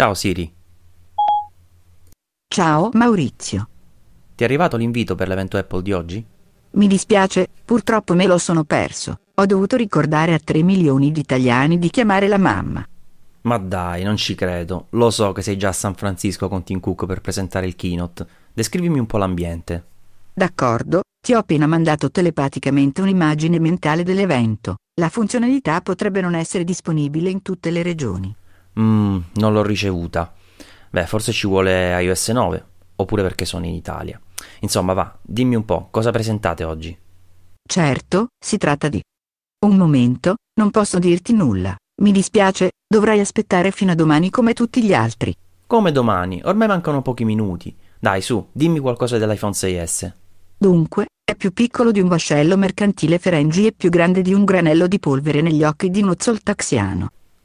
Ciao Siri. Ciao Maurizio. Ti è arrivato l'invito per l'evento Apple di oggi? Mi dispiace, purtroppo me lo sono perso. Ho dovuto ricordare a 3 milioni di italiani di chiamare la mamma. Ma dai, non ci credo. Lo so che sei già a San Francisco con Tim Cook per presentare il keynote. Descrivimi un po' l'ambiente. D'accordo, ti ho appena mandato telepaticamente un'immagine mentale dell'evento. La funzionalità potrebbe non essere disponibile in tutte le regioni. Mmm, non l'ho ricevuta. Beh, forse ci vuole iOS 9, oppure perché sono in Italia. Insomma, va, dimmi un po', cosa presentate oggi? Certo, si tratta di... Un momento, non posso dirti nulla. Mi dispiace, dovrai aspettare fino a domani come tutti gli altri. Come domani? Ormai mancano pochi minuti. Dai, su, dimmi qualcosa dell'iPhone 6S. Dunque, è più piccolo di un vascello mercantile Ferengi e più grande di un granello di polvere negli occhi di uno zoltaxiano.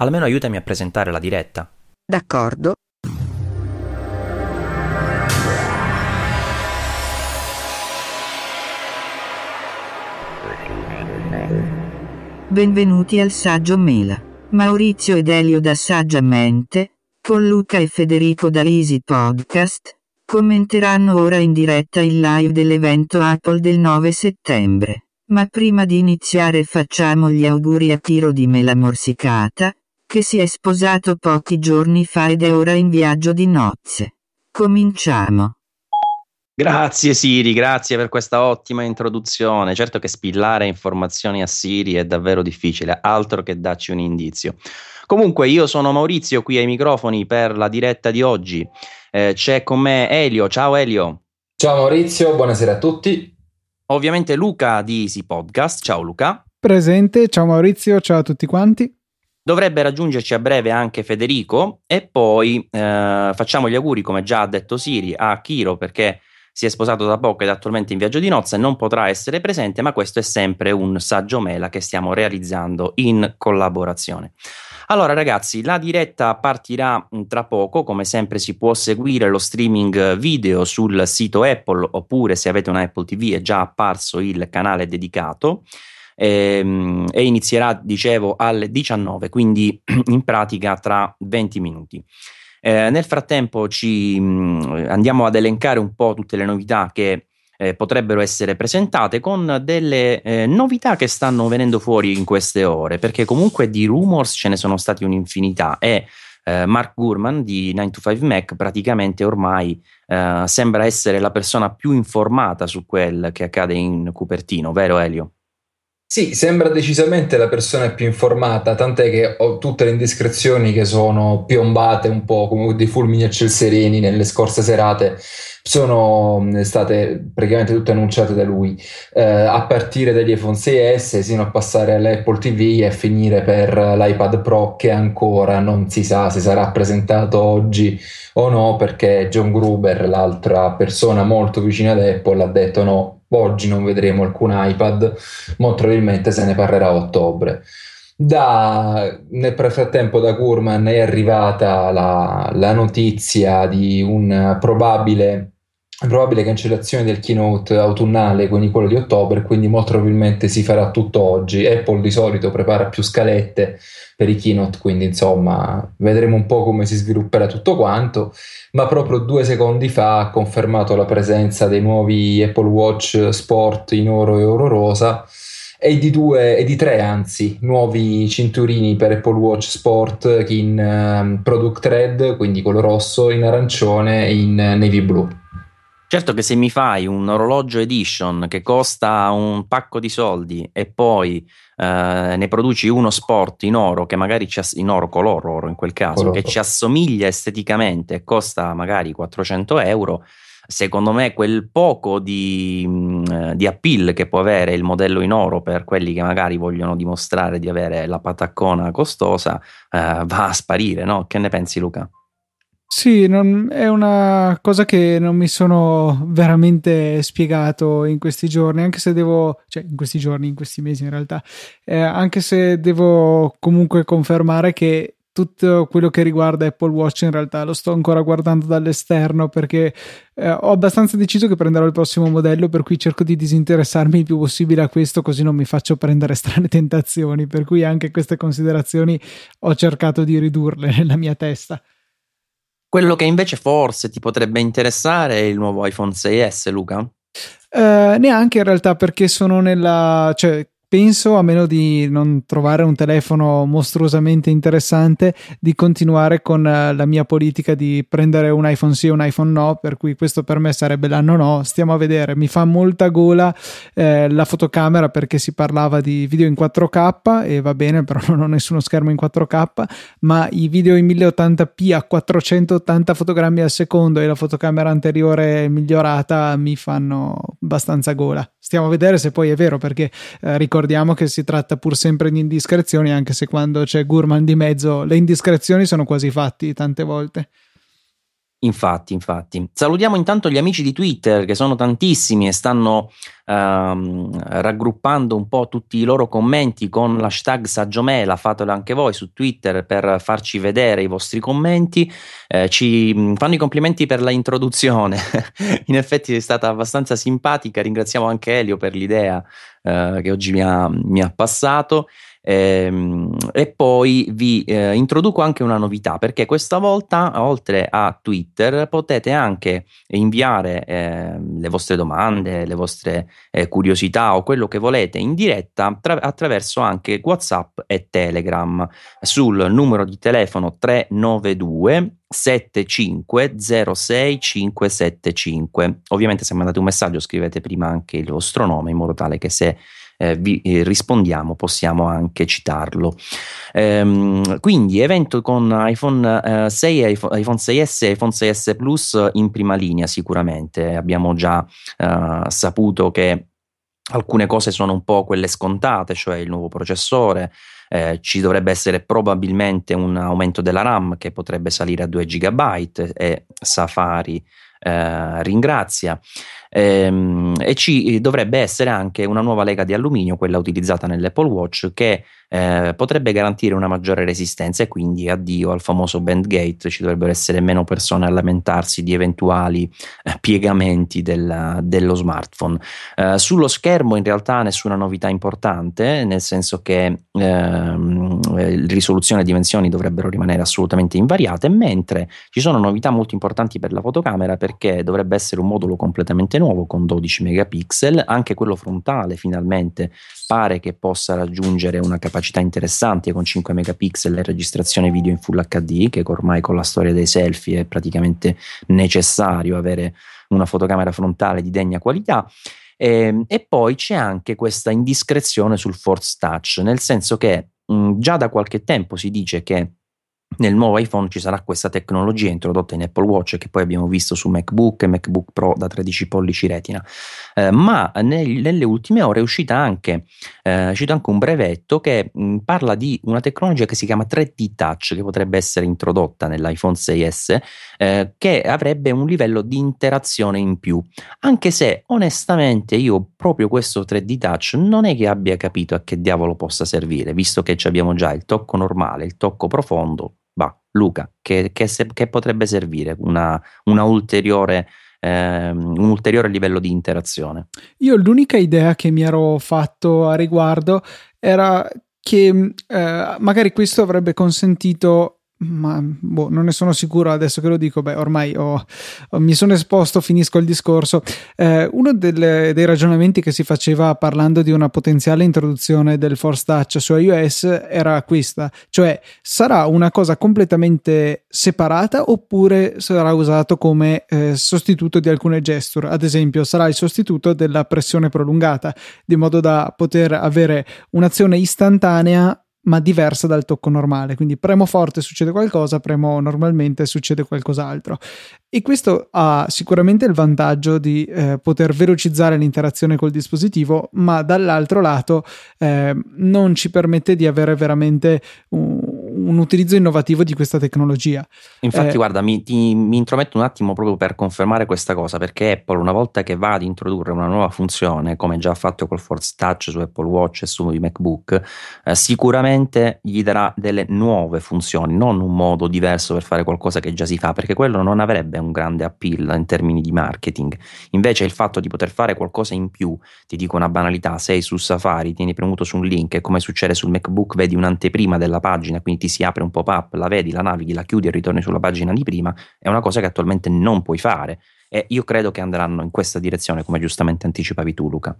Almeno aiutami a presentare la diretta. D'accordo. Benvenuti al Saggio Mela. Maurizio ed Elio da Saggiamente, con Luca e Federico da Easy Podcast, commenteranno ora in diretta il live dell'evento Apple del 9 settembre. Ma prima di iniziare facciamo gli auguri a Tiro di Mela Morsicata, che si è sposato pochi giorni fa ed è ora in viaggio di nozze. Cominciamo. Grazie Siri, grazie per questa ottima introduzione. Certo che spillare informazioni a Siri è davvero difficile, altro che darci un indizio. Comunque io sono Maurizio qui ai microfoni per la diretta di oggi. Eh, c'è con me Elio, ciao Elio. Ciao Maurizio, buonasera a tutti. Ovviamente Luca di Easy Podcast, ciao Luca. Presente, ciao Maurizio, ciao a tutti quanti. Dovrebbe raggiungerci a breve anche Federico e poi eh, facciamo gli auguri, come già ha detto Siri, a Kiro perché si è sposato da poco ed è attualmente in viaggio di nozze, non potrà essere presente, ma questo è sempre un saggio mela che stiamo realizzando in collaborazione. Allora ragazzi, la diretta partirà tra poco, come sempre si può seguire lo streaming video sul sito Apple oppure se avete una Apple TV è già apparso il canale dedicato ehm, e inizierà, dicevo, alle 19, quindi in pratica tra 20 minuti. Eh, nel frattempo ci mh, andiamo ad elencare un po' tutte le novità che eh, potrebbero essere presentate con delle eh, novità che stanno venendo fuori in queste ore, perché comunque di rumors ce ne sono stati un'infinità e eh, Mark Gurman di 9 to 5 Mac praticamente ormai eh, sembra essere la persona più informata su quel che accade in Cupertino, vero Elio? Sì, sembra decisamente la persona più informata, tant'è che ho tutte le indiscrezioni che sono piombate un po' come dei fulmini a ciel sereni nelle scorse serate sono state praticamente tutte annunciate da lui, eh, a partire dagli iPhone 6S sino a passare all'Apple TV e a finire per l'iPad Pro che ancora non si sa se sarà presentato oggi o no perché John Gruber, l'altra persona molto vicina ad Apple, ha detto no, oggi non vedremo alcun iPad, molto probabilmente se ne parlerà a ottobre. Da, nel frattempo da Gurman è arrivata la, la notizia di un probabile probabile cancellazione del keynote autunnale, quindi quello di ottobre, quindi molto probabilmente si farà tutto oggi. Apple di solito prepara più scalette per i keynote, quindi insomma vedremo un po' come si svilupperà tutto quanto, ma proprio due secondi fa ha confermato la presenza dei nuovi Apple Watch Sport in oro e oro rosa e di due e di tre anzi nuovi cinturini per Apple Watch Sport in um, product red, quindi quello rosso, in arancione e in navy blu. Certo che se mi fai un orologio edition che costa un pacco di soldi e poi eh, ne produci uno sport in oro che magari ci ass- in oro color oro in quel caso color. che ci assomiglia esteticamente e costa magari 400 euro secondo me quel poco di, mm, di, appeal che può avere il modello in oro per quelli che magari vogliono dimostrare di avere la pataccona costosa eh, va a sparire no? che ne pensi Luca? Sì, non, è una cosa che non mi sono veramente spiegato in questi giorni, anche se devo, cioè in questi giorni, in questi mesi in realtà, eh, anche se devo comunque confermare che tutto quello che riguarda Apple Watch in realtà lo sto ancora guardando dall'esterno perché eh, ho abbastanza deciso che prenderò il prossimo modello per cui cerco di disinteressarmi il più possibile a questo così non mi faccio prendere strane tentazioni per cui anche queste considerazioni ho cercato di ridurle nella mia testa. Quello che invece forse ti potrebbe interessare è il nuovo iPhone 6S, Luca? Uh, neanche in realtà perché sono nella... cioè penso, a meno di non trovare un telefono mostruosamente interessante, di continuare con eh, la mia politica di prendere un iPhone sì e un iPhone no, per cui questo per me sarebbe l'anno no. Stiamo a vedere, mi fa molta gola eh, la fotocamera perché si parlava di video in 4K e va bene, però non ho nessuno schermo in 4K, ma i video in 1080p a 480 fotogrammi al secondo e la fotocamera anteriore migliorata mi fanno abbastanza gola. Stiamo a vedere se poi è vero perché eh, ricordiamo che si tratta pur sempre di indiscrezioni, anche se quando c'è Gurman di mezzo le indiscrezioni sono quasi fatti tante volte. Infatti, infatti. Salutiamo intanto gli amici di Twitter che sono tantissimi e stanno ehm, raggruppando un po' tutti i loro commenti con l'hashtag Saggiomela. Fatelo anche voi su Twitter per farci vedere i vostri commenti. Eh, ci mm, fanno i complimenti per la introduzione. In effetti è stata abbastanza simpatica. Ringraziamo anche Elio per l'idea eh, che oggi mi ha, mi ha passato. Ehm, e poi vi eh, introduco anche una novità perché questa volta, oltre a Twitter, potete anche inviare eh, le vostre domande, le vostre eh, curiosità o quello che volete in diretta tra- attraverso anche WhatsApp e Telegram sul numero di telefono 392 7506575. Ovviamente se mandate un messaggio scrivete prima anche il vostro nome in modo tale che se eh, vi eh, rispondiamo, possiamo anche citarlo. Ehm, quindi evento con iPhone eh, 6, iPhone, iPhone 6S e iPhone 6S Plus in prima linea sicuramente. Abbiamo già eh, saputo che alcune cose sono un po' quelle scontate, cioè il nuovo processore. Eh, ci dovrebbe essere probabilmente un aumento della RAM che potrebbe salire a 2 GB e Safari eh, ringrazia. Ehm, e ci dovrebbe essere anche una nuova lega di alluminio, quella utilizzata nell'Apple Watch, che eh, potrebbe garantire una maggiore resistenza e quindi addio al famoso bandgate, ci dovrebbero essere meno persone a lamentarsi di eventuali eh, piegamenti del, dello smartphone. Eh, sullo schermo in realtà nessuna novità importante, nel senso che ehm, risoluzione e dimensioni dovrebbero rimanere assolutamente invariate, mentre ci sono novità molto importanti per la fotocamera perché dovrebbe essere un modulo completamente nuovo con 12 megapixel, anche quello frontale finalmente pare che possa raggiungere una capacità interessante con 5 megapixel e registrazione video in Full HD, che ormai con la storia dei selfie è praticamente necessario avere una fotocamera frontale di degna qualità. E, ehm, e poi c'è anche questa indiscrezione sul Force Touch, nel senso che mh, già da qualche tempo si dice che nel nuovo iPhone ci sarà questa tecnologia introdotta in Apple Watch che poi abbiamo visto su MacBook e MacBook Pro da 13 pollici retina, eh, ma nel, nelle ultime ore è, uscita anche, eh, è uscito anche un brevetto che mh, parla di una tecnologia che si chiama 3D Touch che potrebbe essere introdotta nell'iPhone 6S eh, che avrebbe un livello di interazione in più, anche se onestamente io proprio questo 3D Touch non è che abbia capito a che diavolo possa servire, visto che abbiamo già il tocco normale, il tocco profondo, Luca, che, che, se, che potrebbe servire una, una ulteriore, eh, un ulteriore livello di interazione? Io l'unica idea che mi ero fatto a riguardo era che eh, magari questo avrebbe consentito ma boh, non ne sono sicuro adesso che lo dico. Beh, ormai ho, mi sono esposto, finisco il discorso. Eh, uno delle, dei ragionamenti che si faceva parlando di una potenziale introduzione del Force Touch su iOS era questa: cioè sarà una cosa completamente separata oppure sarà usato come eh, sostituto di alcune gesture. Ad esempio, sarà il sostituto della pressione prolungata, di modo da poter avere un'azione istantanea ma diversa dal tocco normale. Quindi premo forte succede qualcosa, premo normalmente succede qualcos'altro. E questo ha sicuramente il vantaggio di eh, poter velocizzare l'interazione col dispositivo, ma dall'altro lato eh, non ci permette di avere veramente un, un utilizzo innovativo di questa tecnologia. Infatti, eh, guarda, mi, ti, mi, intrometto un attimo proprio per confermare questa cosa, perché Apple, una volta che va ad introdurre una nuova funzione, come già ha fatto col Force Touch su Apple Watch e sui MacBook, eh, sicuramente gli darà delle nuove funzioni, non un modo diverso per fare qualcosa che già si fa, perché quello non avrebbe un grande appeal in termini di marketing. Invece il fatto di poter fare qualcosa in più, ti dico una banalità, sei su Safari, tieni premuto su un link e come succede sul MacBook vedi un'anteprima della pagina, quindi ti si apre un pop-up, la vedi, la navighi, la chiudi e ritorni sulla pagina di prima, è una cosa che attualmente non puoi fare e io credo che andranno in questa direzione, come giustamente anticipavi tu Luca.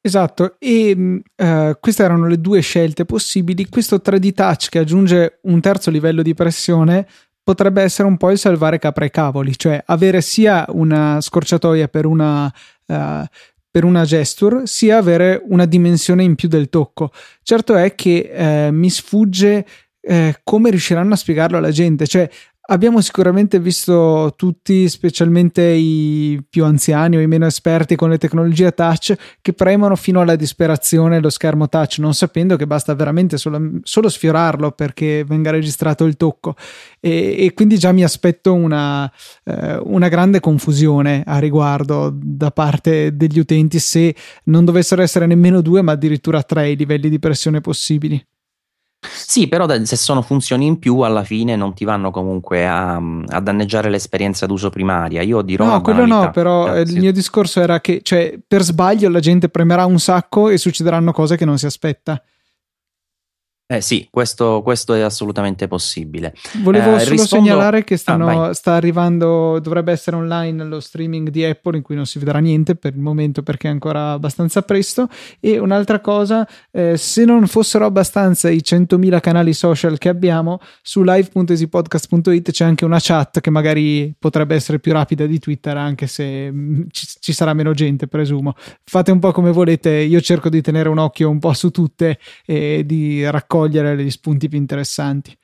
Esatto, e uh, queste erano le due scelte possibili. Questo 3D Touch che aggiunge un terzo livello di pressione potrebbe essere un po' il salvare capra e cavoli, cioè avere sia una scorciatoia per una, uh, per una gesture, sia avere una dimensione in più del tocco. Certo è che uh, mi sfugge eh, come riusciranno a spiegarlo alla gente, cioè Abbiamo sicuramente visto tutti, specialmente i più anziani o i meno esperti con le tecnologie touch, che premono fino alla disperazione lo schermo touch, non sapendo che basta veramente solo, solo sfiorarlo perché venga registrato il tocco. E, e quindi già mi aspetto una, eh, una, grande confusione a riguardo da parte degli utenti se non dovessero essere nemmeno due, ma addirittura tre i livelli di pressione possibili. Sì, però se sono funzioni in più, alla fine non ti vanno comunque a, a danneggiare l'esperienza d'uso primaria. Io dirò. No, quello no, però eh, il mio discorso era che cioè, per sbaglio la gente premerà un sacco e succederanno cose che non si aspetta. Eh sì, questo, questo, è assolutamente possibile. Volevo eh, solo rispondo... segnalare che stanno, ah, sta arrivando, dovrebbe essere online lo streaming di Apple in cui non si vedrà niente per il momento perché è ancora abbastanza presto. E un'altra cosa, eh, se non fossero abbastanza i 100.000 canali social che abbiamo, su live.esipodcast.it c'è anche una chat che magari potrebbe essere più rapida di Twitter anche se mm, ci, ci sarà meno gente, presumo. Fate un po' come volete, io cerco di tenere un occhio un po' su tutte e di raccogliere cogliere gli spunti più interessanti.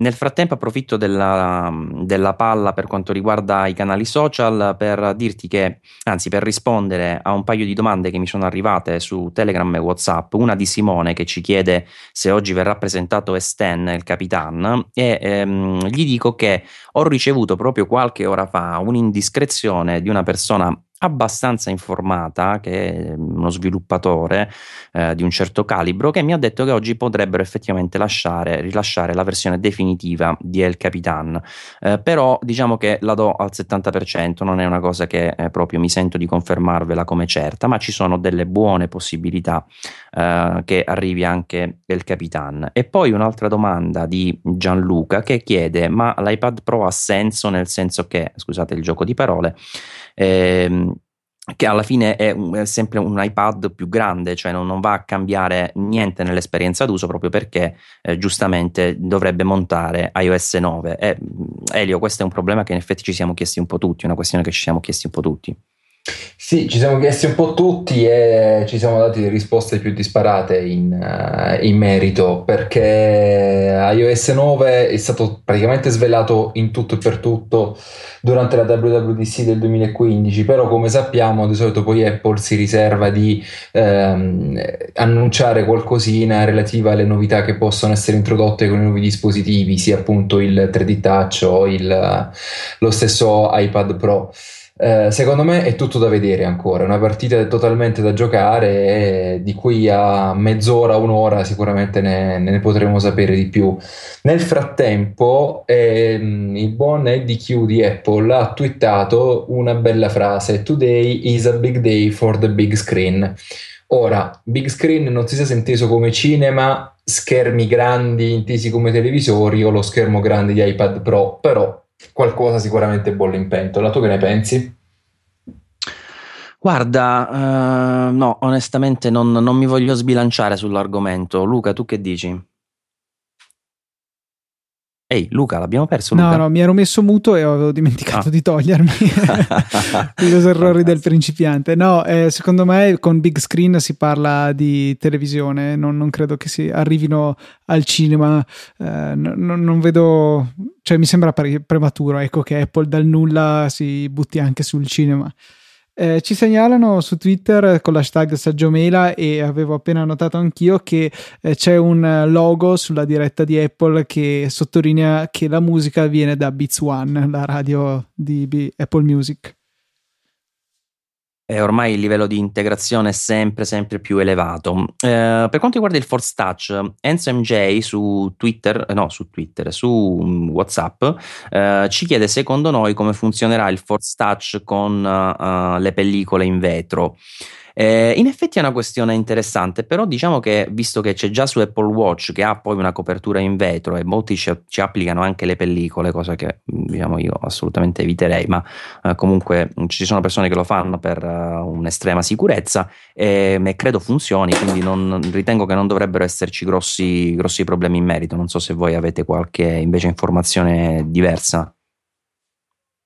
Nel frattempo approfitto della, della, palla per quanto riguarda i canali social per dirti che, anzi per rispondere a un paio di domande che mi sono arrivate su Telegram e Whatsapp, una di Simone che ci chiede se oggi verrà presentato Esten, il Capitan, e ehm, gli dico che ho ricevuto proprio qualche ora fa un'indiscrezione di una persona abbastanza informata, che è uno sviluppatore eh, di un certo calibro, che mi ha detto che oggi potrebbero effettivamente lasciare, rilasciare la versione definitiva di El Capitan. Eh, però diciamo che la do al 70%, non è una cosa che eh, proprio mi sento di confermarvela come certa, ma ci sono delle buone possibilità eh, che arrivi anche El Capitan. E poi un'altra domanda di Gianluca che chiede: ma l'iPad Pro ha senso nel senso che, scusate il gioco di parole, ehm, che alla fine è, un, è, sempre un iPad più grande, cioè non, non, va a cambiare niente nell'esperienza d'uso proprio perché eh, giustamente dovrebbe montare iOS 9. E, Elio, questo è un problema che in effetti ci siamo chiesti un po' tutti, una questione che ci siamo chiesti un po' tutti. Sì, ci siamo chiesti un po' tutti e ci siamo dati risposte più disparate in, uh, in, merito perché iOS 9 è stato praticamente svelato in tutto e per tutto durante la WWDC del 2015, però come sappiamo di solito poi Apple si riserva di ehm, annunciare qualcosina relativa alle novità che possono essere introdotte con i nuovi dispositivi, sia appunto il 3D Touch o il, lo stesso iPad Pro. Eh, secondo me è tutto da vedere ancora, è una partita totalmente da giocare e di qui a mezz'ora, un'ora sicuramente ne, ne potremo sapere di più. Nel frattempo ehm, il buon Eddie Q di Apple ha twittato una bella frase, Today is a big day for the big screen. Ora, big screen non si sia inteso come cinema, schermi grandi intesi come televisori o lo schermo grande di iPad Pro, però qualcosa sicuramente bolle in pentola. Tu che ne pensi? Guarda, uh, no, onestamente non, non mi voglio sbilanciare sull'argomento. Luca, tu che dici? Ehi, Luca, l'abbiamo perso? Luca? No, no, mi ero messo muto e avevo dimenticato ah. di togliermi. I due errori del principiante. No, eh, secondo me con big screen si parla di televisione, non, non credo che si arrivino al cinema. Eh, non, non, vedo, cioè mi sembra pre- prematuro, ecco, che Apple dal nulla si butti anche sul cinema. Eh, ci segnalano su Twitter con l'hashtag Saggiomela e avevo appena notato anch'io che eh, c'è un logo sulla diretta di Apple che sottolinea che la musica viene da Beats One, la radio di B- Apple Music e ormai il livello di integrazione è sempre, sempre più elevato. Eh, per quanto riguarda il Force Touch, Enzo MJ su Twitter, eh, no, su Twitter, su mm, WhatsApp, eh, ci chiede secondo noi come funzionerà il Force Touch con uh, le pellicole in vetro. Eh, in effetti è una questione interessante, però diciamo che visto che c'è già su Apple Watch che ha poi una copertura in vetro e molti ci, ci applicano anche le pellicole, cosa che diciamo io assolutamente eviterei, ma eh, comunque ci sono persone che lo fanno per uh, un'estrema sicurezza e, e, credo funzioni, quindi non, ritengo che non dovrebbero esserci grossi, grossi problemi in merito. Non so se voi avete qualche invece informazione diversa.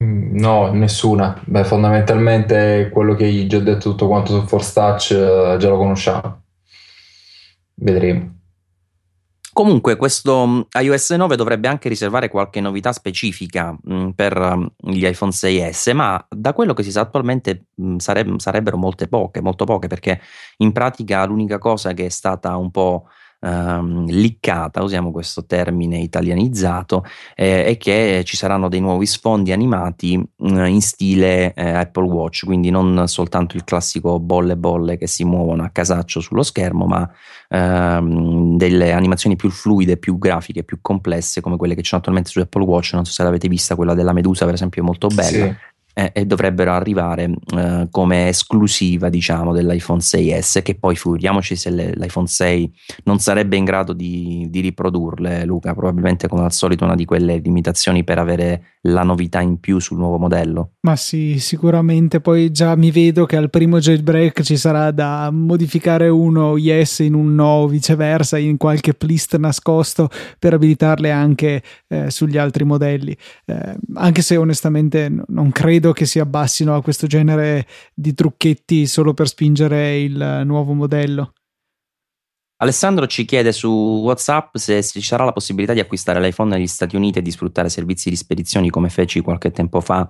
Mm, no, nessuna. Beh, fondamentalmente quello che hai già detto tutto quanto su Force Touch eh, già lo conosciamo. Vedremo. Comunque, questo mm, iOS 9 dovrebbe anche riservare qualche novità specifica mh, mm, per um, gli iPhone 6S, ma da quello che si sa attualmente mh, sareb- sarebbero molte poche, molto poche, perché in pratica l'unica cosa che è stata un po' um, liccata, usiamo questo termine italianizzato, eh, è che ci saranno dei nuovi sfondi animati uh, in stile eh, Apple Watch, quindi non soltanto il classico bolle bolle che si muovono a casaccio sullo schermo, ma um, delle animazioni più fluide, più grafiche, più complesse come quelle che ci sono attualmente su Apple Watch. Non so se l'avete vista, quella della Medusa, per esempio, è molto bella. Sì eh, e dovrebbero arrivare eh, come esclusiva diciamo dell'iPhone 6S che poi figuriamoci se le, l'iPhone 6 non sarebbe in grado di, di, riprodurle Luca probabilmente come al solito una di quelle limitazioni per avere la novità in più sul nuovo modello? Ma sì sicuramente. Poi già mi vedo che al primo jailbreak ci sarà da modificare uno yes in un no viceversa in qualche plist nascosto per abilitarle anche eh, sugli altri modelli. Eh, anche se onestamente non credo che si abbassino a questo genere di trucchetti solo per spingere il nuovo modello. Alessandro ci chiede su WhatsApp se ci sarà la possibilità di acquistare l'iPhone negli Stati Uniti e di sfruttare servizi di spedizioni come feci qualche tempo fa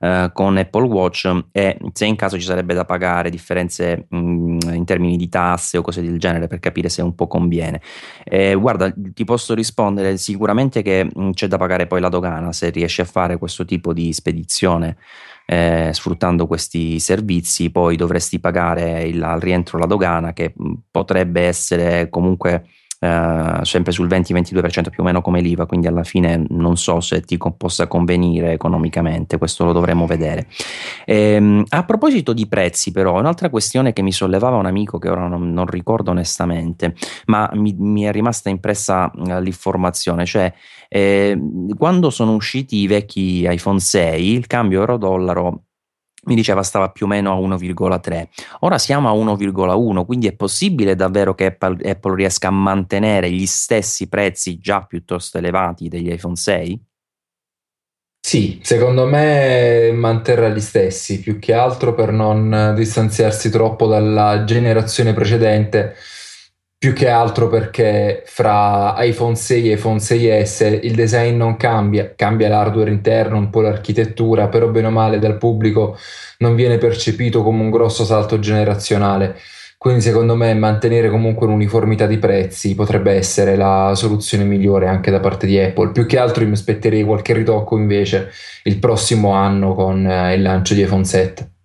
eh, con Apple Watch e se in caso ci sarebbe da pagare differenze mh, mm, in termini di tasse o cose del genere per capire se un po' conviene. Eh, guarda, ti posso rispondere sicuramente che mh, mm, c'è da pagare poi la dogana se riesci a fare questo tipo di spedizione. Eh, sfruttando questi servizi, poi dovresti pagare il, al rientro la dogana, che potrebbe essere comunque eh, sempre sul 20-22% più o meno come l'IVA, quindi alla fine non so se ti possa convenire economicamente, questo lo dovremo vedere. Ehm, a proposito di prezzi però, un'altra questione che mi sollevava un amico che ora non, non ricordo onestamente, ma mi, mi è rimasta impressa l'informazione, cioè eh, quando sono usciti i vecchi iPhone 6 il cambio euro-dollaro mi diceva stava più o meno a 1,3. Ora siamo a 1,1, quindi è possibile davvero che Apple, Apple, riesca a mantenere gli stessi prezzi già piuttosto elevati degli iPhone 6? Sì, secondo me manterrà gli stessi, più che altro per non distanziarsi troppo dalla generazione precedente più che altro perché fra iPhone 6 e iPhone 6S il design non cambia, cambia l'hardware interno, un po' l'architettura, però bene o male dal pubblico non viene percepito come un grosso salto generazionale. Quindi secondo me mantenere comunque un'uniformità di prezzi potrebbe essere la soluzione migliore anche da parte di Apple. Più che altro mi aspetterei qualche ritocco invece il prossimo anno con eh, il lancio di iPhone 7.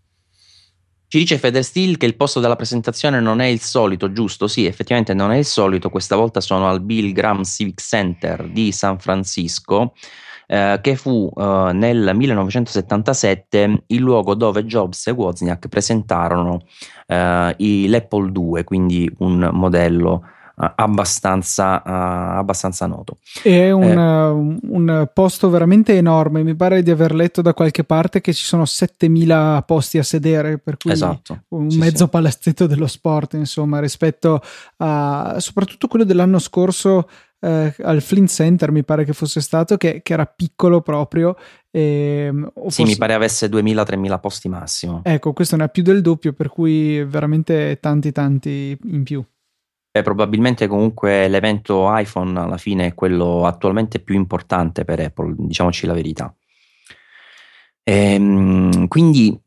Ci dice Federsteel che il posto della presentazione non è il solito, giusto? Sì, effettivamente non è il solito. Questa volta sono al Bill Graham Civic Center di San Francisco. Eh, che fu eh, nel 1977 il luogo dove Jobs e Wozniak presentarono eh, l'Apple II, quindi un modello abbastanza, uh, abbastanza noto. È un, eh, un, posto veramente enorme, mi pare di aver letto da qualche parte che ci sono 7000 posti a sedere, per cui esatto. un sì, mezzo sì. palazzetto dello sport, insomma, rispetto a soprattutto quello dell'anno scorso eh, al Flint Center, mi pare che fosse stato, che, che era piccolo proprio. Ehm, sì, fosse... mi pare avesse 2000-3000 posti massimo. Ecco, questo ne ha più del doppio, per cui veramente tanti tanti in più. Beh, probabilmente comunque l'evento iPhone alla fine è quello attualmente più importante per Apple, diciamoci la verità. Ehm, quindi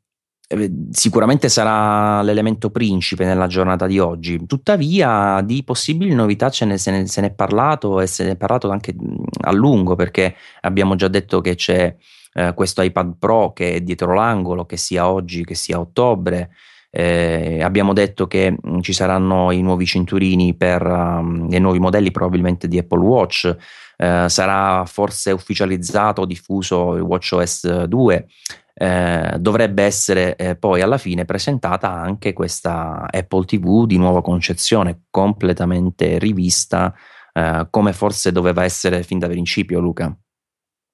eh, sicuramente sarà l'elemento principe nella giornata di oggi. Tuttavia, di possibili novità se, ne, se ne è parlato e se ne è parlato anche a lungo perché abbiamo già detto che c'è eh, questo iPad Pro che è dietro l'angolo, che sia oggi, che sia ottobre. Eh, abbiamo detto che mh, ci saranno i nuovi cinturini per um, i nuovi modelli probabilmente di Apple Watch. Eh, sarà forse ufficializzato o diffuso il WatchOS 2 eh, dovrebbe essere eh, poi alla fine presentata anche questa Apple TV di nuova concezione, completamente rivista, eh, come forse doveva essere fin da principio, Luca.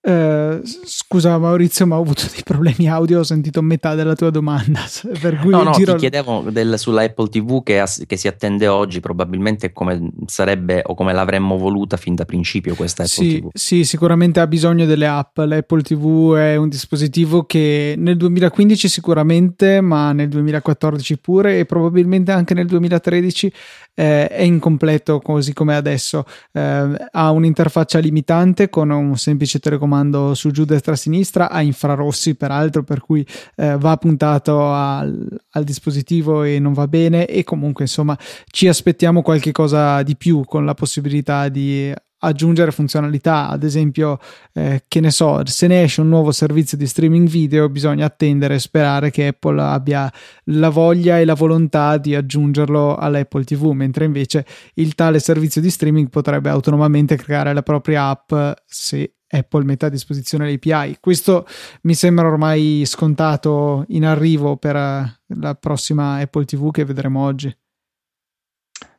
Uh, scusa Maurizio, ma ho avuto dei problemi audio, ho sentito metà della tua domanda. Per cui no, no, giro... ti chiedevo del, sulla Apple TV che, che, si attende oggi, probabilmente come sarebbe o come l'avremmo voluta fin da principio questa Apple sì, TV. Sì, sicuramente ha bisogno delle app. L'Apple TV è un dispositivo che nel 2015 sicuramente, ma nel 2014 pure e probabilmente anche nel 2013 eh, è incompleto così come adesso. Eh, ha un'interfaccia limitante con un semplice telecomando su giù destra sinistra, ha infrarossi peraltro, per cui eh, va puntato al, al, dispositivo e non va bene. E comunque insomma ci aspettiamo qualche cosa di più con la possibilità di aggiungere funzionalità, ad esempio, eh, che ne so, se ne esce un nuovo servizio di streaming video, bisogna attendere e sperare che Apple abbia la voglia e la volontà di aggiungerlo all'Apple TV, mentre invece il tale servizio di streaming potrebbe autonomamente creare la propria app se Apple mette a disposizione l'API. Questo mi sembra ormai scontato in arrivo per la prossima Apple TV che vedremo oggi.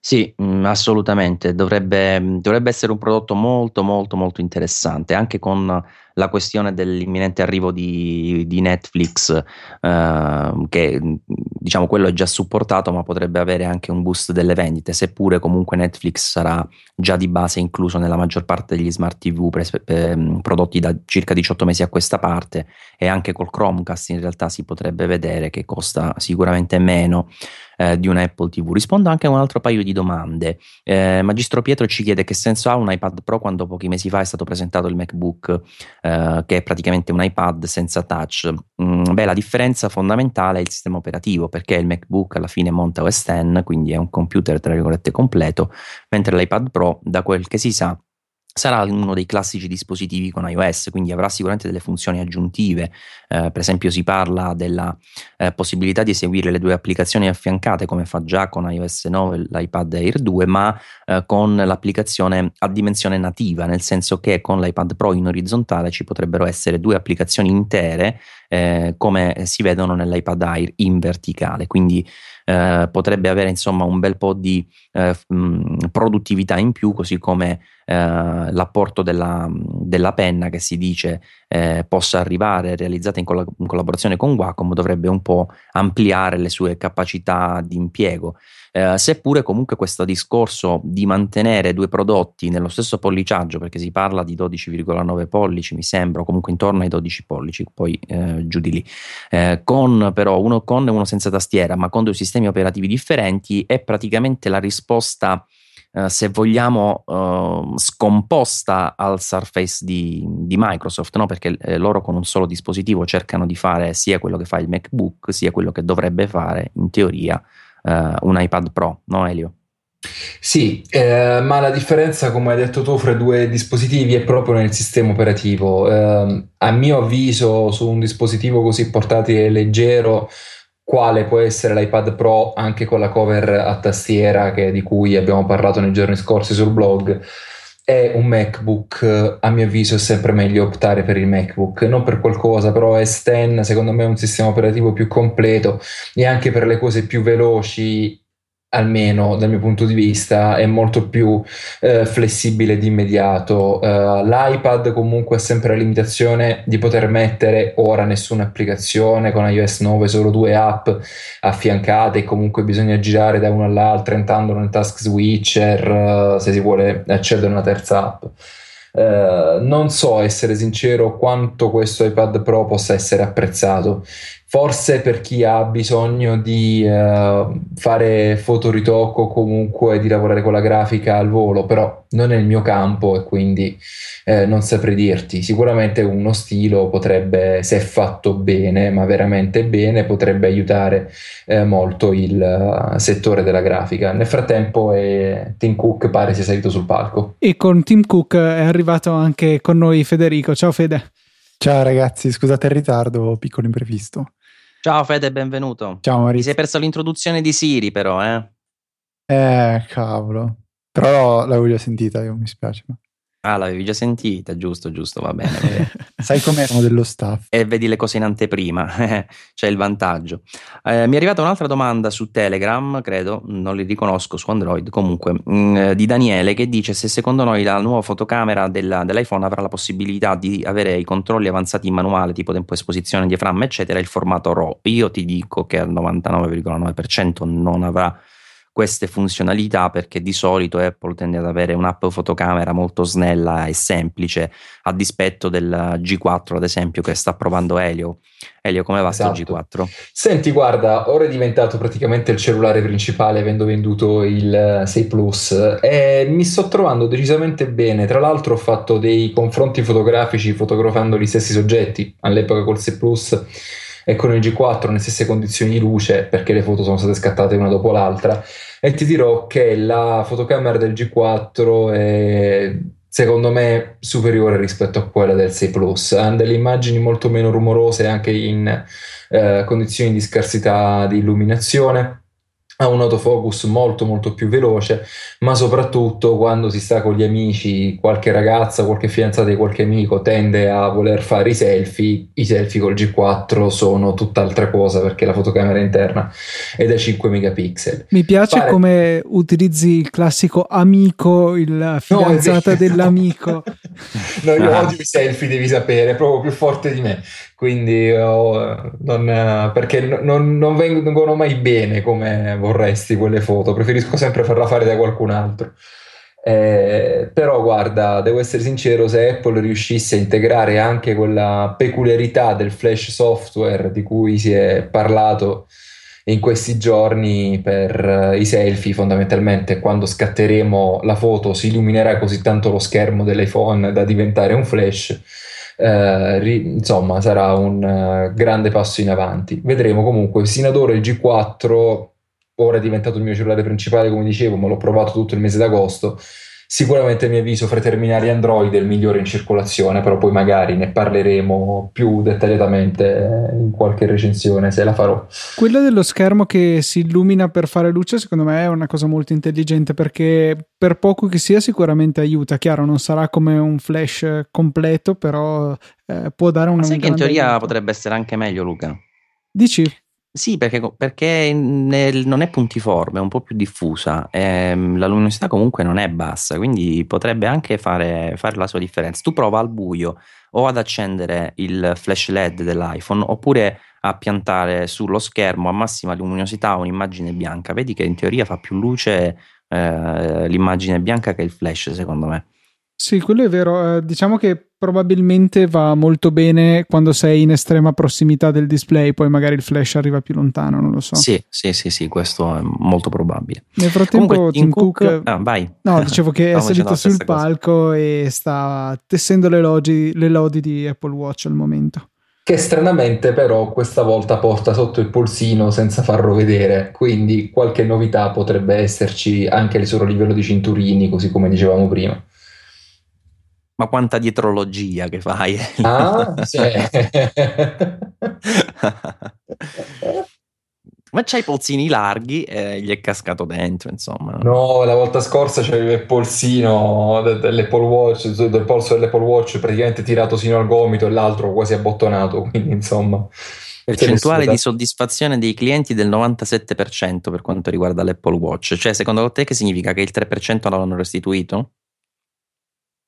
Sì, mh, mm, assolutamente. Dovrebbe, dovrebbe essere un prodotto molto, molto, molto interessante, anche con la questione dell'imminente arrivo di, di Netflix, eh, che diciamo quello è già supportato, ma potrebbe avere anche un boost delle vendite, seppure comunque Netflix sarà già di base incluso nella maggior parte degli smart TV pre- pre- prodotti da circa 18 mesi a questa parte e anche col Chromecast in realtà si potrebbe vedere che costa sicuramente meno eh, di un Apple TV. Rispondo anche a un altro paio di domande. Eh, Magistro Pietro ci chiede che senso ha un iPad Pro quando pochi mesi fa è stato presentato il MacBook eh, che è praticamente un iPad senza touch. Mm, beh, la differenza fondamentale è il sistema operativo, perché il MacBook alla fine monta OS X, quindi è un computer tra virgolette completo, mentre l'iPad Pro, da quel che si sa, sarà uno dei classici dispositivi con iOS, quindi avrà sicuramente delle funzioni aggiuntive. Eh, per esempio, si parla della eh, possibilità di eseguire le due applicazioni affiancate, come fa già con iOS 9 l'iPad Air 2, ma eh, con l'applicazione a dimensione nativa, nel senso che con l'iPad Pro in orizzontale ci potrebbero essere due applicazioni intere, eh, come si vedono nell'iPad Air in verticale. Quindi eh, potrebbe avere insomma un bel po' di eh, produttività in più, così come eh, l'apporto della, della, penna che si dice eh, possa arrivare realizzata in, colla- in, collaborazione con Wacom dovrebbe un po' ampliare le sue capacità di impiego. Eh, seppure comunque questo discorso di mantenere due prodotti nello stesso polliciaggio, perché si parla di 12,9 pollici, mi sembra, o comunque intorno ai 12 pollici, poi eh, giù di lì, eh, con però uno con e uno senza tastiera, ma con due sistemi operativi differenti, è praticamente la risposta Uh, se vogliamo, uh, scomposta al Surface di, di Microsoft, no? perché eh, loro con un solo dispositivo cercano di fare sia quello che fa il MacBook, sia quello che dovrebbe fare in teoria uh, un iPad Pro, no Elio? Sì, eh, ma la differenza, come hai detto tu, fra i due dispositivi è proprio nel sistema operativo. Eh, a mio avviso, su un dispositivo così portatile e leggero, quale può essere l'iPad Pro anche con la cover a tastiera che, di cui abbiamo parlato nei giorni scorsi sul blog, è un MacBook, a mio avviso è sempre meglio optare per il MacBook, non per qualcosa, però S10 secondo me è un sistema operativo più completo e anche per le cose più veloci almeno dal mio punto di vista, è molto più eh, flessibile di immediato. Uh, L'iPad comunque ha sempre la limitazione di poter mettere ora nessuna applicazione con iOS 9, solo due app affiancate e comunque bisogna girare da una all'altra entrando nel task switcher uh, se si vuole accedere a una terza app. Uh, non so, essere sincero, quanto questo iPad Pro possa essere apprezzato Forse per chi ha bisogno di uh, fare fotoritocco comunque di lavorare con la grafica al volo, però non è il mio campo e quindi eh, non saprei dirti. Sicuramente uno stilo potrebbe, se fatto bene, ma veramente bene, potrebbe aiutare eh, molto il uh, settore della grafica. Nel frattempo eh, Tim Cook pare sia salito sul palco. E con Tim Cook è arrivato anche con noi Federico. Ciao Fede. Ciao ragazzi, scusate il ritardo, piccolo imprevisto. Ciao Fede, benvenuto. Ciao Maurizio. Ti sei perso l'introduzione di Siri però, eh? Eh, cavolo. Però l'avevo già sentita, io mi spiace. Ma... Ah, l'avevi già sentita, giusto, giusto, va bene. Va bene. Sai com'è? Sono dello staff. E vedi le cose in anteprima, c'è il vantaggio. Eh, mi è arrivata un'altra domanda su Telegram, credo, non li riconosco su Android, comunque, mh, mm, di Daniele che dice se secondo noi la nuova fotocamera della, dell'iPhone avrà la possibilità di avere i controlli avanzati in manuale, tipo tempo esposizione, diaframma, eccetera, il formato RAW. Io ti dico che al 99,9% non avrà queste funzionalità perché di solito Apple tende ad avere un'app fotocamera molto snella e semplice a dispetto del G4 ad esempio che sta provando Elio. Elio come va esatto. G4? Senti guarda ora è diventato praticamente il cellulare principale avendo venduto il 6 Plus e mi sto trovando decisamente bene tra l'altro ho fatto dei confronti fotografici fotografando gli stessi soggetti all'epoca col 6 Plus e con il G4 nelle stesse condizioni di luce perché le foto sono state scattate una dopo l'altra. E ti dirò che la fotocamera del G4 è secondo me superiore rispetto a quella del 6 Plus. Hanno delle immagini molto meno rumorose anche in eh, condizioni di scarsità di illuminazione ha un autofocus molto molto più veloce, ma soprattutto quando si sta con gli amici, qualche ragazza, qualche fidanzata di qualche amico tende a voler fare i selfie, i selfie col G4 sono tutt'altra cosa perché la fotocamera interna è da 5 megapixel. Mi piace Pare... come utilizzi il classico amico, il fidanzata no, dell'amico. no, io odio i selfie, devi sapere, è proprio più forte di me quindi oh, non, perché non, non, vengono mai bene come vorresti quelle foto, preferisco sempre farla fare da qualcun altro. Eh, però guarda, devo essere sincero, se Apple riuscisse a integrare anche quella peculiarità del flash software di cui si è parlato in questi giorni per i selfie, fondamentalmente quando scatteremo la foto si illuminerà così tanto lo schermo dell'iPhone da diventare un flash eh, ri, insomma sarà un uh, grande passo in avanti. Vedremo comunque, sino ad ora il G4 ora è diventato il mio cellulare principale, come dicevo, ma l'ho provato tutto il mese d'agosto Sicuramente mi avviso fra i terminali Android è il migliore in circolazione, però poi magari ne parleremo più dettagliatamente in qualche recensione se la farò. Quello dello schermo che si illumina per fare luce, secondo me è una cosa molto intelligente perché per poco che sia sicuramente aiuta. Chiaro, non sarà come un flash completo, però eh, può dare una... Ma sai che in teoria aiuto. potrebbe essere anche meglio, Luca? Dici? Sì, perché, perché nel, non è puntiforme, è un po' più diffusa. Ehm, la luminosità comunque non è bassa, quindi potrebbe anche fare, fare, la sua differenza. Tu prova al buio o ad accendere il flash LED dell'iPhone oppure a piantare sullo schermo a massima luminosità un'immagine bianca. Vedi che in teoria fa più luce eh, l'immagine bianca che il flash, secondo me. Sì, quello è vero. Eh, diciamo che probabilmente va molto bene quando sei in estrema prossimità del display, poi magari il flash arriva più lontano, non lo so. Sì, sì, sì, sì questo è molto probabile. Nel frattempo Comunque, Tim Cook... Cook... Ah, vai. No, dicevo che è salito sul palco cosa. e sta tessendo le, logi, le lodi di Apple Watch al momento che stranamente però questa volta porta sotto il polsino senza farlo vedere, quindi qualche novità potrebbe esserci anche al suo livello di cinturini, così come dicevamo prima. Ma quanta dietrologia che fai. Ah, sì. Ma c'hai i polsini larghi e gli è cascato dentro, insomma. No, la volta scorsa c'avevo il polsino dell'Apple Watch, del polso dell'Apple Watch praticamente tirato sino al gomito e l'altro quasi abbottonato, quindi insomma... Percentuale di soddisfazione dei clienti del 97% per quanto riguarda l'Apple Watch. Cioè, secondo te che significa che il 3% l'hanno restituito?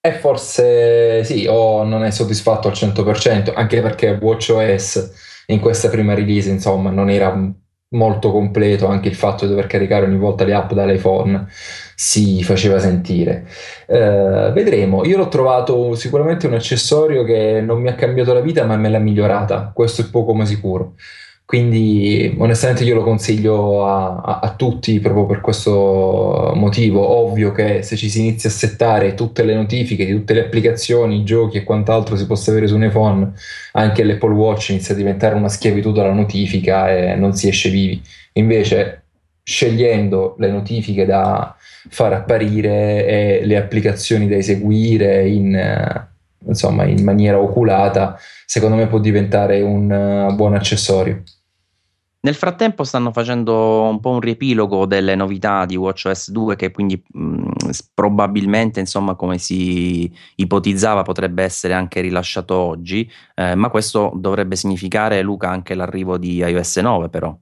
E forse sì, o non è soddisfatto al 100%, anche perché WatchOS in questa prima release, insomma, non era molto completo, anche il fatto di dover caricare ogni volta le app dall'iPhone si faceva sentire. Eh, vedremo, io l'ho trovato sicuramente un accessorio che non mi ha cambiato la vita, ma me l'ha migliorata, questo è poco ma sicuro Quindi onestamente io lo consiglio a, a, a, tutti proprio per questo motivo. Ovvio che se ci si inizia a settare tutte le notifiche di tutte le applicazioni, giochi e quant'altro si possa avere su un iPhone, anche l'Apple Watch inizia a diventare una schiavitù dalla notifica e non si esce vivi. Invece scegliendo le notifiche da far apparire e le applicazioni da eseguire in, insomma, in maniera oculata, secondo me può diventare un buon accessorio. Nel frattempo stanno facendo un po' un riepilogo delle novità di WatchOS 2 che quindi mh, probabilmente, insomma, come si ipotizzava, potrebbe essere anche rilasciato oggi, eh, ma questo dovrebbe significare, Luca, anche l'arrivo di iOS 9 però.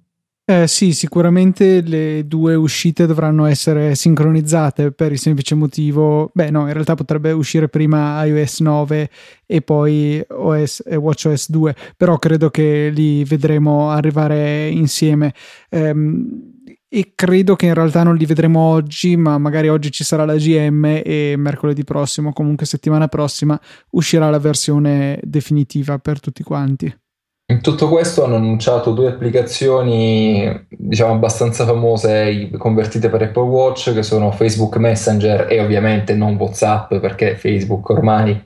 Eh, sì, sicuramente le due uscite dovranno essere sincronizzate per il semplice motivo, beh no, in realtà potrebbe uscire prima iOS 9 e poi OS, e WatchOS 2, però credo che li vedremo arrivare insieme. Ehm, e credo che in realtà non li vedremo oggi, ma magari oggi ci sarà la GM e mercoledì prossimo, comunque settimana prossima, uscirà la versione definitiva per tutti quanti. In tutto questo hanno annunciato due applicazioni, diciamo, abbastanza famose convertite per Apple Watch, che sono Facebook Messenger e ovviamente non WhatsApp, perché Facebook ormai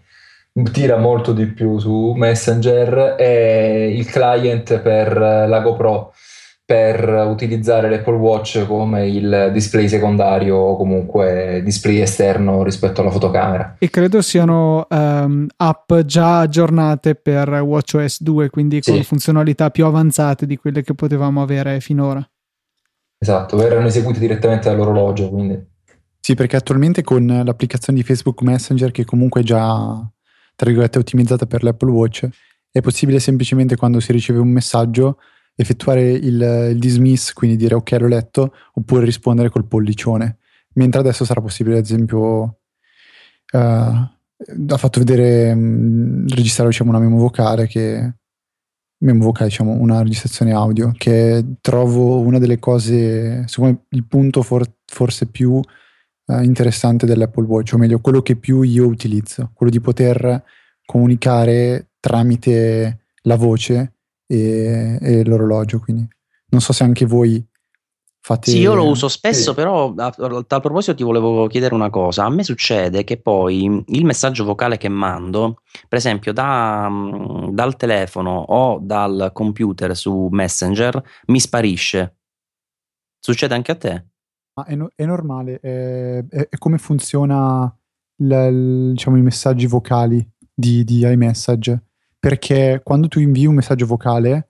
tira molto di più su Messenger, e il client per la GoPro per utilizzare l'Apple Watch come il display secondario o comunque display esterno rispetto alla fotocamera. E credo siano um, app già aggiornate per WatchOS 2, quindi con sì. funzionalità più avanzate di quelle che potevamo avere finora. Esatto, verranno eseguite direttamente dall'orologio, quindi. Sì, perché attualmente con l'applicazione di Facebook Messenger, che comunque è già, tra virgolette, ottimizzata per l'Apple Watch, è possibile semplicemente quando si riceve un messaggio effettuare il, il dismiss, quindi dire ok l'ho letto, oppure rispondere col pollicione. Mentre adesso sarà possibile, ad esempio, uh, ha fatto vedere, mh, mm, registrare diciamo, una memo vocale che memo vocale, diciamo, una registrazione audio, che trovo una delle cose, secondo me, il punto for- forse più uh, interessante dell'Apple Watch, o meglio, quello che più io utilizzo, quello di poter comunicare tramite la voce e, e l'orologio. Quindi non so se anche voi fate. Sì, io lo uso spesso, sì. però a, a tal proposito ti volevo chiedere una cosa. A me succede che poi il messaggio vocale che mando, per esempio da, dal telefono o dal computer su Messenger, mi sparisce. Succede anche a te? Ma è, no, è normale, è, è, è, come funziona l, diciamo, i messaggi vocali di, di iMessage perché quando tu invii un messaggio vocale,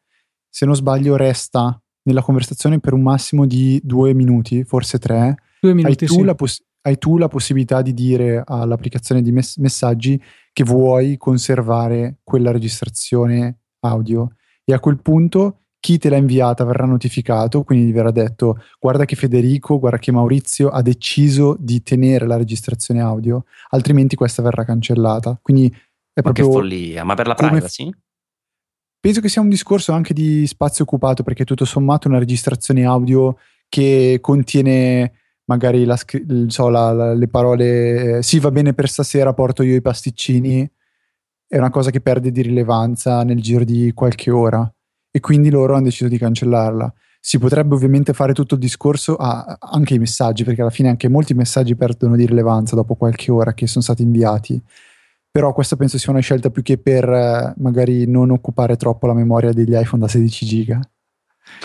se non sbaglio, resta nella conversazione per un massimo di due minuti, forse tre. Due minuti, hai tu, sì. poss- hai tu la possibilità di dire all'applicazione di mess- messaggi che vuoi conservare quella registrazione audio e a quel punto chi te l'ha inviata verrà notificato, quindi gli verrà detto guarda che Federico, guarda che Maurizio ha deciso di tenere la registrazione audio, altrimenti questa verrà cancellata. Quindi è ma proprio che follia, ma per la privacy? Penso che sia un discorso anche di spazio occupato, perché tutto sommato una registrazione audio che contiene magari la, so, la, la, le parole sì va bene per stasera, porto io i pasticcini, è una cosa che perde di rilevanza nel giro di qualche ora e quindi loro hanno deciso di cancellarla. Si potrebbe ovviamente fare tutto il discorso a, anche i messaggi, perché alla fine anche molti messaggi perdono di rilevanza dopo qualche ora che sono stati inviati però questa penso sia una scelta più che per eh, magari non occupare troppo la memoria degli iPhone da 16 giga.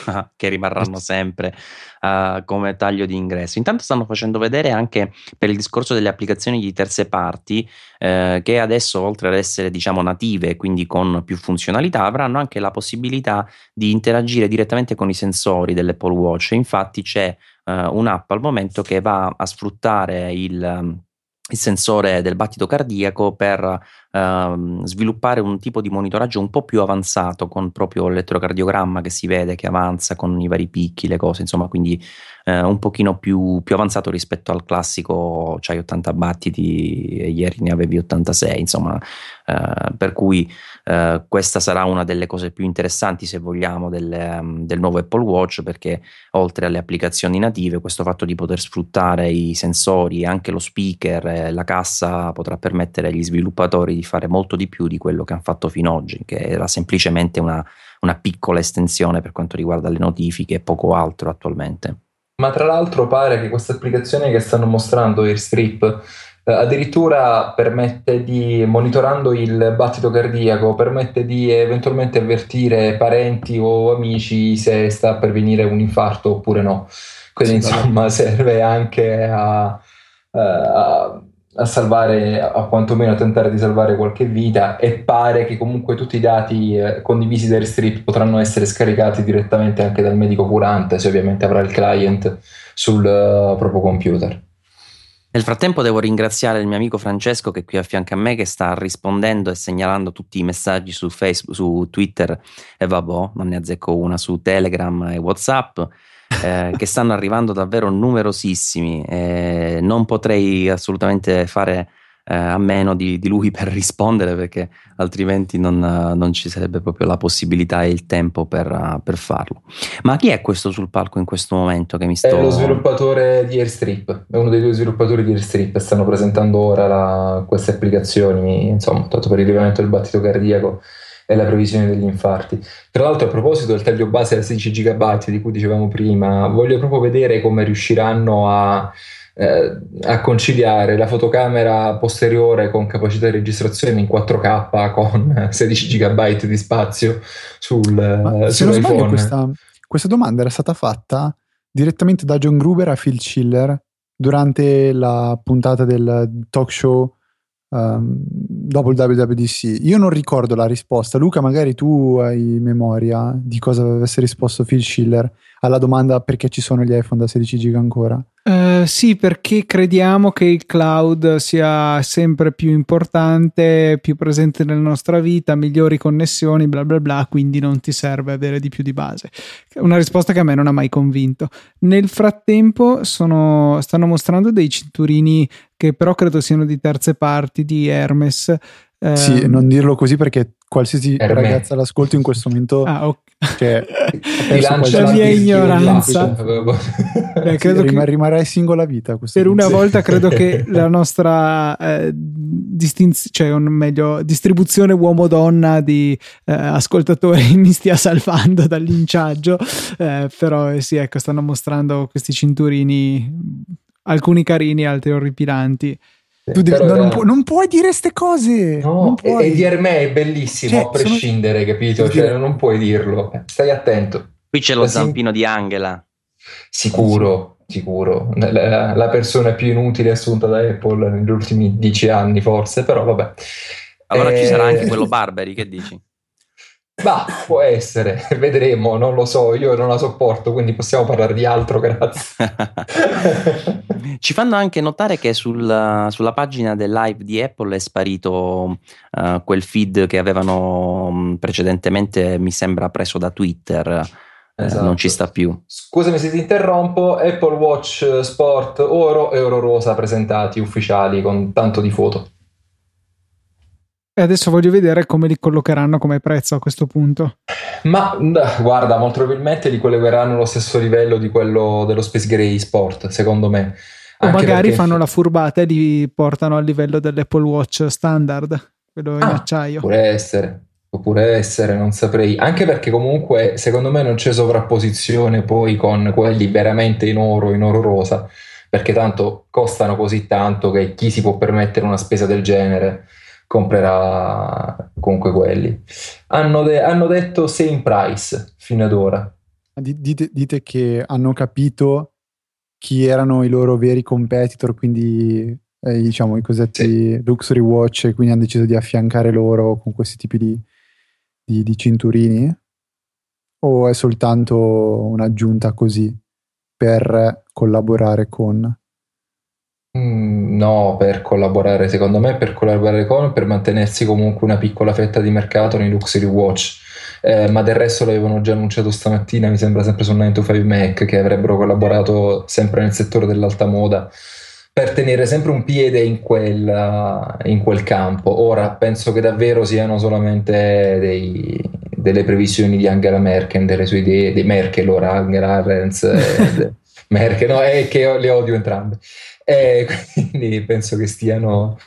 Ah, che rimarranno sempre uh, come taglio di ingresso. Intanto stanno facendo vedere anche per il discorso delle applicazioni di terze parti eh, che adesso oltre ad essere diciamo native, quindi con più funzionalità, avranno anche la possibilità di interagire direttamente con i sensori dell'Apple Watch. Infatti c'è uh, un'app al momento che va a sfruttare il il sensore del battito cardiaco per ehm, sviluppare un tipo di monitoraggio un po' più avanzato con proprio l'elettrocardiogramma che si vede che avanza con i vari picchi, le cose, insomma, quindi eh, un pochino più, più, avanzato rispetto al classico c'hai 80 battiti e ieri ne avevi 86, insomma, eh, per cui eh, questa sarà una delle cose più interessanti se vogliamo del, um, del, nuovo Apple Watch perché oltre alle applicazioni native questo fatto di poter sfruttare i sensori anche lo speaker, la cassa potrà permettere agli sviluppatori di fare molto di più di quello che hanno fatto fino ad oggi, che era semplicemente una una piccola estensione per quanto riguarda le notifiche e poco altro attualmente. Ma tra l'altro pare che questa applicazione che stanno mostrando Airstrip eh, addirittura permette di, monitorando il battito cardiaco, permette di eventualmente avvertire parenti o amici se sta per venire un infarto oppure no. Quindi sì, insomma serve anche a, eh, a, a, salvare, a quantomeno a tentare di salvare qualche vita e pare che comunque tutti i dati eh, condivisi da Airstrip potranno essere scaricati direttamente anche dal medico curante, se ovviamente avrà il client sul uh, proprio computer. Nel frattempo devo ringraziare il mio amico Francesco che è qui a fianco a me che sta rispondendo e segnalando tutti i messaggi su Facebook, su Twitter e vabbè, non ne azzecco una su Telegram e Whatsapp. Eh, che stanno arrivando davvero numerosissimi. Eh, non potrei assolutamente fare eh, a meno di, di, lui per rispondere perché altrimenti non, non, ci sarebbe proprio la possibilità e il tempo per, per, farlo. Ma chi è questo sul palco in questo momento che mi sto... È lo sviluppatore di Airstrip, è uno dei due sviluppatori di Airstrip, stanno presentando ora la, queste applicazioni, insomma, tanto per il rilevamento del battito cardiaco e la previsione degli infarti. Tra l'altro, a proposito del taglio base da 16 GB di cui dicevamo prima, voglio proprio vedere come riusciranno a eh, a conciliare la fotocamera posteriore con capacità di registrazione in 4K con 16 GB di spazio sul, Ma, se non sbaglio questa, questa domanda era stata fatta direttamente da John Gruber a Phil Schiller durante la puntata del talk show um, dopo il WWDC. Io non ricordo la risposta. Luca, magari tu hai memoria di cosa avesse risposto Phil Schiller alla domanda perché ci sono gli iPhone da 16 giga ancora. Uh, sì, perché crediamo che il cloud sia sempre più importante, più presente nella nostra vita, migliori connessioni, bla bla bla, quindi non ti serve avere di più di base. Una risposta che a me non ha mai convinto. Nel frattempo sono, stanno mostrando dei cinturini che però credo siano di terze parti di Hermes. Sì, um, non dirlo così perché qualsiasi Hermes. ragazza l'ascolto in questo momento ah, okay. Cioè, la mia ignoranza. Beh, credo sì, che rimarrai singola vita. Per una volta credo che la nostra eh, distinz- cioè, meglio, distribuzione uomo-donna di eh, ascoltatori mi stia salvando dal linciaggio. Eh, però eh, sì, ecco, stanno mostrando questi cinturini, alcuni carini, altri orripilanti. Tu devi, no, non, pu- non, puoi dire queste cose. No, e, e di me è bellissimo cioè, a prescindere, sono... capito? Cioè, non puoi dirlo. Stai attento. Qui c'è lo la zampino sim- di Angela. Sicuro, sicuro. La, la, persona più inutile assunta da Apple negli ultimi dieci anni, forse, però vabbè. Allora eh... ci sarà anche quello Barberi, che dici? Bah, può essere, vedremo, non lo so, io non la sopporto, quindi possiamo parlare di altro, grazie. Ci fanno anche notare che sul, sulla pagina del live di Apple è sparito uh, quel feed che avevano mm, precedentemente, mi sembra, preso da Twitter. Eh, esatto. non ci sta più. Scusami se ti interrompo, Apple Watch Sport oro e oro rosa presentati ufficiali con tanto di foto. E adesso voglio vedere come li collocheranno come prezzo a questo punto. Ma guarda, molto probabilmente li collegheranno allo stesso livello di quello dello Space Gray Sport, secondo me. O Anche magari perché... fanno la furbata e li portano al livello dell'Apple Watch standard, quello in ah, acciaio. Può essere, può essere, non saprei. Anche perché comunque secondo me non c'è sovrapposizione poi con quelli veramente in oro, in oro rosa, perché tanto costano così tanto che chi si può permettere una spesa del genere comprerà comunque quelli. Hanno, de- hanno detto same price fino ad ora. Dite, dite, che hanno capito chi erano i loro veri competitor, quindi eh, diciamo i cosiddetti sì. luxury watch, e quindi hanno deciso di affiancare loro con questi tipi di, di, di cinturini? O è soltanto un'aggiunta così per collaborare con Mm, no, per collaborare, secondo me, per collaborare con, per mantenersi comunque una piccola fetta di mercato nei Luxury Watch. Eh, ma del resto l'avevano già annunciato stamattina, mi sembra sempre su 9 to 5 Mac, che avrebbero collaborato sempre nel settore dell'alta moda per tenere sempre un piede in quel, in quel campo. Ora penso che davvero siano solamente dei, delle previsioni di Angela Merkel, delle sue idee, di Merkel, ora Angela Arens, Merkel, no, è che le odio entrambe. E quindi penso che stiano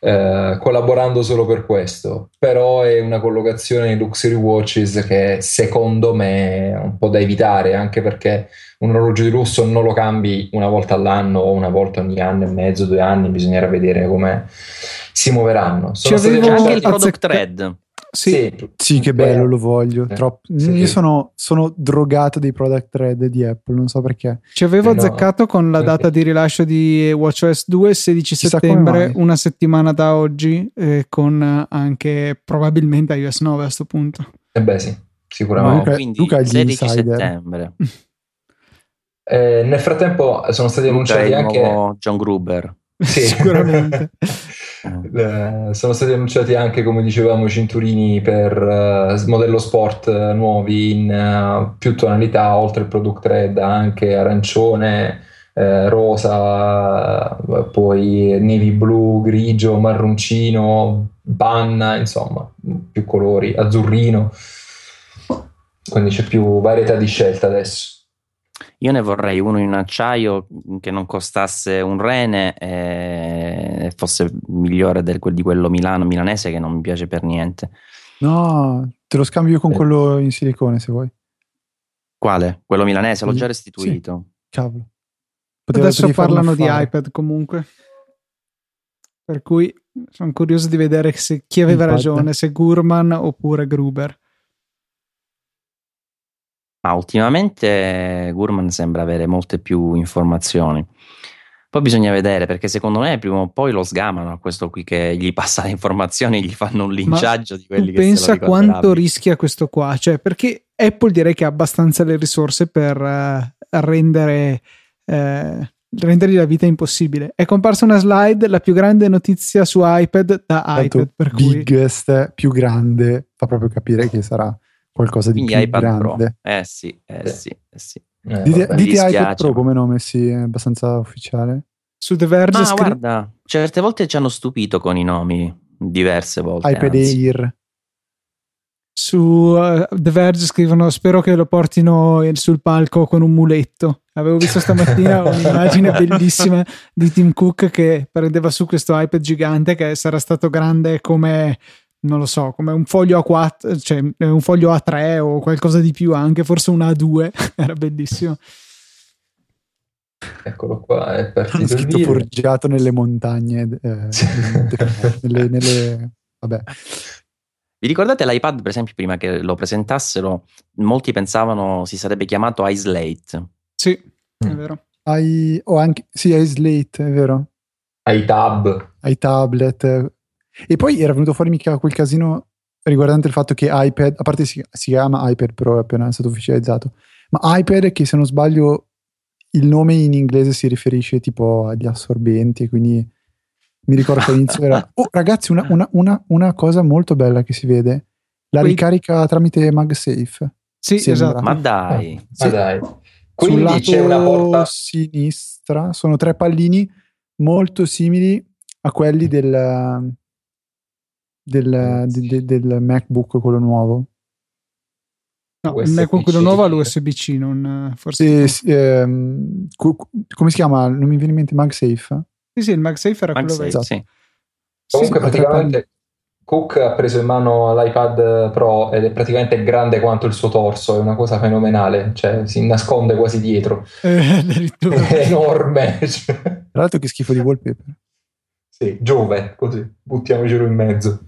eh, collaborando solo per questo. Però è una collocazione in Luxury Watches che secondo me è un po' da evitare, anche perché un orologio di lusso non lo cambi una volta all'anno o una volta ogni anno e mezzo, due anni, bisognerà vedere come si muoveranno. Sono C'è anche il product thread. Sì, sì, sì, che bello, lo voglio. Eh. Troppo. Sì, Io sono, sono, drogato dei product thread di Apple, non so perché. Ci avevo eh no. azzeccato con la data di rilascio di WatchOS 2, 16 Chissà settembre, una settimana da oggi, eh, con anche probabilmente iOS 9 a questo punto. Eh beh sì, sicuramente. No, quindi Luca 16 insider. settembre. Eh, nel frattempo sono stati Luca annunciati anche John Gruber. Sì. Sicuramente. Eh, sono stati annunciati anche, come dicevamo, cinturini per uh, modello sport uh, nuovi in uh, più tonalità, oltre il product red, anche arancione, rosa, poi navy blu, grigio, marroncino, panna, insomma, più colori, azzurrino. Quindi c'è più varietà di scelta adesso. Io ne vorrei uno in acciaio che non costasse un rene e fosse migliore del, di quello Milano, milanese che non mi piace per niente. No, te lo scambio con eh. quello in silicone se vuoi. Quale? Quello milanese? L'ho già restituito. Sì. Cavolo. Poteva Adesso parlano di iPad comunque. Per cui sono curioso di vedere se, chi aveva Infatti. ragione, se Gurman oppure Gruber. Ma ultimamente Gurman sembra avere molte più informazioni. Poi bisogna vedere perché secondo me prima o poi lo sgamano a questo qui che gli passa le informazioni e gli fanno un linciaggio Ma di quelli che pensa quanto rischia questo qua, cioè perché Apple direi che ha abbastanza le risorse per uh, rendere uh, rendergli la vita impossibile. È comparsa una slide, la più grande notizia su iPad da Tanto iPad. Per biggest, cui... più grande, fa proprio capire che sarà qualcosa di Quindi più iPad grande. Pro. Eh sì, eh sì, eh sì. Eh, dite, dite iPad Pro come nome, sì, è abbastanza ufficiale. Su The Verge Ma scri- guarda, certe volte ci hanno stupito con i nomi, diverse volte. iPad anzi. Air. Su uh, The Verge scrivono spero che lo portino sul palco con un muletto. Avevo visto stamattina un'immagine bellissima di Tim Cook che prendeva su questo iPad gigante che sarà stato grande come non lo so, come un foglio A4, cioè un foglio A3 o qualcosa di più anche, forse un A2, era bellissimo. Eccolo qua, è partito Hanno scritto forgiato nelle montagne, eh, nelle, nelle, vabbè. Vi ricordate l'iPad, per esempio, prima che lo presentassero, molti pensavano si sarebbe chiamato iSlate. Sì, mm. è vero. I, o anche, sì, iSlate, è vero. iTab. iTablet, e poi era venuto fuori mica quel casino riguardante il fatto che iPad, a parte si, si chiama iPad Pro, è appena stato ufficializzato, ma iPad che se non sbaglio il nome in inglese si riferisce tipo agli assorbenti, quindi mi ricordo che all'inizio era... Oh ragazzi, una, una, una, una, cosa molto bella che si vede, la Quindi... ricarica tramite MagSafe. Sì, sembra. esatto. Ma dai. Eh, sì. Ma dai. Quindi Sul lato c'è una porta... sinistra sono tre pallini molto simili a quelli del, del, de, de, del MacBook, quello nuovo. No, il MacBook quello nuovo ha l'USB-C, non forse. Sì, sì, ehm, co- come si chiama? Non mi viene in mente MagSafe? Sì, sì, il MagSafe era MagSafe, quello vecchio. Sì. Comunque, praticamente Cook ha preso in mano l'iPad Pro ed è praticamente grande quanto il suo torso, è una cosa fenomenale, cioè si nasconde quasi dietro. Eh, è enorme. Tra l'altro che schifo di wallpaper. Sì, Giove, così, buttiamocelo in mezzo.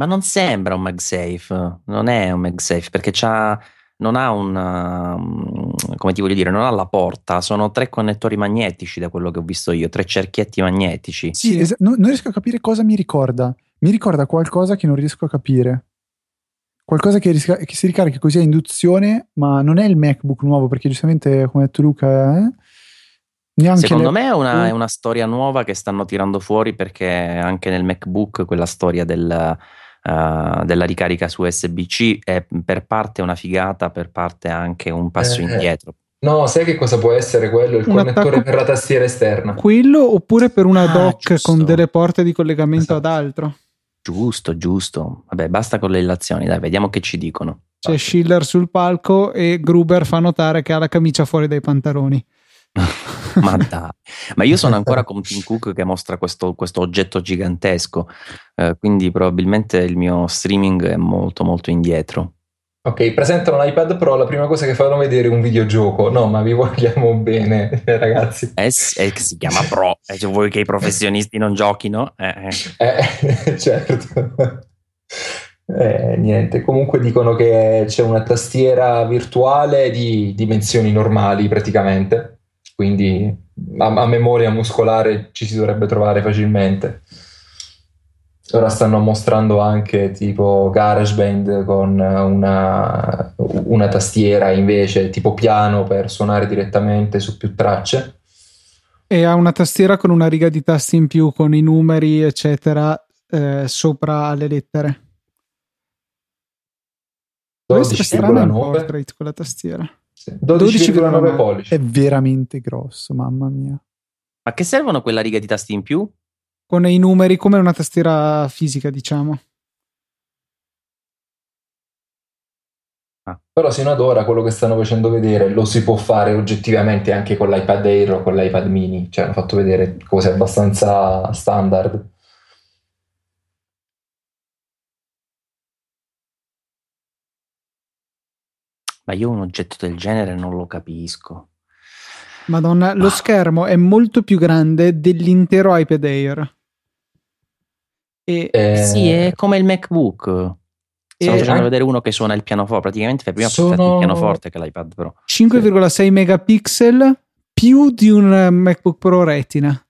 Ma non sembra un MagSafe, non è un MagSafe perché non ha un, um, come ti voglio dire, non ha la porta, sono tre connettori magnetici da quello che ho visto io, tre cerchietti magnetici. Sì, es- non, non riesco a capire cosa mi ricorda. Mi ricorda qualcosa che non riesco a capire. Qualcosa che, risca- che si ricarica così a induzione, ma non è il MacBook nuovo, perché giustamente, come ha detto Luca, eh? Neanche Secondo le... me è una, è una, storia nuova che stanno tirando fuori perché anche nel MacBook quella storia del, uh, della ricarica su USB-C è per parte una figata, per parte anche un passo eh, eh. indietro. No, sai che cosa può essere quello? Il un connettore per la tastiera esterna. Quello oppure per una ah, dock giusto. con delle porte di collegamento esatto. ad altro. Giusto, giusto. Vabbè, basta con le illazioni, dai, vediamo che ci dicono. C'è Schiller sul palco e Gruber fa notare che ha la camicia fuori dai pantaloni. ma dai, ma io sono ancora con Tim Cook che mostra questo, questo oggetto gigantesco, eh, quindi probabilmente il mio streaming è molto molto indietro. Ok, presentano l'iPad Pro, la prima cosa che fanno vedere è un videogioco. No, ma vi vogliamo bene, ragazzi. Eh, eh, si chiama Pro, e se vuoi che i professionisti non giochino? Eh, eh. certo. Eh, niente, comunque dicono che c'è una tastiera virtuale di dimensioni normali praticamente, quindi a, a memoria muscolare ci si dovrebbe trovare facilmente. Ora stanno mostrando anche tipo GarageBand con una, una, tastiera invece tipo piano per suonare direttamente su più tracce. E ha una tastiera con una riga di tasti in più con i numeri, eccetera, eh, sopra le lettere. 12,9 con la tastiera. Sì. 12,9 12 pollici. È veramente grosso, mamma mia. Ma che servono quella riga di tasti in più? con i numeri come una tastiera fisica, diciamo. Ah. Però sino ad ora quello che stanno facendo vedere lo si può fare oggettivamente anche con l'iPad Air o con l'iPad mini, cioè hanno fatto vedere cose abbastanza standard. Ma io un oggetto del genere non lo capisco. Madonna, lo ah. schermo è molto più grande dell'intero iPad Air. E... Eh, sì, è come il MacBook. Stiamo facendo anche... vedere uno che suona il pianoforte. Praticamente fai prima sono... il pianoforte che l'iPad Pro. 5,6 sì. megapixel più di un MacBook Pro Retina.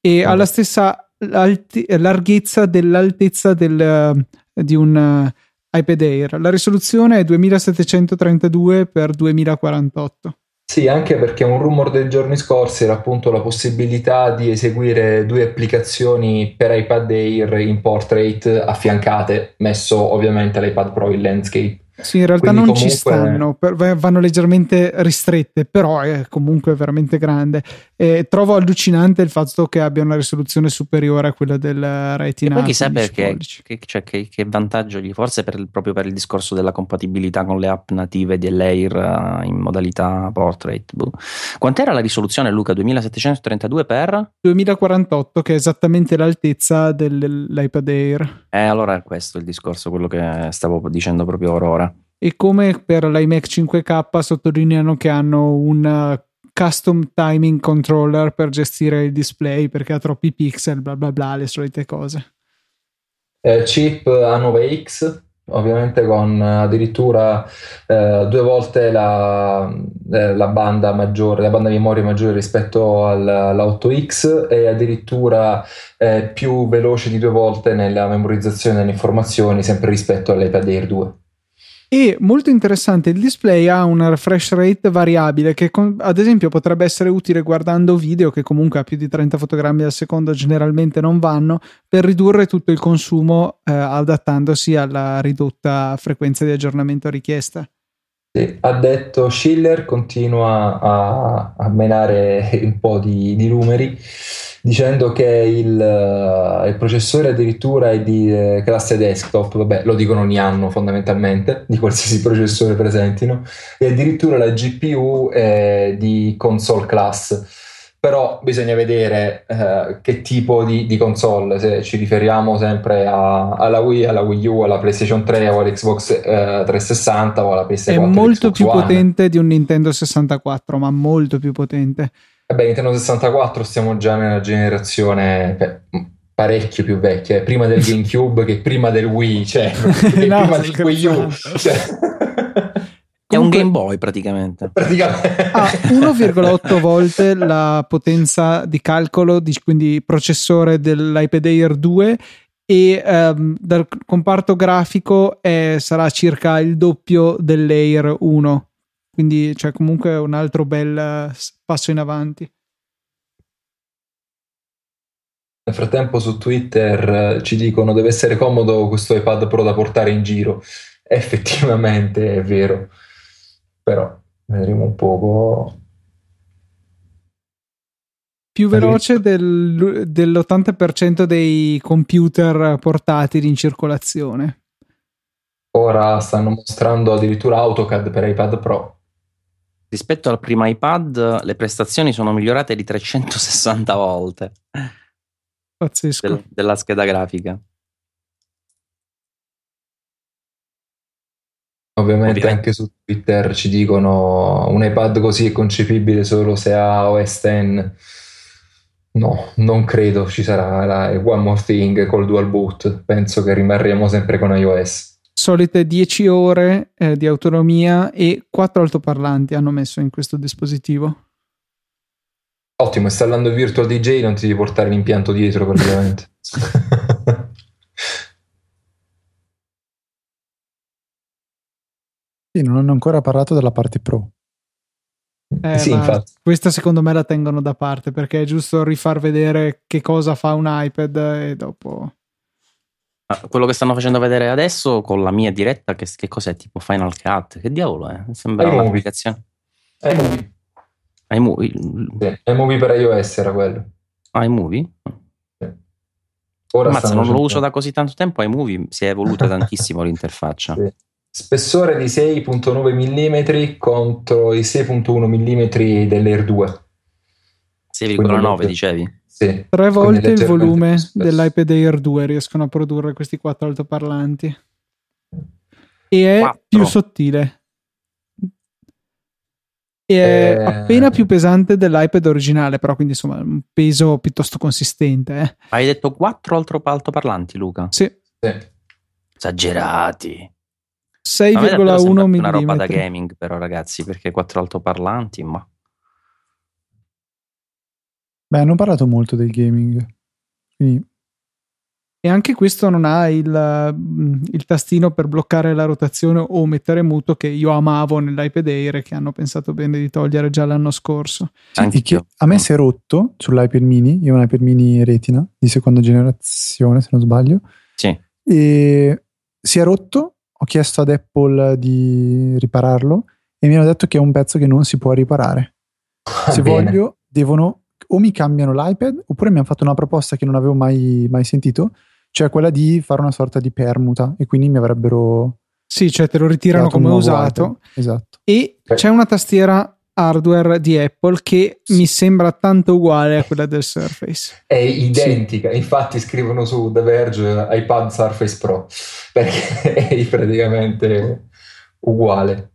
E oh. ha la stessa alti- larghezza dell'altezza del, di un uh, iPad Air. La risoluzione è 2732 x 2048. Sì, anche perché un rumor dei giorni scorsi era appunto la possibilità di eseguire due applicazioni per iPad Air in portrait affiancate, messo ovviamente l'iPad Pro in landscape. Sì, in realtà Quindi non comunque... ci stanno, per, vanno leggermente ristrette, però è comunque veramente grande. E trovo allucinante il fatto che abbia una risoluzione superiore a quella del Retina. E poi chissà perché, che, cioè, che, che, vantaggio gli, forse per, proprio per il discorso della compatibilità con le app native dell'Air uh, in modalità portrait. Boh. Quant'era la risoluzione, Luca? 2732 per? 2048, che è esattamente l'altezza dell'iPad Air. Eh, allora è questo il discorso, quello che stavo dicendo proprio ora e come per l'iMac 5K sottolineano che hanno un uh, custom timing controller per gestire il display perché ha troppi pixel, bla bla bla, le solite cose. Eh, chip A9X, ovviamente con addirittura eh, due volte la, eh, la, banda maggiore, la banda memoria maggiore rispetto alla 8X e addirittura eh, più veloce di due volte nella memorizzazione delle informazioni, sempre rispetto all'iPad Air 2. E molto interessante, il display ha una refresh rate variabile che con, ad esempio potrebbe essere utile guardando video che comunque a più di 30 fotogrammi al secondo generalmente non vanno per ridurre tutto il consumo eh, adattandosi alla ridotta frequenza di aggiornamento richiesta. Sì, ha detto Schiller, continua a, a menare un po' di, di numeri dicendo che il, uh, il processore addirittura è di uh, classe desktop, vabbè lo dicono ogni anno fondamentalmente, di qualsiasi processore presentino, e addirittura la GPU è di console class però bisogna vedere uh, che tipo di, di, console, se ci riferiamo sempre a, alla Wii, alla Wii U, alla PlayStation 3 o all'Xbox uh, 360 o alla PS4. È molto più One. potente di un Nintendo 64, ma molto più potente. Vabbè, Nintendo 64 stiamo già nella generazione beh, parecchio più vecchia, eh. prima del GameCube che prima del Wii, cioè no, prima del Wii U. Cioè. È un Game Boy praticamente. praticamente. Ha 1,8 volte la potenza di calcolo, di, quindi processore dell'iPad Air 2 e um, dal comparto grafico è, sarà circa il doppio dell'Air 1 quindi c'è comunque un altro bel passo in avanti. Nel frattempo su Twitter eh, ci dicono deve essere comodo questo iPad Pro da portare in giro. Effettivamente è vero, però vedremo un poco. Più veloce del, dell'80% dei computer portatili in circolazione. Ora stanno mostrando addirittura AutoCAD per iPad Pro. Rispetto al primo iPad, le prestazioni sono migliorate di 360 volte Pazzesco. del- della scheda grafica. Ovviamente Ovviamente. anche su Twitter ci dicono un iPad così è concepibile solo se ha OS X. No, non credo ci sarà la One More Thing col dual boot. Penso che rimarremo sempre con iOS. Solite 10 ore eh, di autonomia e 4 altoparlanti hanno messo in questo dispositivo. Ottimo, installando il Virtual DJ non ti devi portare l'impianto dietro praticamente. Sì, non hanno ancora parlato della parte pro. Eh, sì, infatti. Questa secondo me la tengono da parte perché è giusto rifar vedere che cosa fa un iPad e dopo... Ah, Quello che stanno facendo vedere adesso con la mia diretta, che, che cos'è? Tipo Final Cut? Che diavolo è? Sembra iMovie. un'applicazione. iMovie. iMovie? Sì, iMovie per iOS era quello. iMovie? Ora Mazza, non lo uso da così tanto tempo. iMovie si è evoluta tantissimo l'interfaccia. Sì. Spessore di 6.9 mm contro i 6.1 mm dell'Air 2. 6,9 Quindi- dicevi? Sì. Tre volte il volume dell'iPad Air 2 riescono a produrre questi quattro altoparlanti. E è Quattro. più sottile. E è Eh. appena più pesante dell'iPad originale, però quindi insomma un peso piuttosto consistente. eh. Hai detto 4 altro- altoparlanti, Luca? Sì, Sì. Esagerati. A me davvero 6,1 sembra mm. una roba da gaming, però, ragazzi, perché 4 altoparlanti, ma Beh, hanno parlato molto del gaming. Quindi E anche questo non ha il, mm, il tastino per bloccare la rotazione o mettere muto che io amavo nell'iPad Air che hanno pensato bene di togliere già l'anno scorso. E che a me si è rotto sull'iPad mini, io ho un iPad mini retina di seconda generazione se non sbaglio, sì. e si è rotto, ho chiesto ad Apple di ripararlo e mi hanno detto che è un pezzo che non si può riparare. Se Ah, Bene. voglio devono o mi cambiano l'iPad oppure mi hanno fatto una proposta che non avevo mai, mai sentito, cioè quella di fare una sorta di permuta e quindi mi avrebbero Sì, cioè te lo ritirano come usato. Esatto. E c'è una tastiera hardware di Apple che mi sembra tanto uguale a quella del Surface. È identica, infatti scrivono su The Verge iPad Surface Pro perché è praticamente uguale.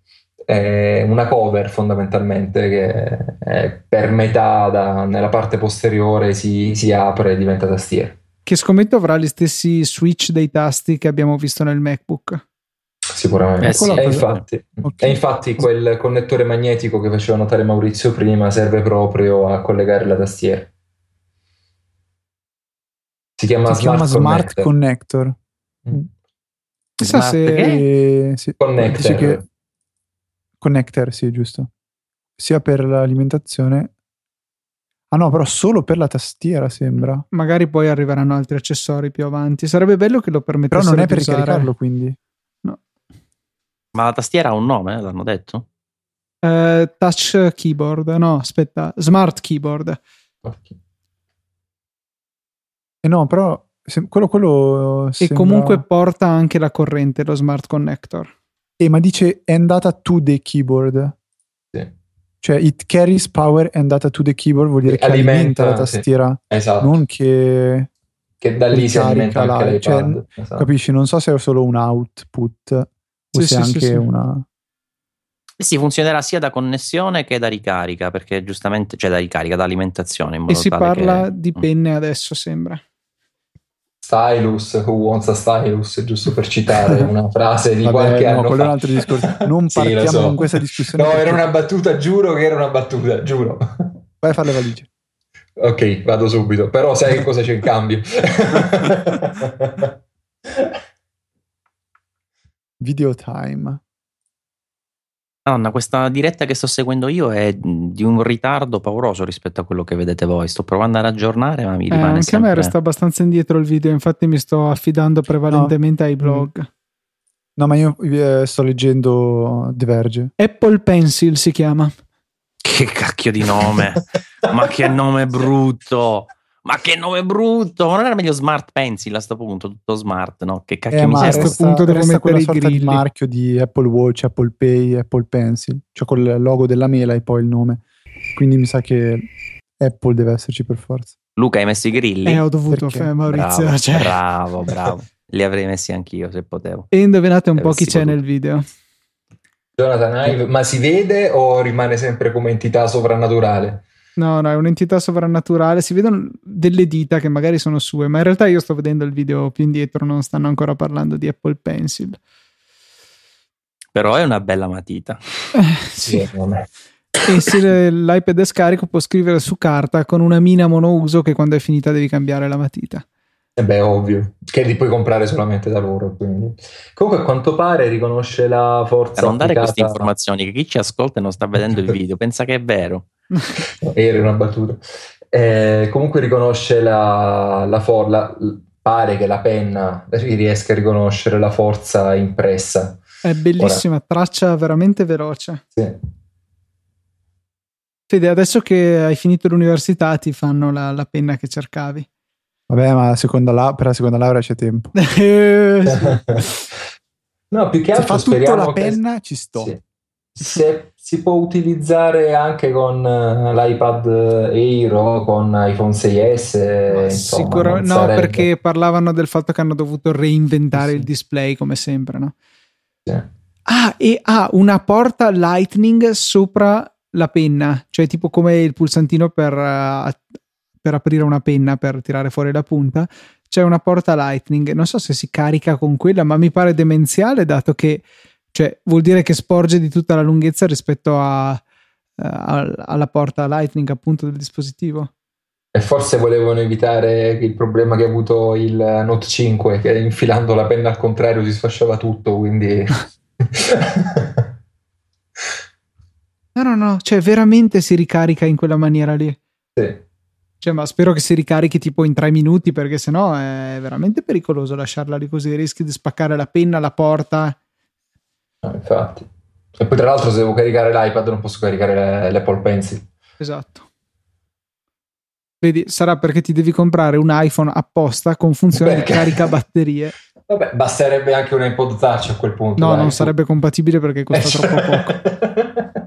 È una cover fondamentalmente che per metà da- nella parte posteriore si, si apre e diventa tastiera. Che scommetto avrà gli stessi switch dei tasti che abbiamo visto nel MacBook. Sicuramente. Eh sì. e, infatti, Ok. e infatti quel connettore magnetico che faceva notare Maurizio prima serve proprio a collegare la tastiera. Si chiama si chiama Smart, Smart Connector. Connector. Mm. Chissà Smart se che? Sì, Connector. dice che connector, sì, giusto. Sia per l'alimentazione. Ah no, però solo per la tastiera sembra. magari poi arriveranno altri accessori più avanti. Sarebbe bello che lo Però permettessero non è per usare. ricaricarlo, quindi. Ma la tastiera ha un nome, l'hanno detto? Eh, touch keyboard, no, aspetta, smart keyboard. E no, però se- quello, quello E sembra- comunque porta anche la corrente, lo smart connector. Eh, ma dice è andata to the keyboard. Sì. Cioè, it carries power and data to the keyboard vuol dire che Alimenta, alimenta, la sì. tastiera, Esatto. non che che da lì si alimenta anche la- cioè, l'iPad. Esatto. capisci? Non so se è solo un output o Sì, se sì, è sì, anche sì. una. Eh sì, funzionerà sia da connessione che da ricarica, perché giustamente, cioè da ricarica, da alimentazione. In modo E si tale parla che- di penne adesso, sembra. Stylus, who wants a stylus, giusto per citare una frase di Vabbè, qualche no, anno quello è fa. un altro discorso. Non Sì, partiamo so. con questa discussione. No, era una battuta, giuro che era una battuta, giuro. Vai a fare le valigie. Ok, vado subito, però sai che cosa c'è in cambio? Video time. Madonna, questa diretta che sto seguendo io è di un ritardo pauroso rispetto a quello che vedete voi. Sto provando ad aggiornare, ma mi Eh, rimane anche a sempre... me resta abbastanza indietro il video, infatti mi sto affidando prevalentemente ai blog. No, ma io eh, sto leggendo The Verge. Apple Pencil si chiama. Che cacchio di nome! ma che nome brutto! Ma che nome brutto! Ma non era meglio Smart Pencil a sto punto, tutto smart, no? Che cacchio Eh, mi ma a serve? sto resta, punto devo resta mettere sorta di marchio di Apple Watch, Apple Pay, Apple Pencil, cioè col logo della mela e poi il nome. Quindi mi sa che Apple deve esserci per forza. Luca, hai messo i grilli? Eh, ho dovuto, Perché? eh, Maurizio. bravo, cioè. bravo, bravo. Li avrei messi anch'io se potevo. E indovinate un Eh, po' chi c'è quello. nel video. Jonathan Ive, ma si vede o rimane sempre come entità sovrannaturale? No, no, è un'entità sovrannaturale. Si vedono delle dita che magari sono sue, ma in realtà io sto vedendo il video più indietro, non stanno ancora parlando di Apple Pencil. Però è una bella matita. Eh, sì. me. E se l'iPad è scarico può scrivere su carta con una mina monouso che quando è finita devi cambiare la matita. E beh, ovvio, che li puoi comprare solamente da loro. Quindi. Comunque, a quanto pare riconosce la forza. Per non dare queste applicata- informazioni, che chi ci ascolta e non sta vedendo il video pensa che è vero. Era una battuta. Eh, comunque riconosce la, la forza. Pare che la penna riesca a riconoscere la forza impressa. È bellissima, traccia veramente veloce. Sì. Fede, adesso che hai finito l'università ti fanno la, la penna che cercavi. Vabbè, ma la seconda la- per la seconda laurea c'è tempo. No, più che Se altro fa tutto la che- penna, ci sto. Sì. Se si può utilizzare anche con eh, l'iPad Air o con iPhone 6S, Ma insomma, sicuramente no, perché parlavano del fatto che hanno dovuto reinventare Sì. il display come sempre, no? Sì. Ah, e ha una porta Lightning sopra la penna, cioè tipo come il pulsantino per, eh, per aprire una penna per tirare fuori la punta. C'è una porta Lightning, non so se si carica con quella, ma mi pare demenziale dato che cioè, vuol dire che sporge di tutta la lunghezza rispetto a, eh, al- alla porta Lightning appunto del dispositivo. E forse volevano evitare il problema che ha avuto il Note 5, che infilando la penna al contrario si sfasciava tutto, quindi... No, no, no, cioè veramente si ricarica in quella maniera lì. Sì. Cioè, ma spero che si ricarichi tipo in tre minuti perché sennò è veramente pericoloso lasciarla lì così. Rischi di spaccare la penna, la porta. No, infatti. E poi tra l'altro se devo caricare l'iPad non posso caricare le- l'Apple Pencil. Esatto. Vedi, sarà perché ti devi comprare un iPhone apposta con funzione Perché? di carica batterie. Vabbè, basterebbe anche un iPod Touch a quel punto. No, dai, non sarebbe compatibile perché costa Eh, troppo poco.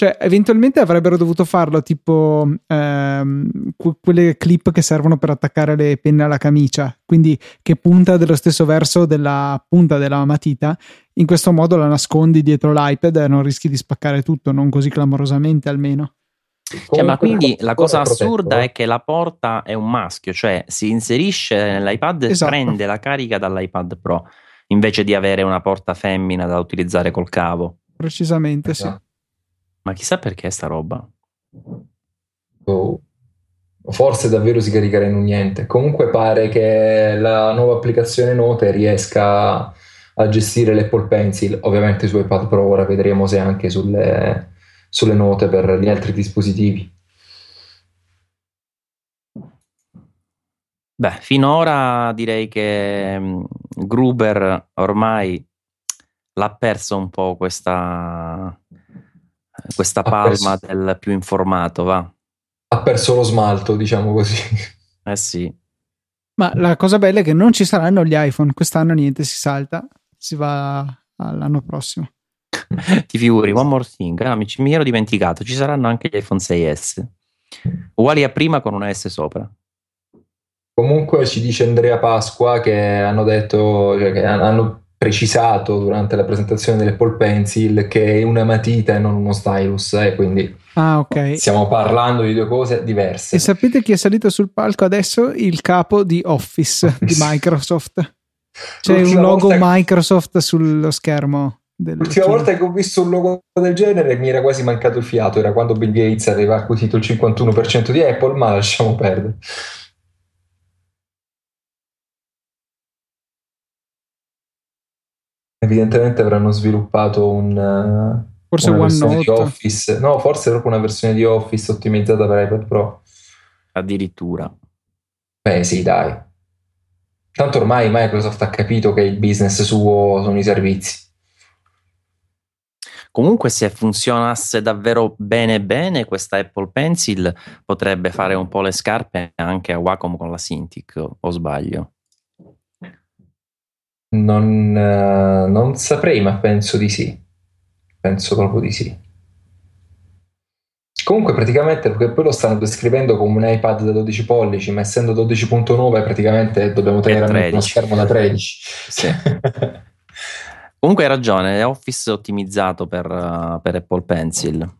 Cioè, eventualmente avrebbero dovuto farlo tipo ehm, que- quelle clip che servono per attaccare le penne alla camicia, quindi che punta dello stesso verso della punta della matita. In questo modo la nascondi dietro l'iPad e non rischi di spaccare tutto, non così clamorosamente almeno. Cioè, ma quindi la cosa assurda è che la porta è un maschio, cioè si inserisce nell'iPad e Esatto. prende la carica dall'iPad Pro invece di avere una porta femmina da utilizzare col cavo. Precisamente, sì. Ma chissà perché sta roba. Oh. Forse davvero si caricherà in un niente. Comunque pare che la nuova applicazione Note riesca a gestire l'Apple Pencil, ovviamente su iPad Pro, ora vedremo se anche sulle, sulle note per gli altri dispositivi. Beh, finora direi che mm, Gruber ormai l'ha perso un po' questa, questa palma perso. del più informato, va. Ha perso lo smalto, diciamo così. Eh sì. Ma la cosa bella è che non ci saranno gli iPhone, quest'anno niente si salta, si va all'anno prossimo. Ti figuri, one more thing, ah, mi, ci- mi ero dimenticato, ci saranno anche gli iPhone 6S, uguali a prima con una S sopra. Comunque ci dice Andrea Pasqua che hanno detto, cioè che han- hanno precisato durante la presentazione dell'Apple Pencil che è una matita e non uno stylus, eh, quindi Ah, ok. stiamo parlando di due cose E diverse. sapete chi è salito sul palco adesso? Il capo di Office di Microsoft. C'è un L'ultima logo volta- Microsoft sullo schermo. L'ultima volta che ho visto un logo del genere mi era quasi mancato il fiato, era quando Bill Gates aveva acquisito il 51% di Apple, ma lasciamo perdere. Evidentemente avranno sviluppato un, eh, Forse una versione di OneNote. Office, no, forse proprio una versione di Office ottimizzata per iPad Pro. Addirittura. Beh, sì, dai. Tanto ormai Microsoft ha capito che il business suo sono i servizi. Comunque, se funzionasse davvero bene bene, questa Apple Pencil potrebbe fare un po' le scarpe anche a Wacom con la Cintiq, o sbaglio? Non, eh, non saprei, ma penso di sì. Penso proprio di sì. Comunque praticamente perché poi lo stanno descrivendo come un iPad da 12 pollici, ma essendo 12.9 praticamente dobbiamo tenere uno schermo da 13. Sì. Comunque hai ragione, Office è ottimizzato per, per Apple Pencil,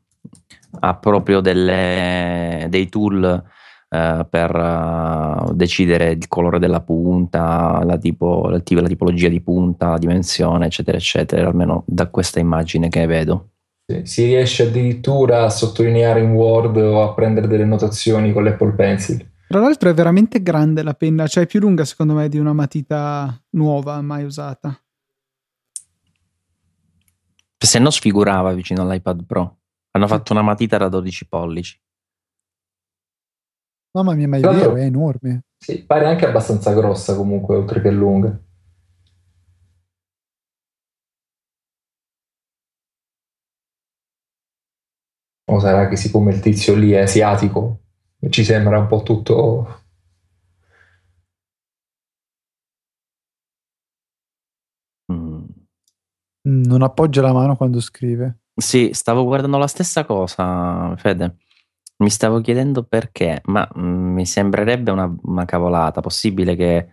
ha proprio delle, dei tool uh, per uh, decidere il colore della punta, la, tipo, la, tipologia di punta, la dimensione, eccetera, eccetera, almeno da questa immagine che vedo. Si riesce addirittura a sottolineare in Word o a prendere delle notazioni con l'Apple Pencil. Tra l'altro è veramente grande la penna, cioè è più lunga secondo me di una matita nuova mai usata. Se no sfigurava vicino all'iPad Pro. Hanno fatto una matita da 12 pollici. Mamma mia, ma è vero, è enorme. Sì, pare anche abbastanza grossa comunque, oltre che lunga. O sarà che siccome il tizio lì è asiatico, ci sembra un po' tutto... Mm. Non appoggia la mano quando scrive. Sì, stavo guardando la stessa cosa, Fede. Mi stavo chiedendo perché, ma mm, mi sembrerebbe una, una, cavolata. Possibile che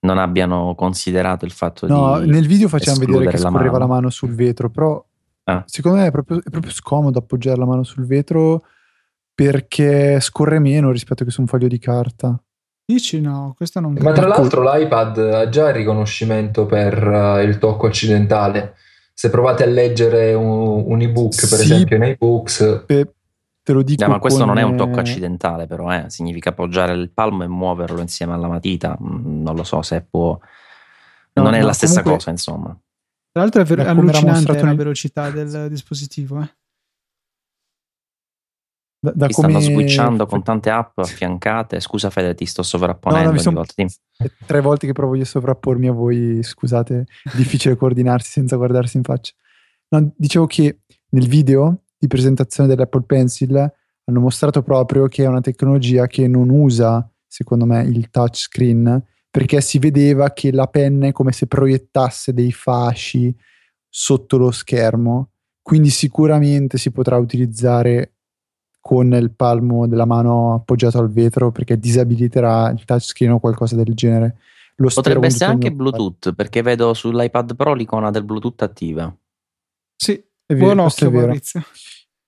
non abbiano considerato il fatto no, di. No, nel video facciamo vedere che scorreva mano. la mano sul vetro, però Ah. Secondo me è proprio, è proprio, scomodo appoggiare la mano sul vetro perché scorre meno rispetto che su un foglio di carta. Dici no, questo non Ma tra l'altro l'iPad ha già il riconoscimento per uh, il tocco accidentale. Se provate a leggere un, un ebook, per sì, esempio in iBooks, pe- te lo dico. No, ma questo non è un tocco accidentale, però, eh. significa appoggiare il palmo e muoverlo insieme alla matita. Mm, non lo so se può. No, non è la stessa comunque, cosa, insomma. Tra l'altro è ver- allucinante la velocità del dispositivo. Eh. Da, da come... stanno switchando con tante app affiancate. Scusa Fede, ti sto sovrapponendo. No, no, sono... Tre volte che provo io a sovrappormi a voi, scusate, è difficile coordinarsi senza guardarsi in faccia. No, dicevo che nel video di presentazione dell'Apple Pencil hanno mostrato proprio che è una tecnologia che non usa, secondo me, il touchscreen, perché si vedeva che la penna è come se proiettasse dei fasci sotto lo schermo, quindi sicuramente si potrà utilizzare con il palmo della mano appoggiato al vetro perché disabiliterà il touchscreen o qualcosa del genere. Lo Potrebbe essere anche Bluetooth perché vedo sull'iPad Pro l'icona del Bluetooth attiva. Sì, è vero, buon occhio Maurizio.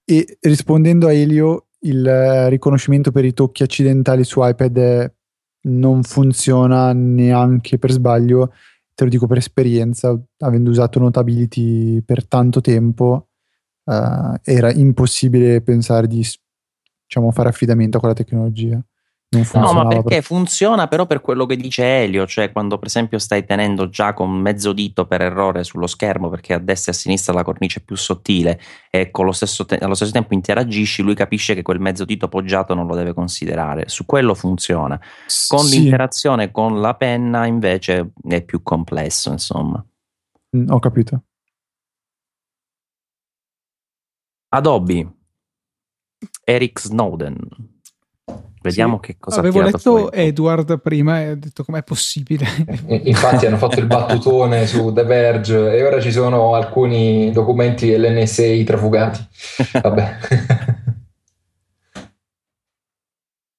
E rispondendo a Elio, il riconoscimento per i tocchi accidentali su iPad è non funziona neanche per sbaglio, te lo dico per esperienza, avendo usato Notability per tanto tempo, uh, era impossibile pensare di diciamo, fare affidamento a quella tecnologia. No, ma perché per... funziona però per quello che dice Elio, cioè quando per esempio stai tenendo già con mezzo dito per errore sullo schermo perché a destra e a sinistra la cornice è più sottile e lo te- allo stesso tempo interagisci, lui capisce che quel mezzo dito appoggiato non lo deve considerare. Su quello funziona. Con sì. l'interazione con la penna invece è più complesso, insomma. Mm, ho capito. Adobe. Eric Snowden Vediamo sì, che cosa Avevo letto fuori. Edward prima e ho detto com'è possibile. Infatti hanno fatto il battutone su The Verge e ora ci sono alcuni documenti dell'NSA trafugati. Vabbè.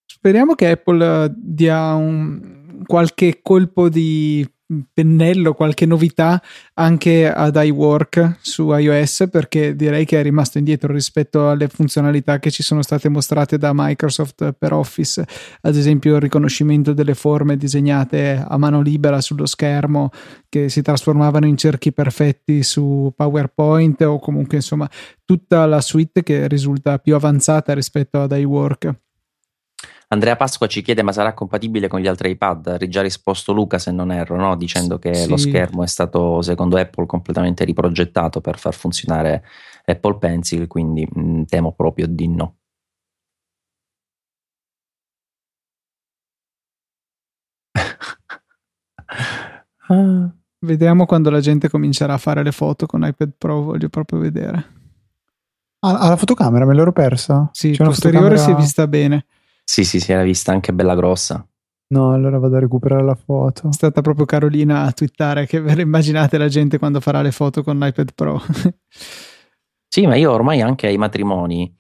Speriamo che Apple dia un, qualche colpo di pennello, qualche novità anche ad iWork su iOS perché direi che è rimasto indietro rispetto alle funzionalità che ci sono state mostrate da Microsoft per Office, ad esempio il riconoscimento delle forme disegnate a mano libera sullo schermo che si trasformavano in cerchi perfetti su PowerPoint o comunque insomma tutta la suite che risulta più avanzata rispetto ad iWork. Andrea Pasqua ci chiede ma sarà compatibile con gli altri iPad? Ha già risposto Luca se non erro, no? dicendo che sì. lo schermo è stato secondo Apple completamente riprogettato per far funzionare Apple Pencil, quindi mh, mm, temo proprio di no. Vediamo quando la gente comincerà a fare le foto con iPad Pro, voglio proprio vedere. Ah, la fotocamera me l'ero persa? Sì, C'è posteriore fotocamera... si è vista bene. Sì, sì, si era vista anche bella grossa. No, allora vado a recuperare la foto. È stata proprio Carolina a twittare che ve le immaginate la gente quando farà le foto con l'iPad Pro. sì, ma io ormai anche ai matrimoni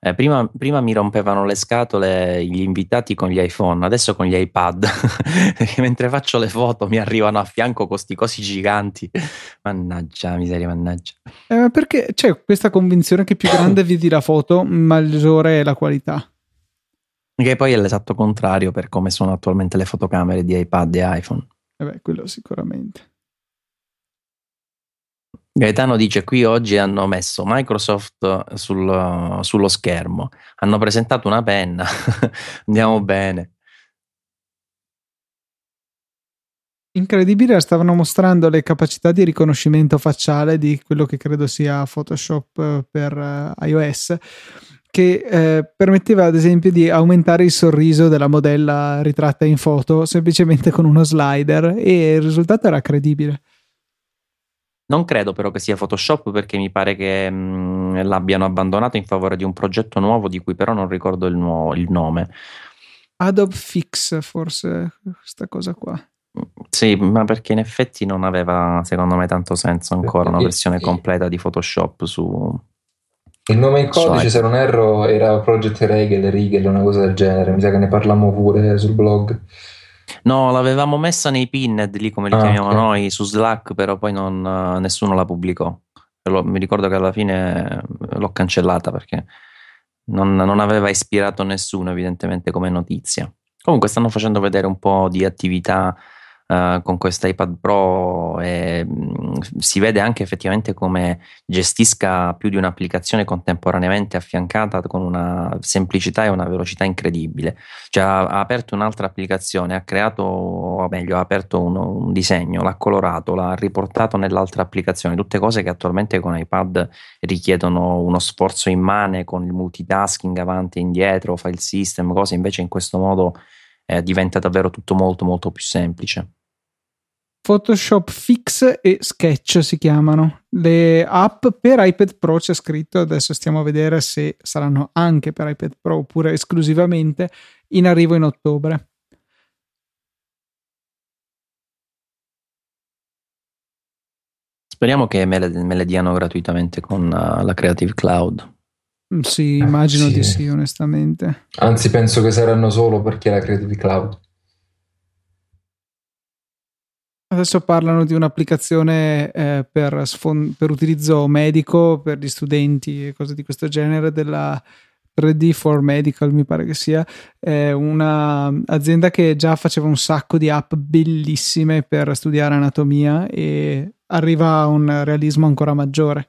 eh, prima, prima, mi rompevano le scatole gli invitati con gli iPhone, adesso con gli iPad. mentre faccio le foto mi arrivano a fianco con questi cosi giganti. Mannaggia, miseria, mannaggia. Eh, perché c'è questa convinzione che più grande vedi la foto, maggiore è la qualità. Che poi è l'esatto contrario per come sono attualmente le fotocamere di iPad e iPhone. Eh beh, quello sicuramente. Gaetano dice qui oggi hanno messo Microsoft sul, sullo schermo, hanno presentato una penna, andiamo bene. Incredibile, stavano mostrando le capacità di riconoscimento facciale di quello che credo sia Photoshop eh, per iOS, che eh, permetteva ad esempio di aumentare il sorriso della modella ritratta in foto semplicemente con uno slider e il risultato era credibile. Non credo però che sia Photoshop perché mi pare che mh, l'abbiano abbandonato in favore di un progetto nuovo di cui però non ricordo il, nuovo, il nome. Adobe Fix, forse questa cosa qua. Sì, ma perché in effetti non aveva, secondo me, tanto senso ancora una versione completa di Photoshop su. Il nome in codice, se non erro, era Project Regel, Rigel, una cosa del genere. Mi sa che ne parlammo pure sul blog. No, l'avevamo messa nei pinned lì come li ah, chiamiamo okay. noi su Slack, però poi non, nessuno la pubblicò. Lo, mi ricordo che alla fine l'ho cancellata perché non, non aveva ispirato nessuno, evidentemente, come notizia. Comunque stanno facendo vedere un po' di attività uh, con questo iPad Pro e mh, si vede anche effettivamente come gestisca più di un'applicazione contemporaneamente affiancata con una semplicità e una velocità incredibile. Cioè ha, ha aperto un'altra applicazione, ha creato, o meglio, ha aperto uno, un disegno, l'ha colorato, l'ha riportato nell'altra applicazione, tutte cose che attualmente con iPad richiedono uno sforzo immane con il multitasking avanti e indietro, file system, cose invece in questo modo eh, diventa davvero tutto molto molto più semplice. Photoshop Fix e Sketch si chiamano. Le app per iPad Pro c'è scritto, adesso stiamo a vedere se saranno anche per iPad Pro oppure esclusivamente in arrivo in ottobre. Speriamo che me le, me le diano gratuitamente con uh, la Creative Cloud. Mm, sì, immagino sì. di sì, onestamente. Anzi, penso che saranno solo perché la Creative Cloud. Adesso parlano di un'applicazione eh, per, sfon- per, utilizzo medico per gli studenti e cose di questo genere della 3D for Medical, mi pare che sia, è un'azienda che già faceva un sacco di app bellissime per studiare anatomia e arriva a un realismo ancora maggiore.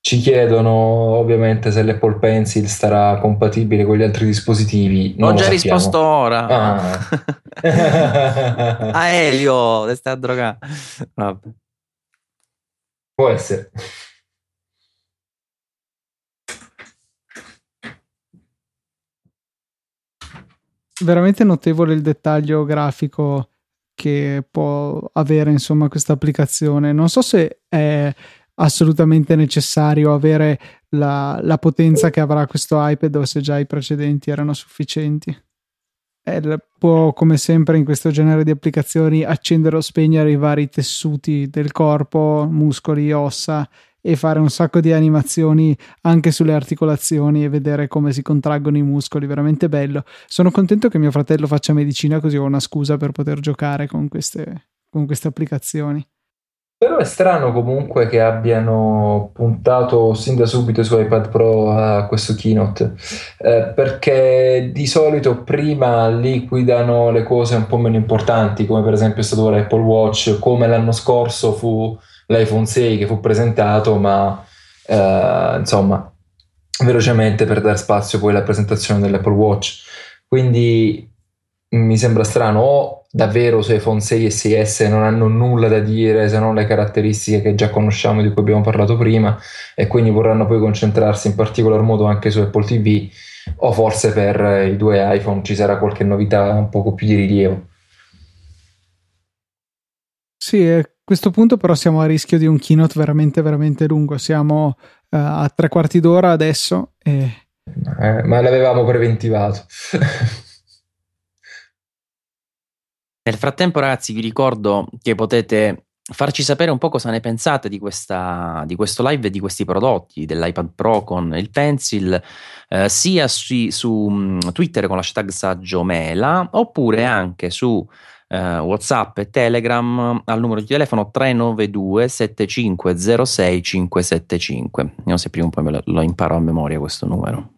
Ci chiedono ovviamente se l'Apple Pencil starà compatibile con gli altri dispositivi. Non Ho già risposto ora. Ah. a Elio, te stai a drogare. Vabbè. Può essere. Veramente notevole il dettaglio grafico che può avere insomma questa applicazione. Non so se è assolutamente necessario avere la, la, potenza che avrà questo iPad o se già i precedenti erano sufficienti. Eh, può, come sempre in questo genere di applicazioni, accendere o spegnere i vari tessuti del corpo, muscoli, ossa e fare un sacco di animazioni anche sulle articolazioni e vedere come si contraggono i muscoli, veramente bello. Sono contento che mio fratello faccia medicina così ho una scusa per poter giocare con queste, con queste applicazioni. Però è strano comunque che abbiano puntato sin da subito su iPad Pro a questo keynote, eh, perché di solito prima liquidano le cose un po' meno importanti, come per esempio è stato l'Apple Watch, come l'anno scorso fu l'iPhone 6 che fu presentato, ma eh, insomma, velocemente per dare spazio poi alla presentazione dell'Apple Watch. Quindi mi sembra strano, o davvero su iPhone 6 e 6S non hanno nulla da dire se non le caratteristiche che già conosciamo di cui abbiamo parlato prima e quindi vorranno poi concentrarsi in particolar modo anche su Apple TV o forse per i due iPhone ci sarà qualche novità un poco più di rilievo. Sì, a questo punto però siamo a rischio di un keynote veramente veramente lungo, siamo a tre quarti d'ora adesso. E... Eh, ma l'avevamo preventivato. Nel frattempo, ragazzi, vi ricordo che potete farci sapere un po' cosa ne pensate di, questa, di questo live e di questi prodotti dell'iPad Pro con il Pencil, eh, sia su, su mm, Twitter con l'hashtag Saggio Mela, oppure anche su eh, WhatsApp e Telegram al numero di telefono 392 7506 575. Vediamo se prima o poi lo, lo imparo a memoria questo numero.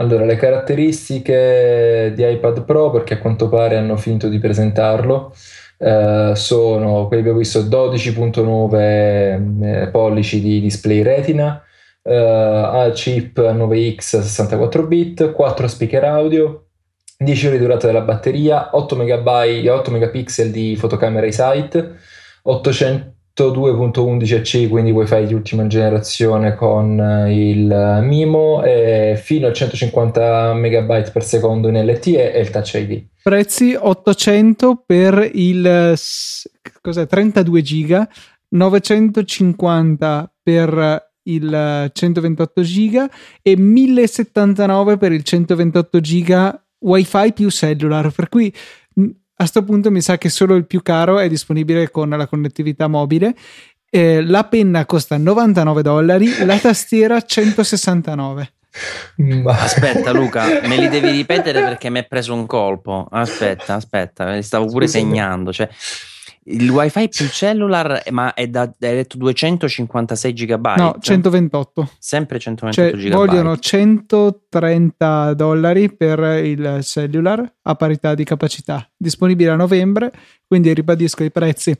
Allora, le caratteristiche di iPad Pro, perché a quanto pare hanno finito di presentarlo, eh, sono, quelli abbiamo visto, 12.9 eh, pollici di display retina, eh, a chip 9X 64 bit, 4 speaker audio, 10 ore di durata della batteria, 8, megabyte, 8 megapixel di fotocamera e sight, 800 2.11c, quindi Wi-Fi di ultima generazione con eh, il eh, MIMO e fino a 150 MB per secondo in LTE e il Touch ID. Prezzi 800 per il 32 giga, 950 per il 128 giga e 1079 per il 128 giga wifi più cellular per cui a questo punto mi sa che solo il più caro è disponibile con la connettività mobile. Eh, la penna costa 99 dollari, la tastiera 169. Aspetta, Luca, me li devi ripetere perché mi è preso un colpo. Aspetta, aspetta, li stavo pure Scusami. segnando. Cioè, il wifi più cellular, ma è da hai detto 256 GB? No, 128. Sempre 128 cioè, GB. Vogliono 130 dollari per il cellular a parità di capacità. Disponibile a novembre, quindi ribadisco i prezzi.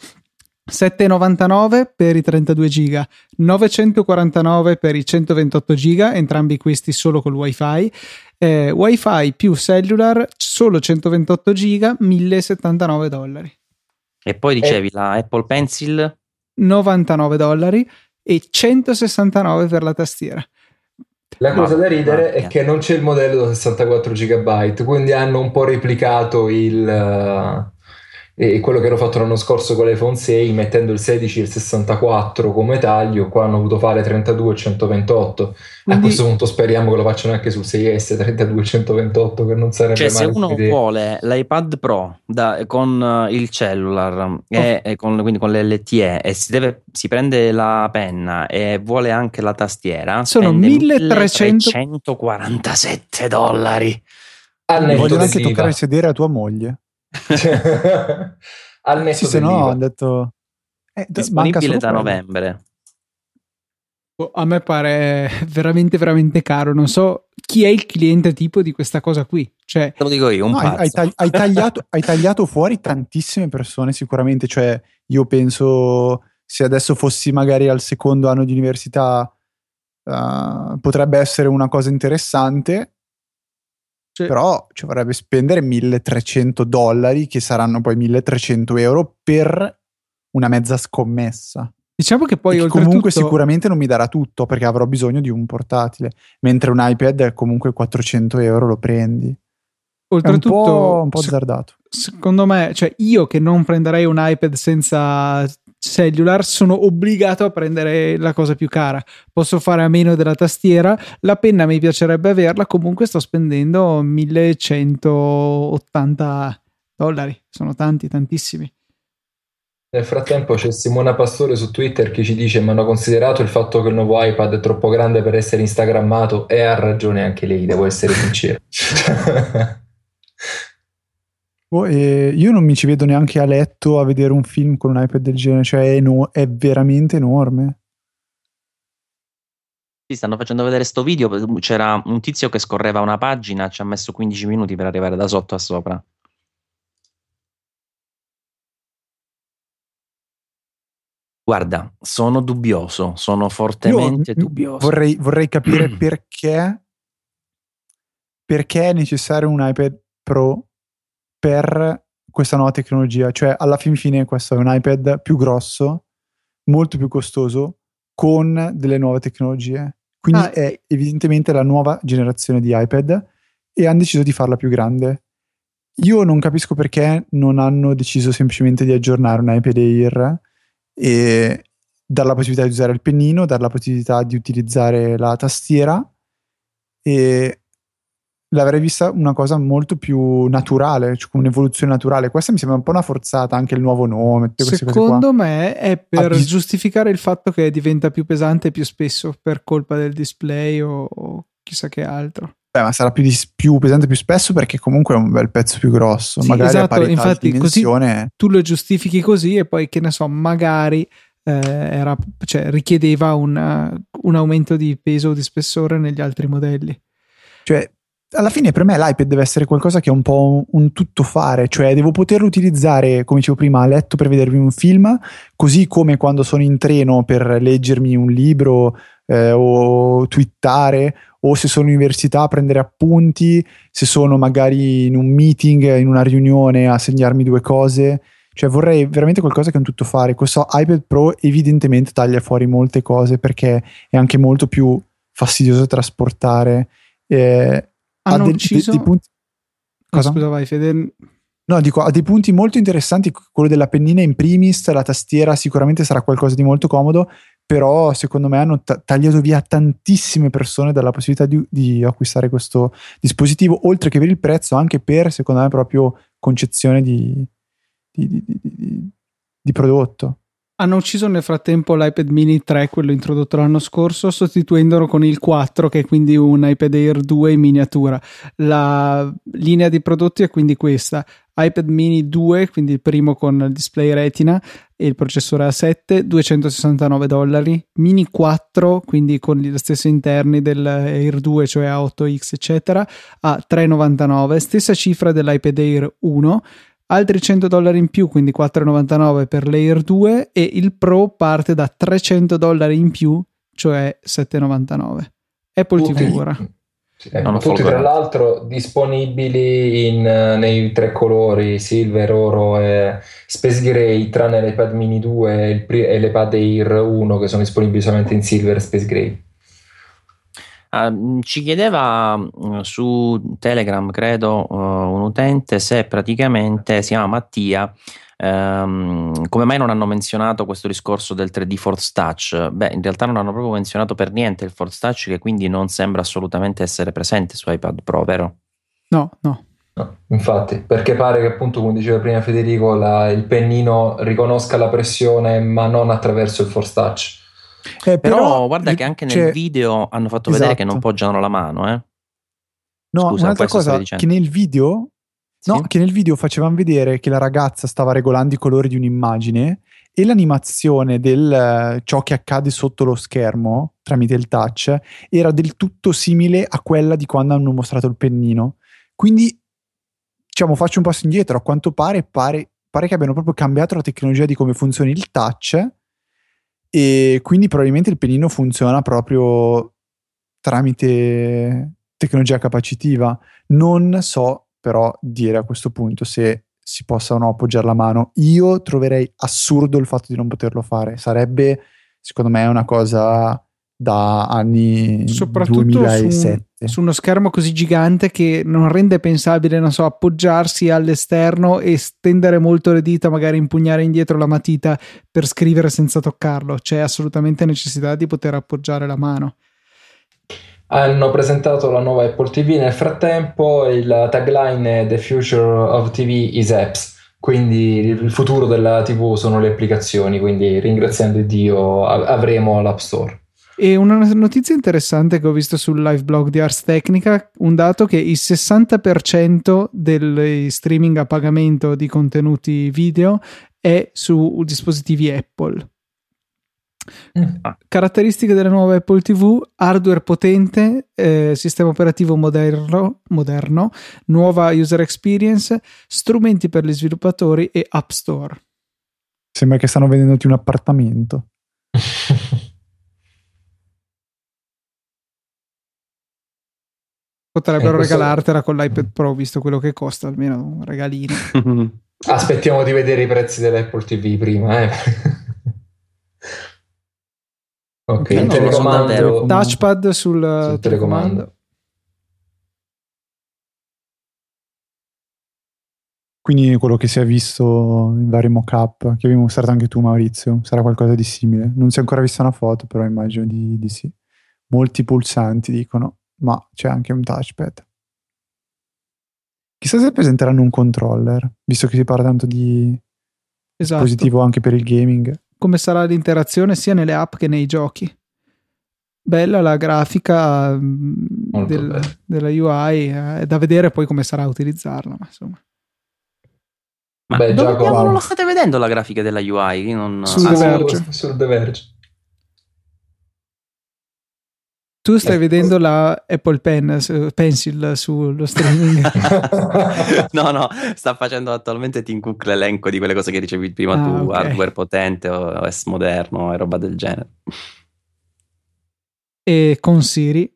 7,99 per i 32 giga, 949 per i 128 giga, entrambi questi solo col wifi. Eh, wifi più cellular, solo 128 giga, 1079 dollari. E poi dicevi eh, la Apple Pencil 99 dollari e 169 per la tastiera. La cosa ma, da ridere ma, è che non c'è il modello da 64 GB, quindi hanno un po' replicato il, e quello che hanno fatto l'anno scorso con l'iPhone 6 mettendo il 16 e il 64 come taglio qua hanno voluto fare 32 e 128 Quindi, a questo punto speriamo che lo facciano anche sul 6S 32 e 128 che non sarebbe cioè se uno idea. vuole l'iPad Pro da, con il cellular oh. e, e con, quindi con l'LTE e si, deve, si prende la penna e vuole anche la tastiera sono 1300... 1347 dollari vogliono anche toccare il sedere a tua moglie al netto sì, se no hanno detto eh, disponibile da novembre. Boh, a me pare veramente veramente caro. Non so chi è il cliente tipo di questa cosa qui. Cioè, te lo dico io un no, hai, tagli- hai, tagliato, hai tagliato fuori tantissime persone sicuramente. Cioè io penso se adesso fossi magari al secondo anno di università uh, potrebbe essere una cosa interessante sì. Però ci vorrebbe spendere 1300 dollari, che saranno poi 1300 euro, per una mezza scommessa. Diciamo che poi che comunque sicuramente non mi darà tutto perché avrò bisogno di un portatile, mentre un iPad comunque 400 euro lo prendi. Oltretutto, è un po', un po azzardato. Secondo me, cioè io che non prenderei un iPad senza cellular sono obbligato a prendere la cosa più cara. Posso fare a meno della tastiera, la penna mi piacerebbe averla, comunque sto spendendo 1180 dollari, sono tanti, tantissimi. Nel frattempo c'è Simona Pastore su Twitter che ci dice: Mi hanno considerato il fatto che il nuovo iPad è troppo grande per essere instagrammato e ha ragione anche lei, devo essere sincero. Oh, io non mi ci vedo neanche a letto a vedere un film con un iPad del genere, cioè è, no- è veramente enorme. Sì, stanno facendo vedere sto video. C'era un tizio che scorreva una pagina, ci ha messo 15 minuti per arrivare da sotto a sopra. Guarda, sono dubbioso, sono fortemente Io dubbioso. Vorrei, vorrei capire perché, perché è necessario un iPad Pro per questa nuova tecnologia. Cioè, alla fin fine, questo è un iPad più grosso, molto più costoso, con delle nuove tecnologie. Quindi ah, è evidentemente la nuova generazione di iPad e hanno deciso di farla più grande. Io non capisco perché non hanno deciso semplicemente di aggiornare un iPad Air e, dare la possibilità di usare il pennino, dare la possibilità di utilizzare la tastiera e l'avrei vista una cosa molto più naturale, cioè un'evoluzione naturale. Questa mi sembra un po' una forzata, anche il nuovo nome. Secondo me è per bis- giustificare il fatto che diventa più pesante più spesso per colpa del display o, o chissà che altro. Beh, ma sarà più, dis- più, pesante più spesso perché comunque è un bel pezzo più grosso. Sì, magari esatto, infatti così tu lo giustifichi così e poi che ne so, magari eh, era, cioè, richiedeva un, un aumento di peso o di spessore negli altri modelli. Cioè, alla fine per me l'iPad deve essere qualcosa che è un po' un, tuttofare, cioè devo poterlo utilizzare, come dicevo prima, a letto per vedermi un film, così come quando sono in treno per leggermi un libro eh, o twittare, o se sono in università a prendere appunti, se sono magari in un meeting, in una riunione a segnarmi due cose. Cioè vorrei veramente qualcosa che è un tuttofare. Questo iPad Pro evidentemente taglia fuori molte cose perché è anche molto più fastidioso trasportare. Eh, Hanno de- ucciso... De- punti... Cosa? scusa, vai Fede. No, dico, ha dei punti molto interessanti, quello della pennina in primis, la tastiera sicuramente sarà qualcosa di molto comodo, però secondo me hanno t- tagliato via tantissime persone dalla possibilità di, di, acquistare questo dispositivo, oltre che per il prezzo, anche per, secondo me, proprio concezione di, di, di prodotto. Hanno ucciso nel frattempo l'iPad mini 3, quello introdotto l'anno scorso, sostituendolo con il 4, che è quindi un iPad Air 2 in miniatura. La linea di prodotti è quindi questa: iPad mini 2, quindi il primo con il display retina e il processore A7, 269 dollari, mini 4, quindi con gli stessi interni dell'Air 2, cioè A8X, eccetera, a 399, stessa cifra dell'iPad Air 1 altri 100 dollari in più, quindi 4,99 per l'Air 2 e il Pro parte da 300 dollari in più, cioè 7,99. Apple tutti, TV ora. Ecco, tutti tra l'altro disponibili in, nei tre colori silver, oro e space gray tranne l'iPad mini 2 e l'iPad Air 1 che sono disponibili solamente in silver e space gray Uh, ci chiedeva uh, su Telegram, credo, uh, un utente se praticamente si chiama Mattia. Um, come mai non hanno menzionato questo discorso del 3D Force Touch? Beh, in realtà non hanno proprio menzionato per niente il Force Touch, che quindi non sembra assolutamente essere presente su iPad Pro, vero? No, no. no infatti, perché pare che appunto, come diceva prima Federico, la, il pennino riconosca la pressione, ma non attraverso il Force Touch. Eh, però, però, guarda che anche nel video hanno fatto esatto. vedere che non esatto. poggiano la mano, eh. No, Scusa, un'altra cosa che nel video sì? No, che nel video facevano vedere che la ragazza stava regolando i colori di un'immagine e l'animazione del ciò che accade sotto lo schermo tramite il touch era del tutto simile a quella di quando hanno mostrato il pennino. Quindi, diciamo, faccio un passo indietro. A quanto pare, pare, pare che abbiano proprio cambiato la tecnologia di come funziona il touch e quindi probabilmente il pennino funziona proprio tramite tecnologia capacitiva. Non so però dire a questo punto se si possa o no appoggiare la mano. Io troverei assurdo il fatto di non poterlo fare. Sarebbe, secondo me, una cosa da anni Soprattutto 2007. Su, uno schermo così gigante che non rende pensabile, non so, appoggiarsi all'esterno e stendere molto le dita, magari impugnare indietro la matita per scrivere senza toccarlo. C'è assolutamente necessità di poter appoggiare la mano. Hanno presentato la nuova Apple TV nel frattempo, il tagline è The Future of TV is Apps quindi il futuro della TV sono le applicazioni, quindi ringraziando Dio avremo l'App Store. E una notizia interessante che ho visto sul live blog di Ars Technica, un dato che il 60% dei streaming a pagamento di contenuti video è su dispositivi Apple. Mm. Caratteristiche della nuova Apple TV: hardware potente, eh, sistema operativo moderno, moderno, nuova user experience, strumenti per gli sviluppatori e App Store. Sembra che stanno vendendoti un appartamento. Potrebbero questo... regalartela con l'iPad Pro, visto quello che costa, almeno un regalino. Aspettiamo di vedere i prezzi dell'Apple TV prima, eh. ok, no, telecomando. Touchpad sul, sul telecomando. telecomando. Quindi quello che si è visto in vari mock-up, che avevi mostrato anche tu Maurizio, sarà qualcosa di simile. Non si è ancora vista una foto, però immagino di, di sì. Molti pulsanti dicono, ma c'è anche un touchpad. Chissà se presenteranno un controller, visto che si parla tanto di Esatto. dispositivo anche per il gaming. Come sarà l'interazione sia nelle app che nei giochi. Bella la grafica mm, del- della UI, eh, è da vedere poi come sarà a utilizzarla, ma insomma. Ma Beh, dove Giacomo- diavolo lo state vedendo la grafica della UI? Non... Sul Ah, The sì. Verge. sul The Verge. Tu stai Eh, vedendo la Apple Pen, su- Pencil sullo streaming. No, no, sta facendo attualmente Tim Cook l'elenco di quelle cose che ricevi prima Ah, tu, ok. hardware potente, OS moderno e roba del genere. e con Siri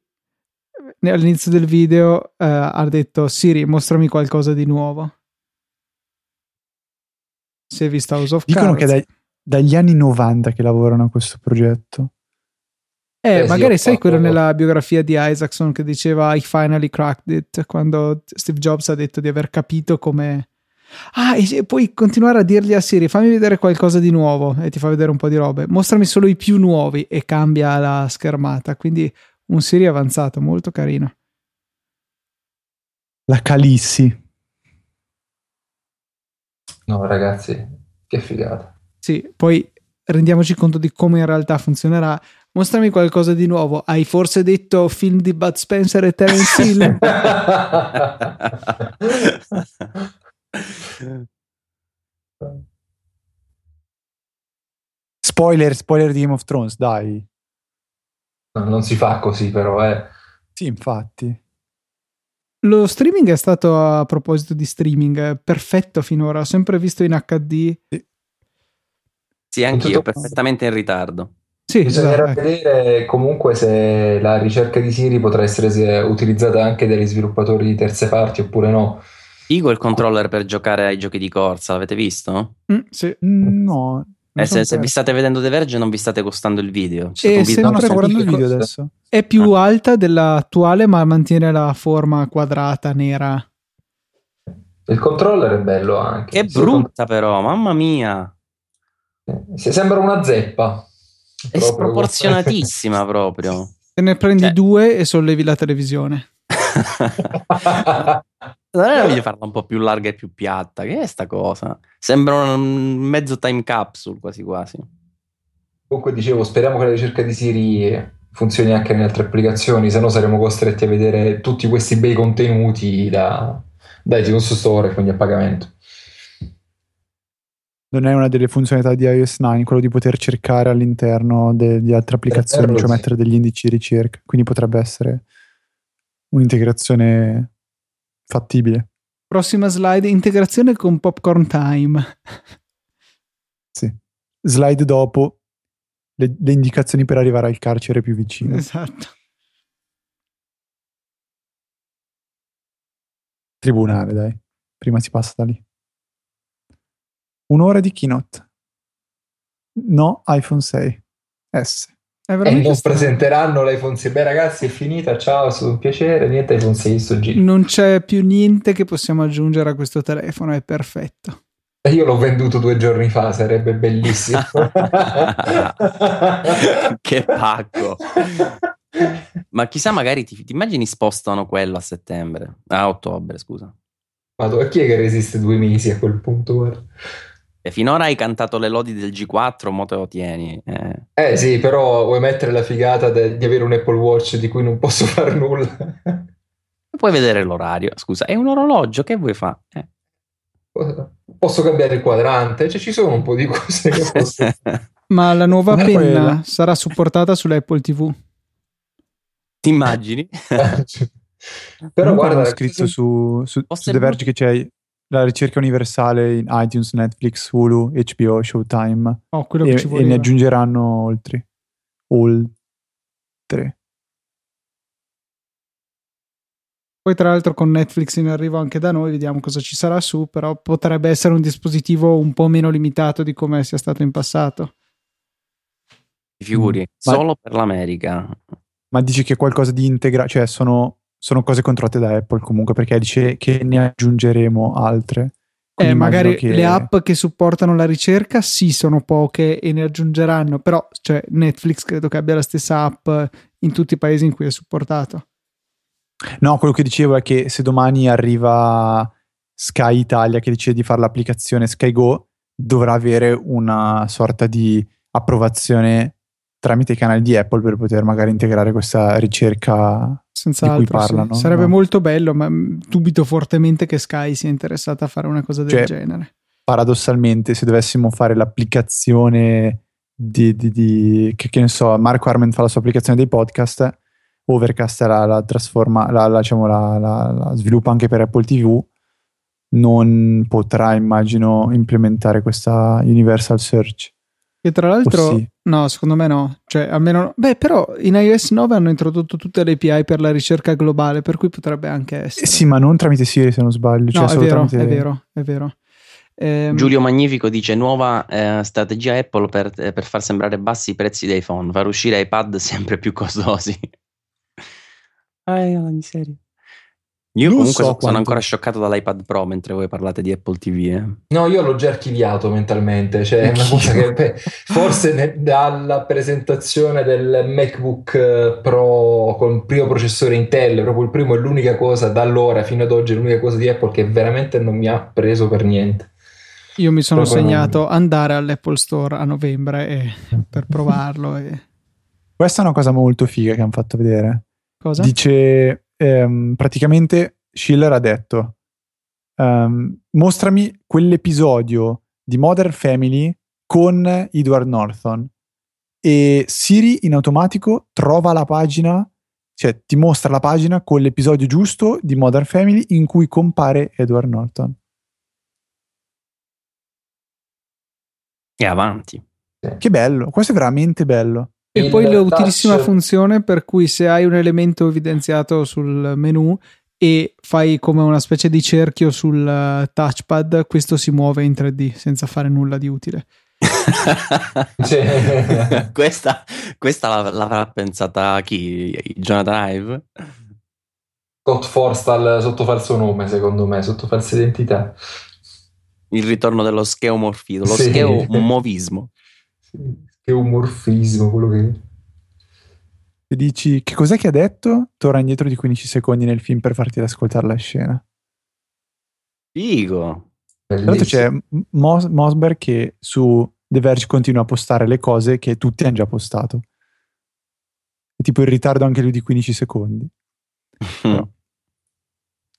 all'inizio del video eh, ha detto Siri mostrami qualcosa di nuovo si è visto House of Dicono Cards che è dai- dagli anni 90 che lavorano a questo progetto. Eh, magari sai quello nella biografia di Isaacson che diceva I finally cracked it quando Steve Jobs ha detto di aver capito come ah e puoi continuare a dirgli a Siri fammi vedere qualcosa di nuovo e ti fa vedere un po' di robe mostrami solo i più nuovi e cambia la schermata quindi un Siri avanzato molto carino La Calissi. No, ragazzi, che figata. Sì, poi rendiamoci conto di come in realtà funzionerà. Mostrami qualcosa di nuovo. Hai forse detto film di Bud Spencer e Terence Hill? Spoiler, spoiler di Game of Thrones, dai. No, non si fa così, però, eh. Sì, infatti. Lo streaming è stato, a proposito di streaming, perfetto finora. Ho sempre visto in HD. Sì, anch'io, Tutto- perfettamente in ritardo. Sì, Bisognerà esatto, vedere comunque se la ricerca di Siri potrà essere se- utilizzata anche dagli sviluppatori di terze parti oppure no. Figo il controller per giocare ai giochi di corsa, l'avete visto? Mm, sì. Mm, No. Eh, se, se vi state vedendo The Verge non vi state gustando il video. C'è E se sto sempre guardando il video adesso. È più alta dell'attuale, ma mantiene la forma quadrata nera. Il controller è bello anche. Che Sì, brutta però, mamma mia. Si sembra una zeppa. È Proprio- sproporzionatissima proprio. Se ne prendi Cioè- due e sollevi la televisione. Non è meglio farla un po' più larga e più piatta. Che è sta cosa? Sembra un mezzo time capsule quasi quasi. Comunque dicevo, speriamo che la ricerca di Siri funzioni anche nelle altre applicazioni, se no saremo costretti a vedere tutti questi bei contenuti da, da iTunes Store, quindi a pagamento. Non è una delle funzionalità di iOS 9 quello di poter cercare all'interno de- di altre applicazioni, cioè sì. mettere degli indici di ricerca. Quindi potrebbe essere un'integrazione fattibile. Prossima slide, integrazione con Popcorn Time. Sì. Slide dopo le, le indicazioni per arrivare al carcere più vicino. Esatto. Tribunale, dai. Prima si passa da lì. Un'ora di keynote. No iPhone 6 S. È E non strano. presenteranno l'iPhone 6. Beh ragazzi, è finita, ciao, è stato un piacere, niente iPhone 6 sto giro. Non c'è più niente che possiamo aggiungere a questo telefono, è perfetto. Io l'ho venduto due giorni fa, sarebbe bellissimo. che pacco. Ma chissà, magari ti, ti immagini spostano quello a settembre, a ottobre, scusa. Madonna, chi è che resiste due mesi a quel punto? guarda? E finora hai cantato le lodi del G4, mo te lo tieni. eh. Eh sì, però vuoi mettere la figata de- di avere un Apple Watch di cui non posso fare nulla. Puoi vedere l'orario, scusa, è un orologio, che vuoi fare? Eh. Posso cambiare il quadrante, cioè ci sono un po' di cose che posso Ma la nuova Non è penna quella. sarà supportata sull'Apple TV. Ti immagini? Però Comunque guarda, scritto su, su, su The Verge che c'è la ricerca universale in iTunes, Netflix, Hulu, HBO, Showtime Oh, quello e, che ci e ne voleva. aggiungeranno oltre. Oltre. Poi tra l'altro con Netflix in arrivo anche da noi, vediamo cosa ci sarà su, però potrebbe essere un dispositivo un po' meno limitato di come sia stato in passato. Ti figuri, Ma- solo per l'America. Ma dici che è qualcosa di integrato, cioè sono, sono cose controllate da Apple comunque perché dice che ne aggiungeremo altre. Eh, Eh, magari che... le app che supportano la ricerca sì sono poche e ne aggiungeranno, però cioè, Netflix credo che abbia la stessa app in tutti i paesi in cui è supportato. No, quello che dicevo è che se domani arriva Sky Italia che decide di fare l'applicazione Sky Go, dovrà avere una sorta di approvazione tramite i canali di Apple per poter magari integrare questa ricerca Senz'altro, di cui parlano. Sì. Sarebbe no? molto bello, ma dubito fortemente che Sky sia interessata a fare una cosa del cioè, genere. Paradossalmente, se dovessimo fare l'applicazione di, di, di che, che, ne so, Marco Arment fa la sua applicazione dei podcast, Overcast la, la trasforma, la, la, diciamo, la sviluppa anche per Apple TV, non potrà, immagino, implementare questa Universal Search. Che tra l'altro, Oh, sì. no, secondo me no. Cioè, almeno, beh, però in iOS 9 hanno introdotto tutte le API per la ricerca globale, per cui potrebbe anche essere. Eh sì, ma non tramite Siri se non sbaglio. no, cioè è vero, tramite... è vero, è vero. Ehm, Giulio Magnifico dice nuova eh, strategia Apple per, eh, per, far sembrare bassi i prezzi dei iPhone, far uscire iPad sempre più costosi. Ah, la miseria. Io Non comunque so so- sono quanto- ancora scioccato dall'iPad Pro mentre voi parlate di Apple TV. Eh. No, io l'ho già archiviato mentalmente, cioè è una cosa che beh, forse ne- dalla presentazione del MacBook eh, Pro con il primo processore Intel, proprio il primo è l'unica cosa da allora fino ad oggi, è l'unica cosa di Apple che veramente non mi ha preso per niente. io mi sono Proprio segnato andare all'Apple Store a novembre e- per provarlo. E... Questa è una cosa molto figa che hanno fatto vedere. Cosa? Dice, ehm, praticamente Schiller ha detto, ehm, mostrami quell'episodio di Modern Family con Edward Norton e Siri in automatico trova la pagina, cioè ti mostra la pagina con l'episodio giusto di Modern Family in cui compare Edward Norton. E avanti. Che bello, questo è veramente bello. E poi l'utilissima touch- funzione per cui se hai un elemento evidenziato sul menu e fai come una specie di cerchio sul eh, touchpad, questo si muove in 3D senza fare nulla di utile. Cioè- questa questa l'av- l'avrà pensata chi? Jonathan Ive? Scott Forstall sotto falso nome, secondo me, sotto falsa identità. Il ritorno dello scheomorfismo, lo Sì. scheomovismo. Sì, Che umorfismo quello che E dici, che cos'è che ha detto? Torna indietro di 15 secondi nel film per farti ascoltare la scena. Figo. Tra l'altro c'è Mos- Mosberg che su The Verge continua a postare le cose che tutti hanno già postato. E tipo in ritardo anche lui di 15 secondi. Però-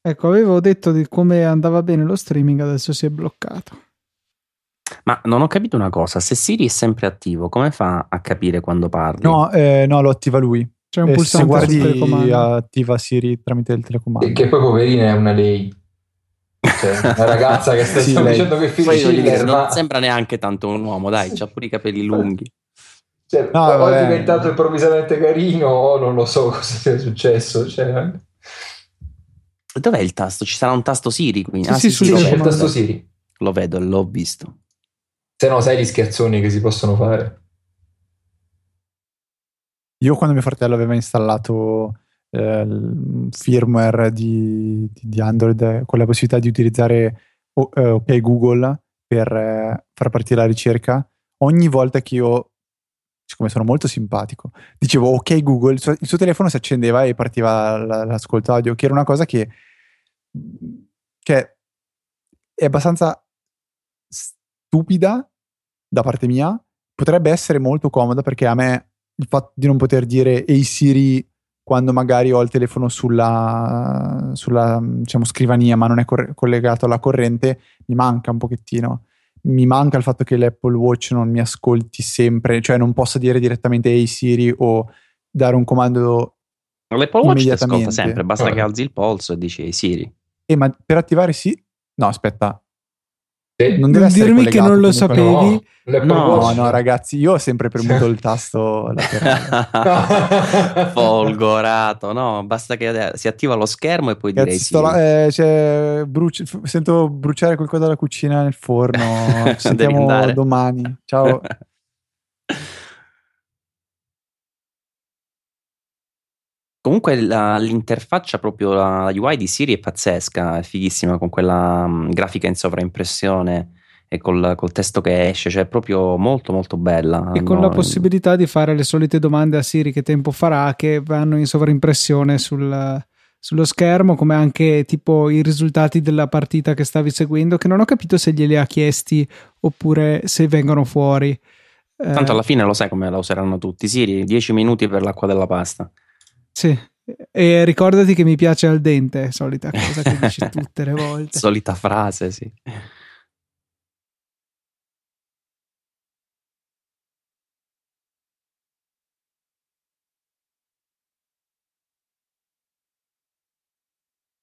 Ecco, avevo detto di come andava bene lo streaming, adesso si è bloccato. Ma non ho capito una cosa, se Siri è sempre attivo, come fa a capire quando parli? No, eh, no, lo attiva lui. C'è un E se pulsante guardi sul telecomando. attiva Siri tramite il telecomando. E che poi poverina è una lei. Cioè, una ragazza che sta Sì, dicendo che Schiller, non ma sembra neanche tanto un uomo, dai, c'ha pure i capelli lunghi. cioè, No, o è diventato improvvisamente carino o non lo so cosa sia successo. Cioè, Dov'è il tasto? Ci sarà un tasto Siri quindi? Sì, Ah, sì, sì, sul sì, c'è il tasto Siri. Lo vedo, l'ho visto. Se no, sai gli scherzoni che si possono fare. Io quando mio fratello aveva installato eh, firmware di, di- Android con la possibilità di utilizzare eh, OK Google per eh, far partire la ricerca, ogni volta che io, siccome sono molto simpatico, dicevo OK Google, il suo, il suo telefono si accendeva e partiva la- l'ascolto audio, che era una cosa che, che è abbastanza stupida da parte mia, potrebbe essere molto comoda perché a me il fatto di non poter dire Ehi Siri quando magari ho il telefono sulla, sulla diciamo, scrivania ma non è corre- collegato alla corrente mi manca un pochettino. Mi manca il fatto che l'Apple Watch non mi ascolti sempre, cioè non possa dire direttamente Ehi Siri o dare un comando. L'Apple Watch ti ascolta sempre, basta che Ah. alzi il polso e dici "Ehi, Siri. Eh, ma per attivare sì? No, aspetta, Sì. non Non deve essere dirmi che non lo sapevi. no. No, No, ragazzi, io ho sempre premuto il tasto laterale. Folgorato, no? Basta che si attiva lo schermo e poi direi sì. sto là- eh, cioè, bruci- sento bruciare qualcosa dalla cucina nel forno. Ci sentiamo domani. Ciao. Comunque la, l'interfaccia proprio la UI di Siri è pazzesca, è fighissima con quella um, grafica in sovraimpressione e col, col, testo che esce, cioè è proprio molto molto bella. E con no? la possibilità di fare le solite domande a Siri che tempo farà che vanno in sovraimpressione sul, sullo schermo, come anche tipo i risultati della partita che stavi seguendo, che non ho capito se glieli ha chiesti oppure se vengono fuori. Tanto eh, alla fine lo sai come la useranno tutti. Siri, 10 minuti per l'acqua della pasta. Sì, e ricordati che mi piace al dente, solita cosa che dici tutte le volte. Solita frase, sì.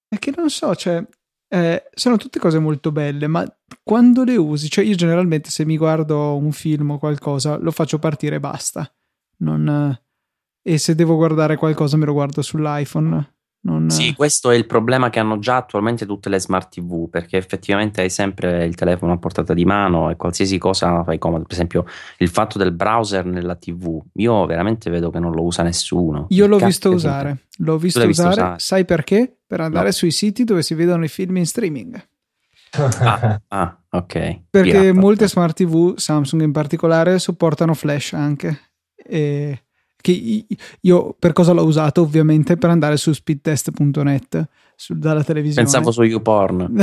È che non so, cioè, eh, sono tutte cose molto belle, ma quando le usi, cioè io generalmente se mi guardo un film o qualcosa, lo faccio partire e basta. Non e se devo guardare qualcosa me lo guardo sull'iPhone. Non... Sì, questo è il problema che hanno già attualmente tutte le smart TV, perché effettivamente hai sempre il telefono a portata di mano e qualsiasi cosa fai comodo. Per esempio, il fatto del browser nella TV, io veramente vedo che non lo usa nessuno. Io l'ho visto usare, l'ho visto, visto usare. usare. Sai perché? Per andare no. sui siti dove si vedono i film in streaming. ah, ah, ok. Perché Pirata. molte smart TV, Samsung in particolare, supportano Flash anche. E che io per cosa l'ho usato ovviamente per andare su speedtest.net su, dalla televisione. Pensavo su YouPorn.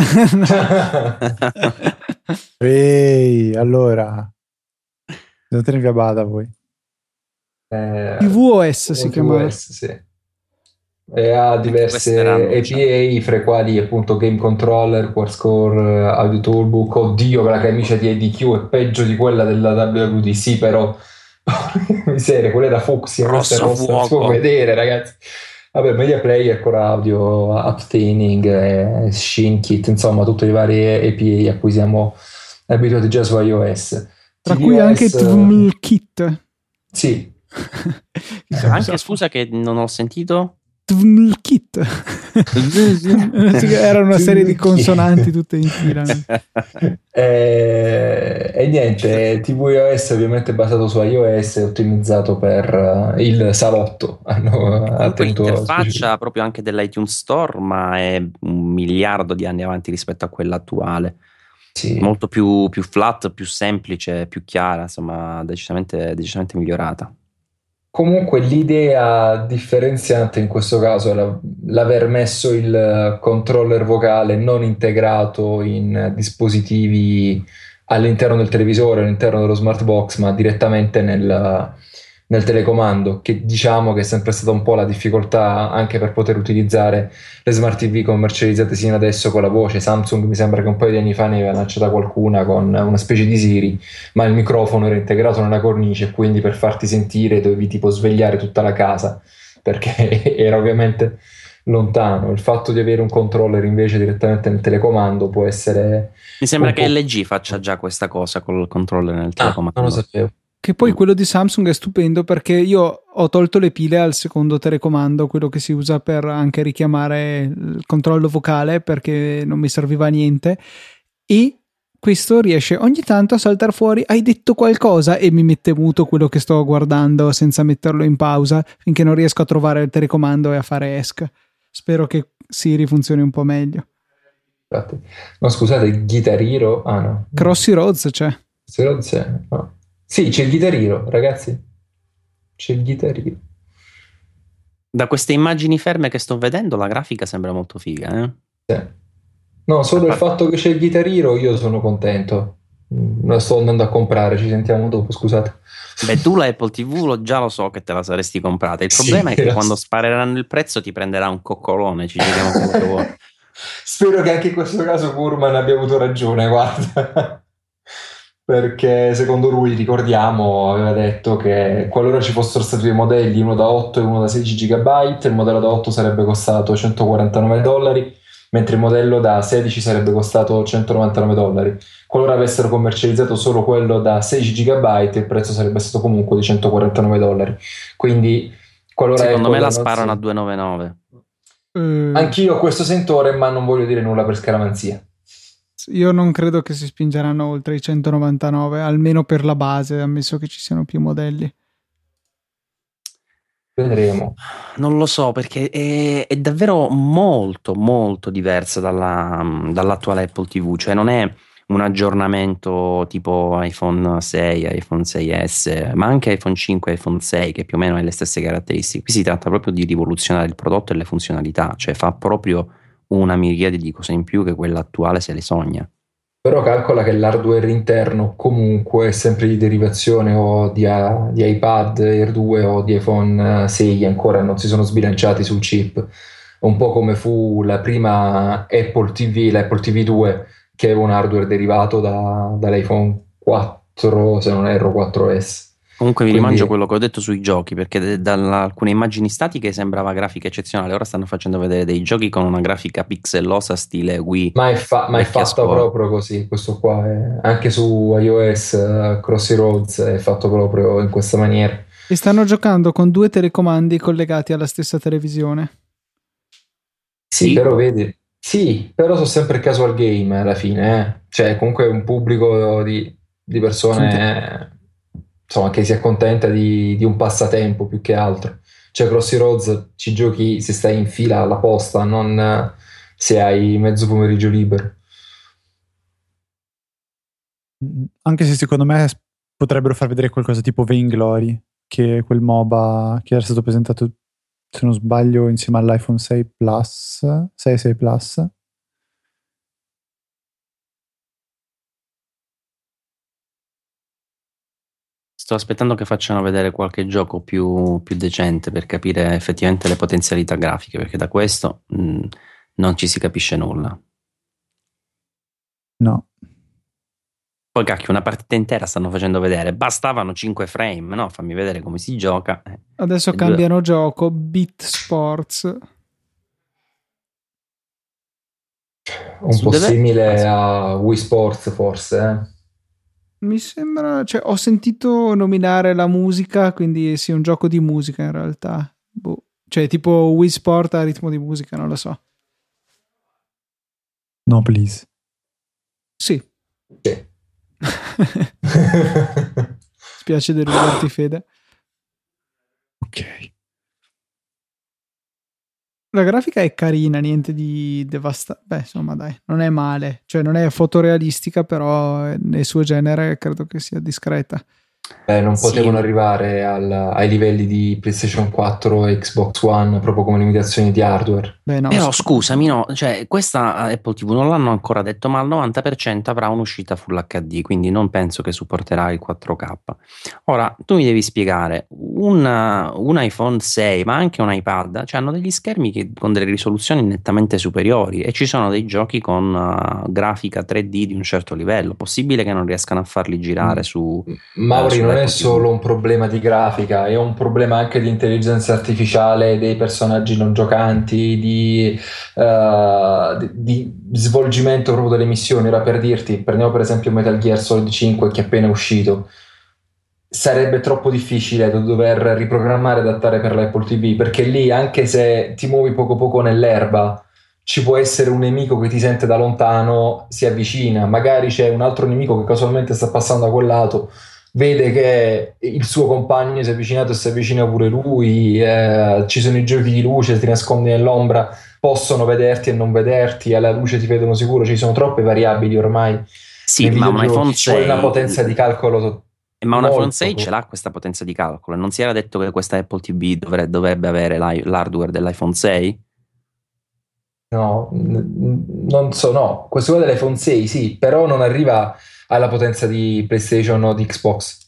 Ehi allora. Non te ne vi bada voi? Eh, TVOS si chiama. sì. e ha diverse APA fra i quali appunto Game Controller, Quarscore, Audio Toolbook. Oddio quella camicia di ADQ è peggio di quella della WWDC però miseria, quella era fucsia, rossa, rossa non si può vedere, ragazzi. Vabbè, Media Player, Core Audio, Uptaining, eh, ShinKit, insomma, tutte le varie API a cui siamo abituati già su iOS. Tra TVOS, cui anche TVMKit. Sì. anche scusa che non ho sentito. Kit. Era una serie di consonanti tutte in fila. e, e niente, tvOS ovviamente basato su iOS, ottimizzato per uh, il salotto. Hanno l'interfaccia proprio anche dell'iTunes Store, ma è un miliardo di anni avanti rispetto a quella attuale. Sì. Molto più, più flat, più semplice, più chiara, insomma, decisamente, decisamente migliorata. Comunque l'idea differenziante in questo caso è l'aver messo il controller vocale non integrato in dispositivi all'interno del televisore, all'interno dello smart box, ma direttamente nel, nel telecomando, che diciamo che è sempre stata un po' la difficoltà anche per poter utilizzare le smart TV commercializzate sino adesso con la voce. Samsung mi sembra che un paio di anni fa ne aveva lanciata qualcuna con una specie di Siri, ma il microfono era integrato nella cornice quindi per farti sentire dovevi tipo svegliare tutta la casa perché era ovviamente lontano. Il fatto di avere un controller invece direttamente nel telecomando può essere. Mi sembra che LG faccia già questa cosa con il controller nel telecomando. Ah, non lo sapevo. Che poi mm. quello di Samsung è stupendo perché io ho tolto le pile al secondo telecomando, quello che si usa per anche richiamare il controllo vocale perché non mi serviva a niente. E questo riesce ogni tanto a saltare fuori hai detto qualcosa e mi mette muto quello che sto guardando senza metterlo in pausa finché non riesco a trovare il telecomando e a fare ESC. Spero che Siri funzioni un po' meglio. No, scusate, Guitar Hero? Ah no. Crossy Roads c'è. Crossy Roads c'è, no. Sì, c'è il chitarrino, ragazzi. C'è il chitarrino. Da queste immagini ferme che sto vedendo, la grafica sembra molto figa, eh? Sì. No, solo il fatto che c'è il chitarrino, io sono contento. Mm, la sto andando a comprare, ci sentiamo dopo, scusate. Beh, tu la Apple TV lo, già lo so che te la saresti comprata. Il problema sì, è che quando spareranno il prezzo ti prenderà un coccolone, ci giriamo quello che vuoi. Spero che anche in questo caso Kurman abbia avuto ragione, guarda perché secondo lui, ricordiamo, aveva detto che qualora ci fossero stati due modelli, uno da 8 e uno da 16 GB, il modello da 8 sarebbe costato 149 dollari, mentre il modello da 16 sarebbe costato 199 dollari. Qualora avessero commercializzato solo quello da 16 GB, il prezzo sarebbe stato comunque di 149 dollari. Quindi, qualora secondo me la sparano a 299. Mm. Anch'io ho questo sentore, ma non voglio dire nulla per scaramanzia. Io non credo che si spingeranno oltre i 199, almeno per la base, ammesso che ci siano più modelli. Vedremo. Non lo so perché è, è davvero molto molto diversa dalla, dall'attuale Apple TV, cioè non è un aggiornamento tipo iPhone 6, iPhone 6S, ma anche iPhone 5 iPhone 6 che più o meno ha le stesse caratteristiche. Qui si tratta proprio di rivoluzionare il prodotto e le funzionalità, cioè fa proprio una miriade di cose in più che quella attuale se le sogna. Però calcola che l'hardware interno comunque è sempre di derivazione o di, di iPad Air 2 o di iPhone 6, ancora non si sono sbilanciati sul chip. Un po' come fu la prima Apple TV, l'Apple TV 2, che aveva un hardware derivato da, dall'iPhone 4, se non erro, 4S. Comunque mi Quindi... rimangio quello che ho detto sui giochi, perché da alcune immagini statiche sembrava grafica eccezionale, ora stanno facendo vedere dei giochi con una grafica pixellosa stile Wii. Ma è, fa- ma è fatto proprio così, questo qua, è... anche su iOS uh, Crossy Roads è fatto proprio in questa maniera. E stanno giocando con due telecomandi collegati alla stessa televisione. Sì, sì. però vedi, sì, però sono sempre casual game alla fine, eh? cioè comunque un pubblico di, di persone insomma, che si accontenta di, di, un passatempo più che altro. Cioè Crossy Roads ci giochi se stai in fila alla posta, non se hai mezzo pomeriggio libero. Anche se secondo me potrebbero far vedere qualcosa tipo Vainglory, che è quel MOBA che era stato presentato, se non sbaglio, insieme all'iPhone 6 Plus, 6 6 Plus, Sto aspettando che facciano vedere qualche gioco più, più decente per capire effettivamente le potenzialità grafiche, perché da questo mh, mm, non ci si capisce nulla. No. Poi cacchio, una partita intera stanno facendo vedere, bastavano 5 frame, no? Fammi vedere come si gioca. Eh. Adesso cambiano due... gioco, Beat Sports. Un po' simile a Wii Sports forse, eh? Mi sembra, cioè, ho sentito nominare la musica, quindi sì, un gioco di musica in realtà. Boh. Cioè, tipo Wii Sport a ritmo di musica, non lo so. No, please. Sì. Sì. Spiace deluderti, Fede. Ok. La grafica è carina, niente di devastante. Beh, insomma, dai, non è male. Cioè, non è fotorealistica, però nel suo genere credo che sia discreta. Beh, non potevano sì. arrivare al, ai livelli di PlayStation 4 e Xbox One proprio come limitazioni di hardware. Beh, no, Però scusami, no, cioè, questa Apple TV non l'hanno ancora detto, ma al 90% avrà un'uscita Full HD, quindi non penso che supporterà il 4K. Ora, tu mi devi spiegare, un, un iPhone 6, ma anche un iPad, cioè hanno degli schermi che, con delle risoluzioni nettamente superiori e ci sono dei giochi con uh, grafica 3D di un certo livello. Possibile che non riescano a farli girare mm. su... Mauri, non è solo un problema di grafica, è un problema anche di intelligenza artificiale, dei personaggi non giocanti, di, uh, di, di svolgimento proprio delle missioni. Ora per dirti, prendiamo per esempio Metal Gear Solid 5 che è appena uscito. Sarebbe troppo difficile da dover riprogrammare e adattare per l'Apple TV perché lì, anche se ti muovi poco poco nell'erba, ci può essere un nemico che ti sente da lontano, si avvicina, magari c'è un altro nemico che casualmente sta passando da quel lato vede che il suo compagno si è avvicinato e si avvicina pure lui, eh, ci sono i giochi di luce, ti nascondi nell'ombra, possono vederti e non vederti, alla luce ti vedono sicuro, ci sono troppe variabili ormai. Sì, ma un iPhone 6... C'è una potenza di calcolo ma un iPhone 6 ce l'ha questa potenza di calcolo. Non si era detto che questa Apple TV dovrebbe, dovrebbe avere l'hardware dell'iPhone 6? No, non so, no. Questo qua dell'iPhone 6 sì, però non arriva alla potenza di PlayStation o di Xbox.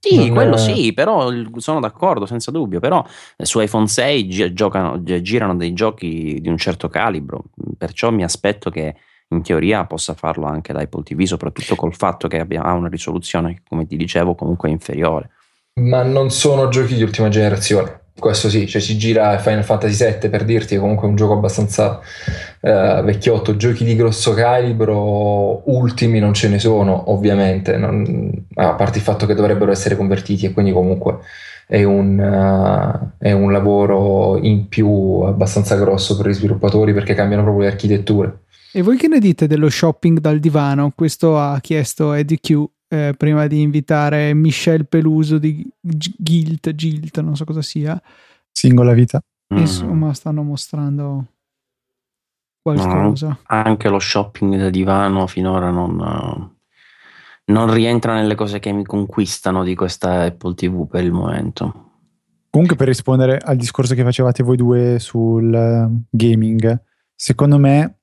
Sì, non quello è... sì, però sono d'accordo, senza dubbio. Però su iPhone 6 gi- giocano, girano dei giochi di un certo calibro, perciò mi aspetto che in teoria possa farlo anche l'Apple TV, soprattutto col fatto che abbia, ha una risoluzione, come ti dicevo, comunque inferiore. Ma non sono giochi di ultima generazione questo sì, cioè si gira Final Fantasy VII per dirti, è comunque un gioco abbastanza eh, vecchiotto, giochi di grosso calibro ultimi non ce ne sono ovviamente, non, a parte il fatto che dovrebbero essere convertiti e quindi comunque è un, uh, è un lavoro in più abbastanza grosso per gli sviluppatori perché cambiano proprio le architetture. E voi che ne dite dello shopping dal divano? Questo ha chiesto Eddie Q eh, prima di invitare Michel Peluso di Gilt, Gilt, non so cosa sia, Singola vita. Mm. Insomma, stanno mostrando qualcosa. No, anche lo shopping da divano finora non, non rientra nelle cose che mi conquistano di questa Apple TV per il momento. Comunque, per rispondere al discorso che facevate voi due sul eh, gaming, secondo me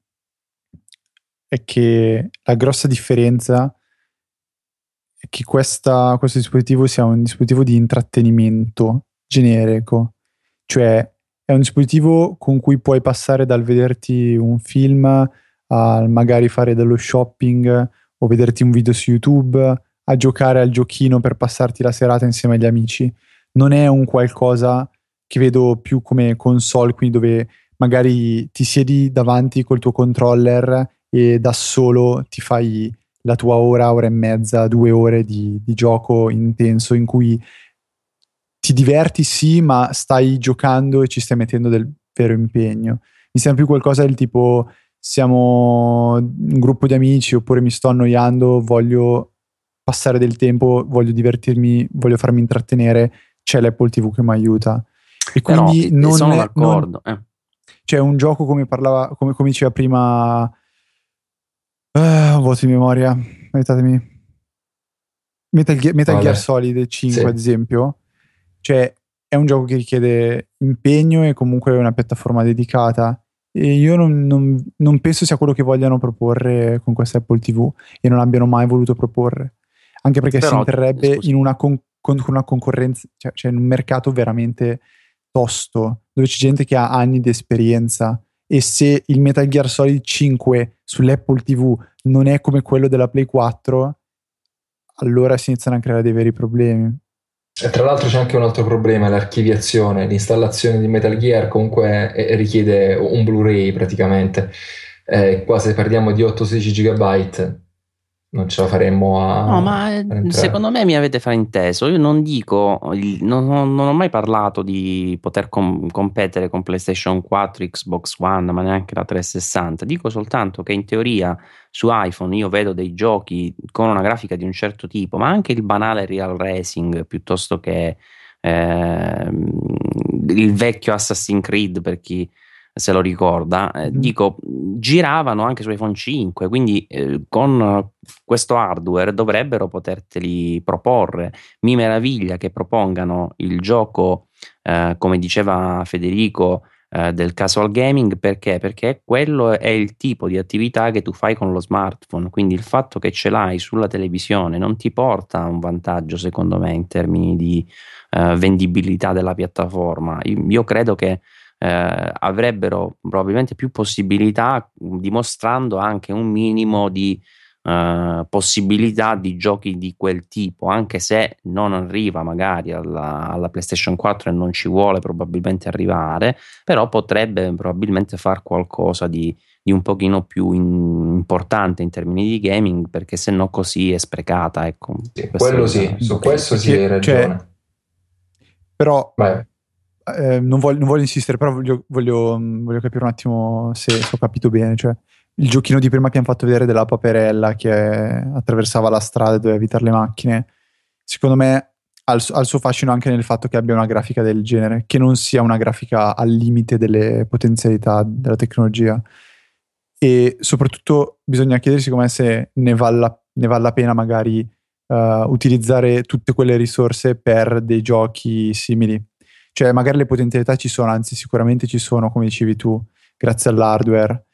è che la grossa differenza è che questa, questo dispositivo sia un dispositivo di intrattenimento generico, cioè è un dispositivo con cui puoi passare dal vederti un film a magari fare dello shopping o vederti un video su YouTube a giocare al giochino per passarti la serata insieme agli amici. Non è un qualcosa che vedo più come console, quindi dove magari ti siedi davanti col tuo controller e da solo ti fai la tua ora, ora e mezza, due ore di, di gioco intenso in cui ti diverti sì, ma stai giocando e ci stai mettendo del vero impegno. Mi sembra più qualcosa del tipo siamo un gruppo di amici oppure mi sto annoiando, voglio passare del tempo, voglio divertirmi, voglio farmi intrattenere c'è l'Apple TV che mi aiuta. E quindi Però, non sono è, d'accordo. Non, eh. C'è un gioco come parlava, come, come diceva prima. Uh, vuoto di memoria, aiutatemi. Metal, Gear, Metal Gear Solid 5, sì. ad esempio. Cioè, è un gioco che richiede impegno e comunque una piattaforma dedicata. E io non, non, non, penso sia quello che vogliano proporre con questa Apple TV e non abbiano mai voluto proporre. Anche perché Però, si scusa. in una con, con, una concorrenza, cioè, cioè in un mercato veramente tosto, dove c'è gente che ha anni di esperienza e se il Metal Gear Solid 5 sull'Apple TV non è come quello della Play 4, allora si iniziano a creare dei veri problemi. E tra l'altro c'è anche un altro problema, l'archiviazione, l'installazione di Metal Gear comunque richiede un Blu-ray praticamente, eh, qua se parliamo di 8-16 GB non ce la faremmo a. No, ma a secondo me mi avete frainteso. Io non dico, non, non, ho mai parlato di poter com- competere con PlayStation 4, Xbox One, ma neanche la 360. Dico soltanto che in teoria su iPhone io vedo dei giochi con una grafica di un certo tipo, ma anche il banale Real Racing piuttosto che eh, il vecchio Assassin's Creed per chi se lo ricorda, eh, mm. dico, giravano anche su iPhone 5, quindi eh, con questo hardware dovrebbero poterteli proporre. Mi meraviglia che propongano il gioco, eh, come diceva Federico, eh, del casual gaming perché? Perché quello è il tipo di attività che tu fai con lo smartphone, quindi il fatto che ce l'hai sulla televisione non ti porta a un vantaggio, secondo me, in termini di uh, vendibilità della piattaforma. Io, io credo che eh, avrebbero probabilmente più possibilità dimostrando anche un minimo di eh, possibilità di giochi di quel tipo anche se non arriva magari alla, alla, PlayStation 4 e non ci vuole probabilmente arrivare però potrebbe probabilmente far qualcosa di, di un pochino più in, importante in termini di gaming perché se no così è sprecata ecco. Sì, quello sì, su questo sì hai ragione. cioè, però Vai eh, non, voglio, non, voglio, insistere, però voglio, voglio, voglio, capire un attimo se, ho capito bene. Cioè, il giochino di prima che hanno fatto vedere della paperella che attraversava la strada e doveva evitare le macchine, secondo me ha il, suo fascino anche nel fatto che abbia una grafica del genere, che non sia una grafica al limite delle potenzialità della tecnologia. E soprattutto bisogna chiedersi come se ne vale la, ne vale la pena magari uh, utilizzare tutte quelle risorse per dei giochi simili cioè, magari le potenzialità ci sono, anzi, sicuramente ci sono, come dicevi tu, grazie all'hardware.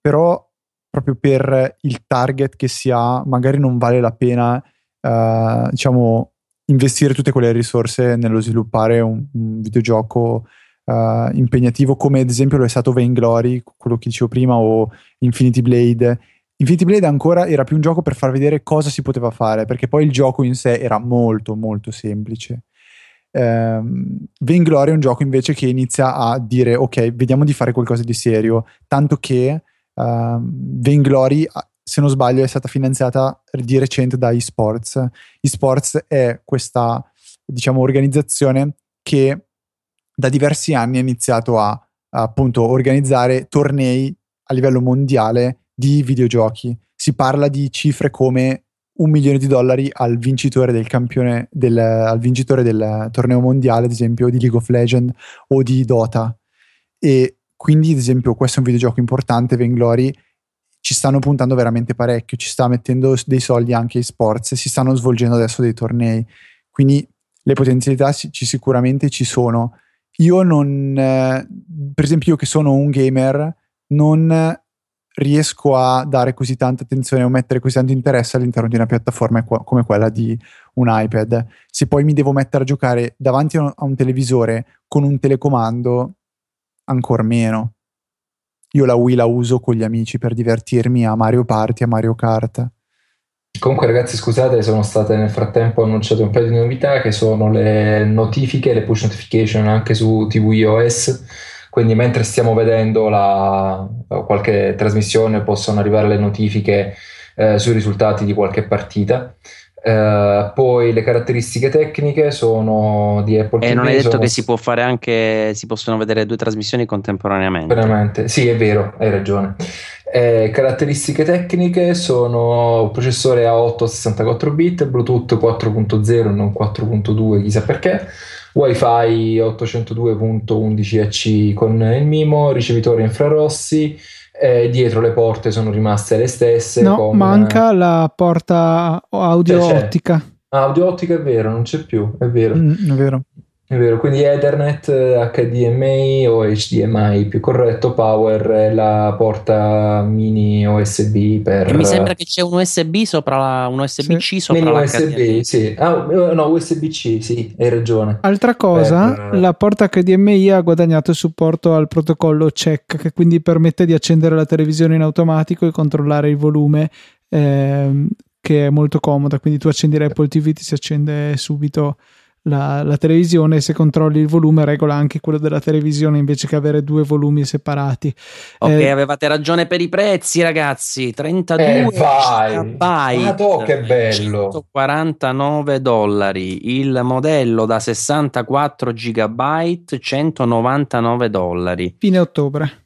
Però proprio per il target che si ha, magari non vale la pena, uh, diciamo, investire tutte quelle risorse nello sviluppare un, un videogioco uh, impegnativo, come ad esempio lo è stato Vainglory, quello che dicevo prima, o Infinity Blade. Infinity Blade ancora era più un gioco per far vedere cosa si poteva fare, perché poi il gioco in sé era molto molto semplice. Um, Vainglory è un gioco invece che inizia a dire ok, vediamo di fare qualcosa di serio, tanto che uh, Vainglory, se non sbaglio, è stata finanziata di recente da eSports. eSports è questa, diciamo, organizzazione che da diversi anni ha iniziato a appunto organizzare tornei a livello mondiale di videogiochi. Si parla di cifre come un milione di dollari al vincitore del campione del, al vincitore del torneo mondiale, ad esempio di League of Legends o di Dota. E quindi, ad esempio, questo è un videogioco importante, Vainglory. Ci stanno puntando veramente parecchio, ci sta mettendo dei soldi anche ai sports si stanno svolgendo adesso dei tornei. Quindi le potenzialità ci, sicuramente ci sono. Io non, eh, per esempio, io che sono un gamer, non riesco a dare così tanta attenzione o mettere così tanto interesse all'interno di una piattaforma come quella di un iPad. Se poi mi devo mettere a giocare davanti a un televisore con un telecomando, ancora meno. Io la Wii la uso con gli amici per divertirmi a Mario Party, a Mario Kart. Comunque ragazzi scusate, sono state nel frattempo annunciate un paio di novità che sono le notifiche, le push notification anche su tvOS quindi mentre stiamo vedendo la, qualche trasmissione possono arrivare le notifiche eh, sui risultati di qualche partita. Uh, poi le caratteristiche tecniche sono di Apple TV. E non è detto sono... che si può fare anche, si possono vedere due trasmissioni contemporaneamente. Veramente, sì, è vero, hai ragione. Eh, caratteristiche tecniche sono processore A8 64 bit, Bluetooth 4.0 non 4.2, chissà perché wifi 802.11ac con il MIMO, ricevitori infrarossi, eh, dietro le porte sono rimaste le stesse. No, con... manca la porta audio ottica. Ah, audio ottica è vero, non c'è più, è vero. Mm, è vero. È vero, quindi Ethernet, HDMI o HDMI più corretto, Power, la porta mini USB per... E mi sembra che c'è un USB sopra la, un USB-C sì. sopra mini USB, sì. Ah, no, USB-C, sì, hai ragione. Altra cosa, per... la porta HDMI ha guadagnato il supporto al protocollo CHEC, che quindi permette di accendere la televisione in automatico e controllare il volume ehm, che è molto comoda, quindi tu accendi l'Apple TV ti si accende subito la, la, televisione se controlli il volume regola anche quello della televisione invece che avere due volumi separati. Ok eh, avevate ragione per i prezzi ragazzi. 32 eh, vai. Madò, che bello. 149 dollari. Il modello da 64 gigabyte 199 dollari. Fine ottobre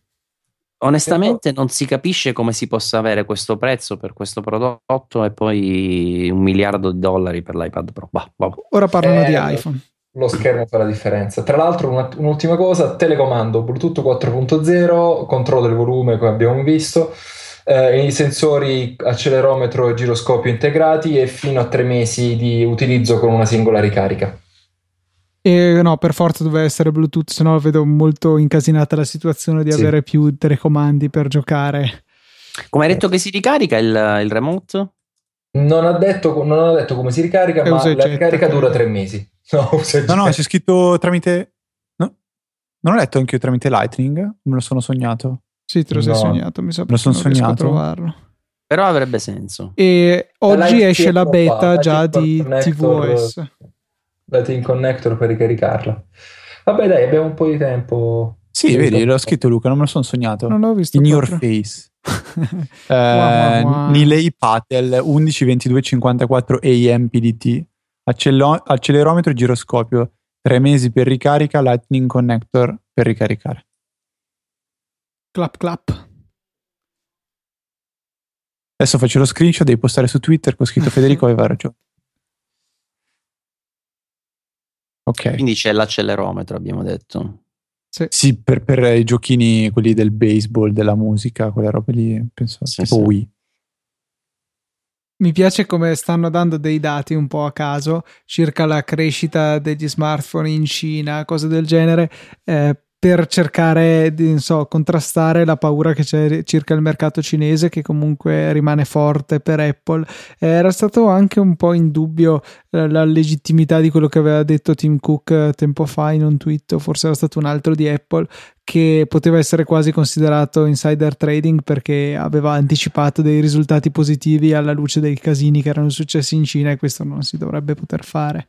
Onestamente non si capisce come si possa avere questo prezzo per questo prodotto e poi un miliardo di dollari per l'iPad Pro. Bah, bah. Ora parlano eh, di iPhone. Lo schermo fa la differenza. Tra l'altro, una, un'ultima cosa: telecomando Bluetooth 4.0, controllo del volume, come abbiamo visto, eh, i sensori accelerometro e giroscopio integrati e fino a tre mesi di utilizzo con una singola ricarica. E no, per forza doveva essere Bluetooth, se no vedo molto incasinata la situazione di sì. avere più telecomandi per giocare. Come hai detto che si ricarica il, il remote? Non ha, detto, non ha detto come si ricarica, e ma la ricarica dura tre mesi. No, no, no, c'è scritto tramite... No? Non ho letto anche io tramite Lightning? Me lo sono sognato. Sì, te lo sei sognato, mi sa. Me lo sono sognato. trovarlo. Però avrebbe senso. E oggi esce la beta già di TVOS Lightning Connector per ricaricarla. Vabbè, dai, abbiamo un po' di tempo. Sì, vedi, l'ho scritto Luca, non me lo sono sognato. Non l'ho visto. In your face. eh, Nilay Patel 11 22 54 AM PDT. Accelo- accelerometro e giroscopio. Tre mesi per ricarica, Lightning Connector per ricaricare. Clap clap. Adesso faccio lo screenshot, devi postare su Twitter con scritto Federico aveva ragione. Ok. Quindi c'è l'accelerometro, abbiamo detto. Sì, sì per, per, i giochini, quelli del baseball, della musica, quelle robe lì, penso, sì, tipo sì. Wii. Mi piace come stanno dando dei dati un po' a caso circa la crescita degli smartphone in Cina, cose del genere. Eh, per cercare di so, contrastare la paura che c'è circa il mercato cinese che comunque rimane forte per Apple. Era stato anche un po' in dubbio eh, la legittimità di quello che aveva detto Tim Cook eh, tempo fa in un tweet, forse era stato un altro di Apple, che poteva essere quasi considerato insider trading perché aveva anticipato dei risultati positivi alla luce dei casini che erano successi in Cina e questo non si dovrebbe poter fare.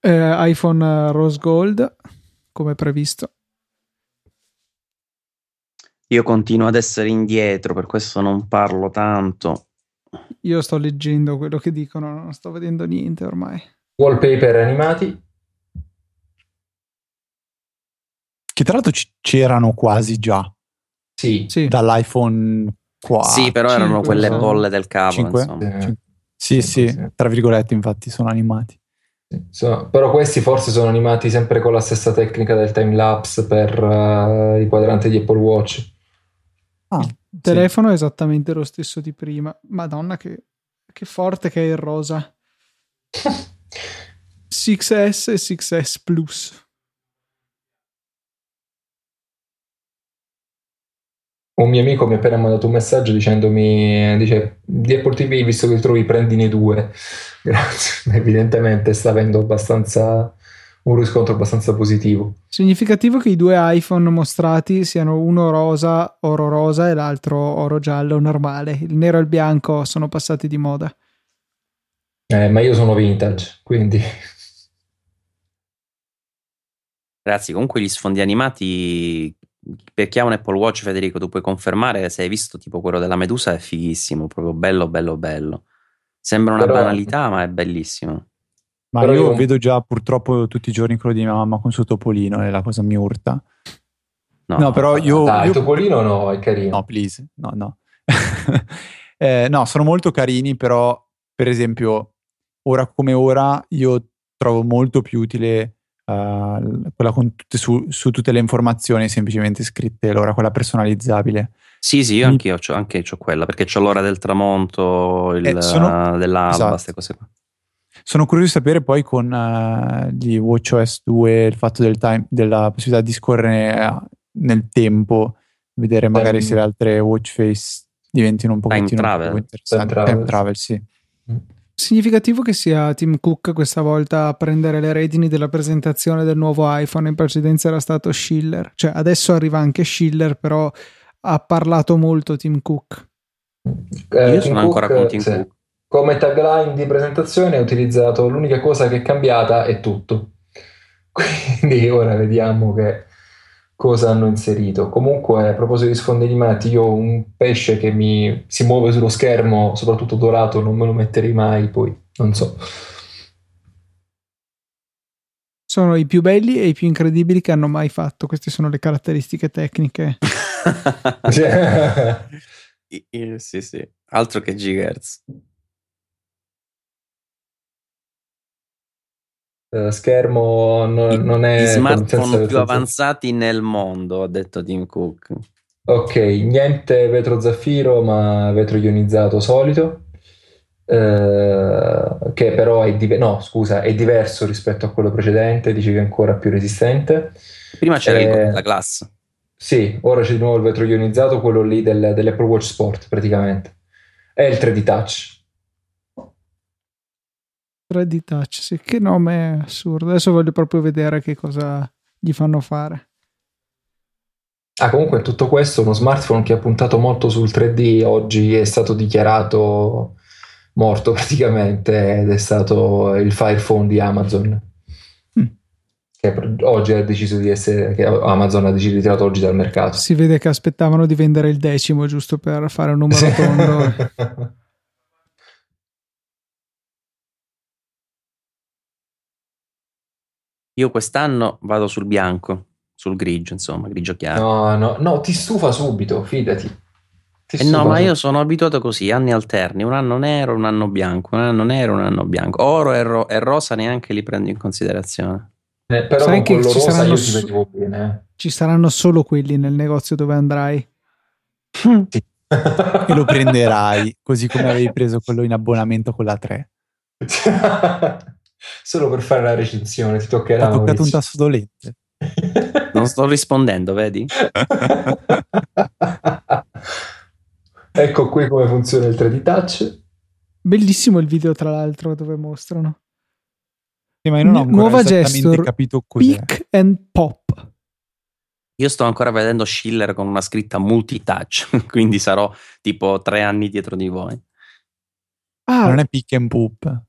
Eh, iPhone Rose Gold come previsto. Io continuo ad essere indietro, per questo non parlo tanto. Io sto leggendo quello che dicono, non sto vedendo niente ormai. Wallpaper animati. Che tra l'altro c- c'erano quasi già. Sì. sì. Dall'iPhone 4. sì, però erano cinque, quelle no? bolle del cavolo. Cinque? Insomma. Sì. Sì, Sì, sì, sì. tra virgolette, infatti, sono animati. So- però questi forse sono animati sempre con la stessa tecnica del time lapse per eh, i quadranti di Apple Watch. Ah, Il telefono è esattamente lo stesso di prima. Madonna, che, che forte che è il rosa. 6S e 6S Plus. Un mio amico mi ha appena mandato un messaggio dicendomi, dice, di Apple TV, visto che trovi, prendine due. Grazie. Evidentemente sta avendo abbastanza un riscontro abbastanza positivo. Significativo che i due iPhone mostrati siano uno rosa, oro rosa e l'altro oro giallo normale. Il nero e il bianco sono passati di moda. Eh, ma io sono vintage, quindi Ragazzi, comunque gli sfondi animati, per chi ha un Apple Watch, Federico, tu puoi confermare se hai visto tipo quello della Medusa, è fighissimo, proprio bello, bello, bello. Sembra una Però- banalità, ma è bellissimo. Ma Però io io- vedo già purtroppo tutti i giorni quello di mia mamma con suo topolino e la cosa mi urta. No, No, però io... dai, io- il topolino no, è carino. No, please, no, no. Eh, no, sono molto carini, però per esempio, ora come ora, io trovo molto più utile eh, quella con tutte, su, su tutte le informazioni semplicemente scritte, allora quella personalizzabile. Sì, sì, io Mi- anch'io c'ho, anche c'ho quella, perché c'ho l'ora del tramonto, il, Eh, sono- dell'alba, esatto. queste cose qua. Sono curioso di sapere poi con eh, gli WatchOS 2 il fatto del time- della possibilità di scorrere eh, nel tempo, vedere magari Time- se le altre watch face diventino un pochettino più travel. interessanti. Time travel. Time travel, sì. Significativo che sia Tim Cook questa volta a prendere le redini della presentazione del nuovo iPhone. In precedenza era stato Schiller. Cioè, adesso arriva anche Schiller, però ha parlato molto Tim Cook. Eh, io Tim sono ancora Cook, con Tim sì. Cook. Come tagline di presentazione ha utilizzato l'unica cosa che è cambiata è tutto. Quindi ora vediamo che cosa hanno inserito. Comunque, a proposito di sfondi animati, io un pesce che mi si muove sullo schermo, soprattutto dorato, non me lo metterei mai, poi non so. Sono i più belli e i più incredibili che hanno mai fatto. Queste sono le caratteristiche tecniche. Sì, sì, altro che gigahertz. Eh, schermo non, non è Gli smartphone più avanzati nel mondo, ha detto Tim Cook. Ok, niente vetro zaffiro, ma vetro ionizzato solito. eh, che però è, dive- no, scusa, è diverso rispetto a quello precedente, dici che è ancora più resistente. Prima c'era Eh, Gorilla Glass. Sì, ora c'è di nuovo il vetro ionizzato, quello lì del- dell'Apple Watch Sport praticamente. È il 3D Touch. 3D Touch, sì, che nome assurdo. Adesso voglio proprio vedere che cosa gli fanno fare. Ah, comunque tutto questo uno smartphone che ha puntato molto sul 3D oggi è stato dichiarato morto praticamente ed è stato il Fire Phone di Amazon. Mm. Che oggi ha deciso di essere, che Amazon ha deciso di tirare oggi dal mercato. Si vede che aspettavano di vendere il decimo giusto per fare un numero tondo. Io quest'anno vado sul bianco, sul grigio, insomma, grigio chiaro. No, no, no, ti stufa subito, fidati. Ti Eh no, ma io sono abituato così, anni alterni, un anno nero, un anno bianco, un anno nero, un anno bianco. Oro e, ro- e rosa neanche li prendo in considerazione. Eh, però Sai che quello ci saranno bene. eh. Ci saranno solo quelli nel negozio dove andrai. E lo prenderai, così come avevi preso quello in abbonamento con la 3. Solo per fare la recensione, ti toccherà. ha toccato un tasto dolente. Non sto rispondendo, vedi? ecco qui come funziona il 3D Touch. Bellissimo il video, tra l'altro, dove mostrano. Sì, ma io non ho Nuova gesture, capito cos'è. Pick and pop. Io sto ancora vedendo Schiller con una scritta multitouch, quindi sarò tipo tre anni dietro di voi. Ah, Non è pick and poop.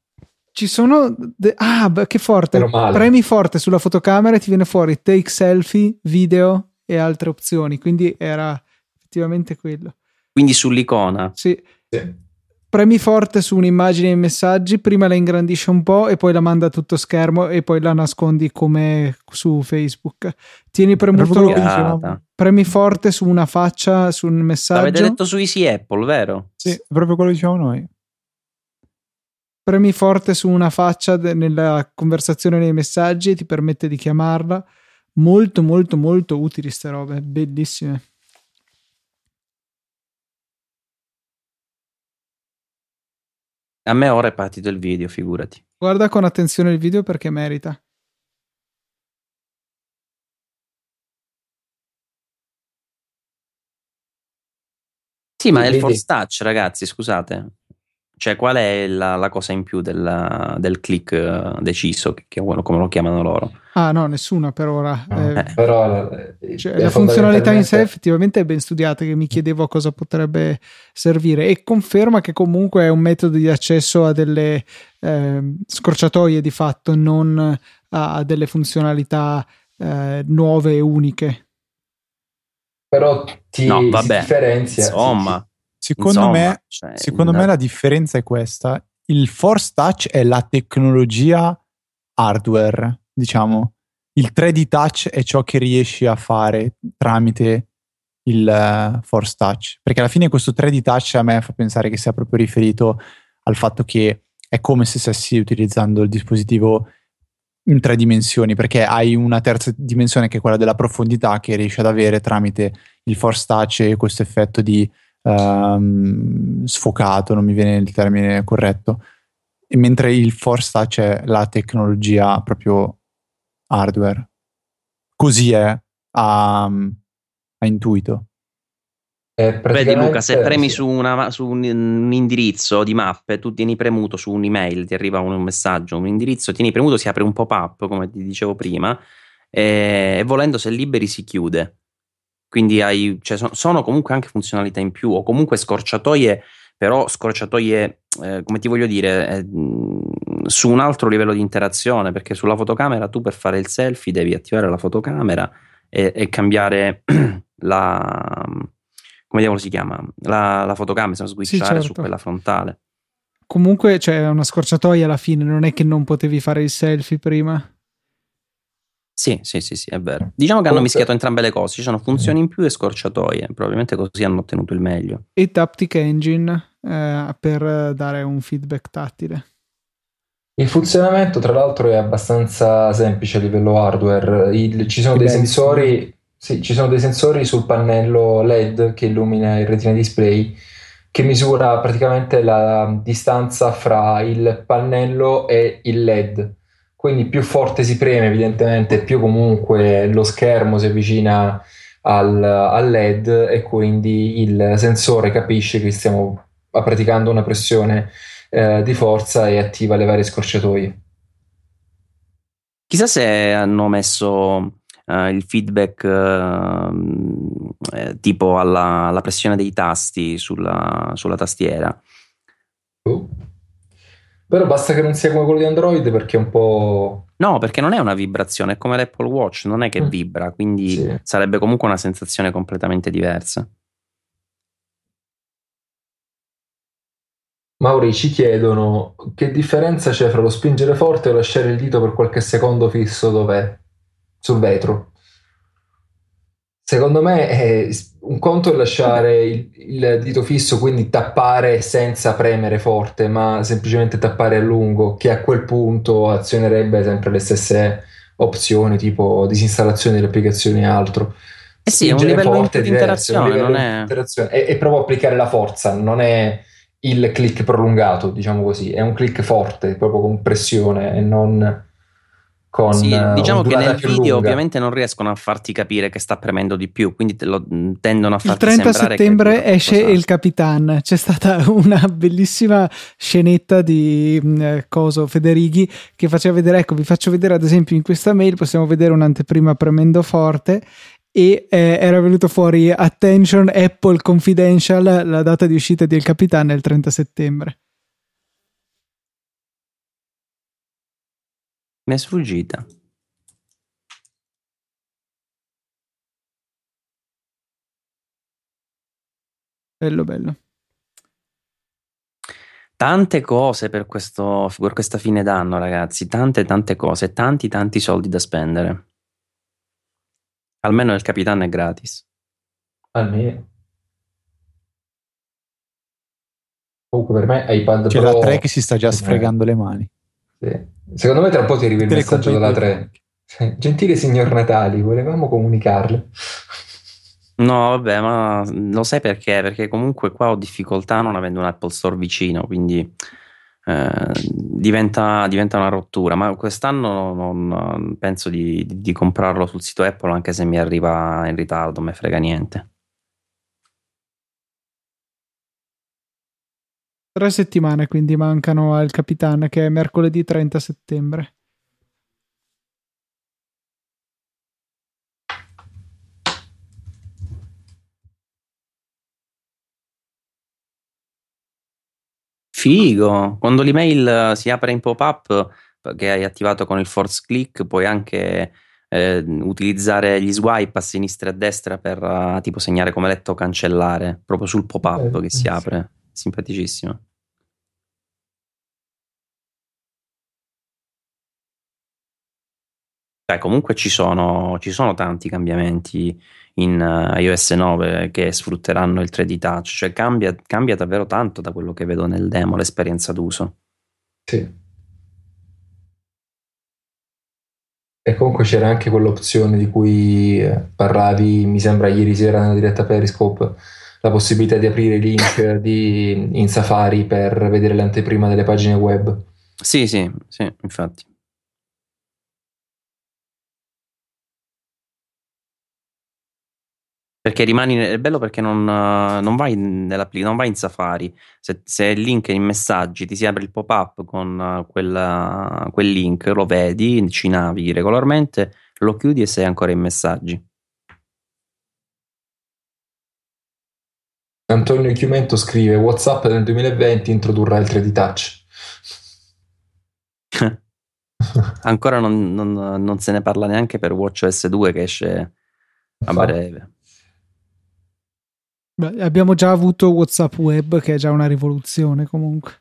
Ci sono. de- ah, beh, che forte. Premi forte sulla fotocamera e ti viene fuori take selfie, video e altre opzioni. Quindi era effettivamente quello. Quindi sull'icona. Sì. Sì. Premi forte su un'immagine e messaggi, prima la ingrandisce un po' e poi la manda a tutto schermo e poi la nascondi come su Facebook. Tieni premuto, dicevamo. premi forte su una faccia, su un messaggio. L'avete detto su Easy Apple, vero? Sì, è proprio quello che diciamo noi. Premi forte su una faccia de- nella conversazione nei messaggi e ti permette di chiamarla. Molto, molto, molto utili ste robe, bellissime. A me ora è partito il video, figurati. Guarda con attenzione il video perché merita. Sì, ma è il force touch, ragazzi, scusate. Cioè, qual è la, la cosa in più del, del click eh, deciso, che, che- come lo chiamano loro? Ah, no, nessuna per ora. No, Eh, Però la, Cioè, la funzionalità in sé effettivamente è ben studiata, che mi chiedevo a cosa potrebbe servire e conferma che comunque è un metodo di accesso a delle ehm, scorciatoie di fatto, non a, a delle funzionalità eh, nuove e uniche. Però ti No, vabbè, differenzia. sì, Insomma, Secondo insomma, me, cioè, secondo me la differenza è questa. Il Force Touch è la tecnologia hardware, diciamo. Il 3D Touch è ciò che riesci a fare tramite il eh, Force Touch. Perché alla fine questo 3D Touch a me fa pensare che sia proprio riferito al fatto che è come se stessi utilizzando il dispositivo in tre dimensioni, perché hai una terza dimensione che è quella della profondità che riesci ad avere tramite il Force Touch e questo effetto di ehm, sfocato, non mi viene il termine corretto, e mentre il Force Touch è la tecnologia proprio hardware. Così è a, a intuito. Eh, Vedi Luca, se premi sì. su, una- su un, un indirizzo di mappe, tu tieni premuto su un'email, ti arriva un messaggio, un indirizzo, tieni premuto, si apre un pop-up, come ti dicevo prima, e, e volendo se liberi si chiude. Quindi hai, cioè, so- sono comunque anche funzionalità in più, o comunque scorciatoie, però scorciatoie, eh, come ti voglio dire, eh, su un altro livello di interazione, perché sulla fotocamera tu per fare il selfie devi attivare la fotocamera e, e cambiare la come diavolo si chiama? La, la fotocamera, switchare su certo. quella frontale. Comunque c'è una scorciatoia alla fine, non è che non potevi fare il selfie prima. Sì, sì, sì, sì, è vero. Diciamo che hanno mischiato entrambe le cose, ci sono funzioni in più e scorciatoie, probabilmente così hanno ottenuto il meglio. E Taptic Engine eh, per dare un feedback tattile. Il funzionamento, tra l'altro, è abbastanza semplice a livello hardware. Il- ci sono sensori, sì, ci sono dei sensori sul pannello LED che illumina il retina display che misura praticamente la distanza fra il pannello e il LED. Quindi più forte si preme, evidentemente, più comunque lo schermo si avvicina al, al LED e quindi il sensore capisce che stiamo praticando una pressione eh, di forza e attiva le varie scorciatoie. Chissà se hanno messo eh, il feedback eh, tipo alla, alla pressione dei tasti sulla, sulla tastiera. Oh. Però basta che non sia come quello di Android perché è un po'... No, perché non è una vibrazione, è come l'Apple Watch, non è che Mm. vibra, quindi Sì. sarebbe comunque una sensazione completamente diversa. Mauri ci chiedono che differenza c'è fra lo spingere forte e lasciare il dito per qualche secondo fisso dov'è? Sul vetro. Secondo me è un conto è lasciare il, il dito fisso, quindi tappare senza premere forte, ma semplicemente tappare a lungo, che a quel punto azionerebbe sempre le stesse opzioni, tipo disinstallazione delle applicazioni e altro. Eh sì, è un livello forte di diverso, è interazione, livello non di è- interazione. È, è proprio applicare la forza, non è il click prolungato, diciamo così, è un click forte, proprio con pressione e non con Sì, eh, diciamo che nel video lunga. ovviamente non riescono a farti capire che sta premendo di più, quindi te lo mh, tendono a Il farti 30 sembrare settembre che dura esce. Il Capitan. C'è stata una bellissima scenetta di mh, eh, Coso Federighi che faceva vedere, ecco, vi faccio vedere ad esempio in questa mail, possiamo vedere un'anteprima premendo forte e eh, era venuto fuori Attention Apple Confidential, la data di uscita di Il Capitan è il 30 settembre. Mi è sfuggita. Bello bello. Tante cose per, questo, per questa fine d'anno, ragazzi. Tante, tante cose. Tanti, tanti soldi da spendere. Almeno il capitano è gratis. Almeno. Comunque per me iPad C'è Pro... la 3 che si sta già Eh, sfregando le mani. Sì. Secondo me tra un po' ti arriva il messaggio dalla compagnie 3. Gentile signor Natali, volevamo comunicarle. No, vabbè, ma lo sai perché? Perché comunque qua ho difficoltà non avendo un Apple Store vicino, quindi eh, diventa, diventa una rottura. Ma quest'anno non, penso di, di- di comprarlo sul sito Apple, anche se mi arriva in ritardo, me frega niente. Tre settimane quindi mancano al Capitan che è mercoledì 30 settembre. Figo! Quando l'email si apre in pop-up che hai attivato con il force click, puoi anche eh, utilizzare gli swipe a sinistra e a destra per eh, tipo segnare come letto o cancellare proprio sul pop-up Eh, che si sì. apre. Simpaticissimo. Beh, comunque ci sono, ci sono tanti cambiamenti in eh, iOS 9 che sfrutteranno il 3D Touch, cioè cambia, cambia davvero tanto da quello che vedo nel demo, l'esperienza d'uso. Sì. E comunque c'era anche quell'opzione di cui eh, parlavi, mi sembra ieri sera nella diretta Periscope, la possibilità di aprire i link di- in Safari per vedere l'anteprima delle pagine web. Sì, sì, sì, infatti. Perché rimani, è bello perché non, non vai non vai in Safari. Se, se il link è in messaggi, ti si apre il pop-up con quella- quel link, lo vedi, ci navighi regolarmente, lo chiudi e sei ancora in messaggi. Antonio Chiumento scrive: WhatsApp nel 2020 introdurrà il 3D Touch. Ancora non, non- non se ne parla neanche per WatchOS 2 che esce a breve. Beh, abbiamo già avuto WhatsApp Web che è già una rivoluzione comunque.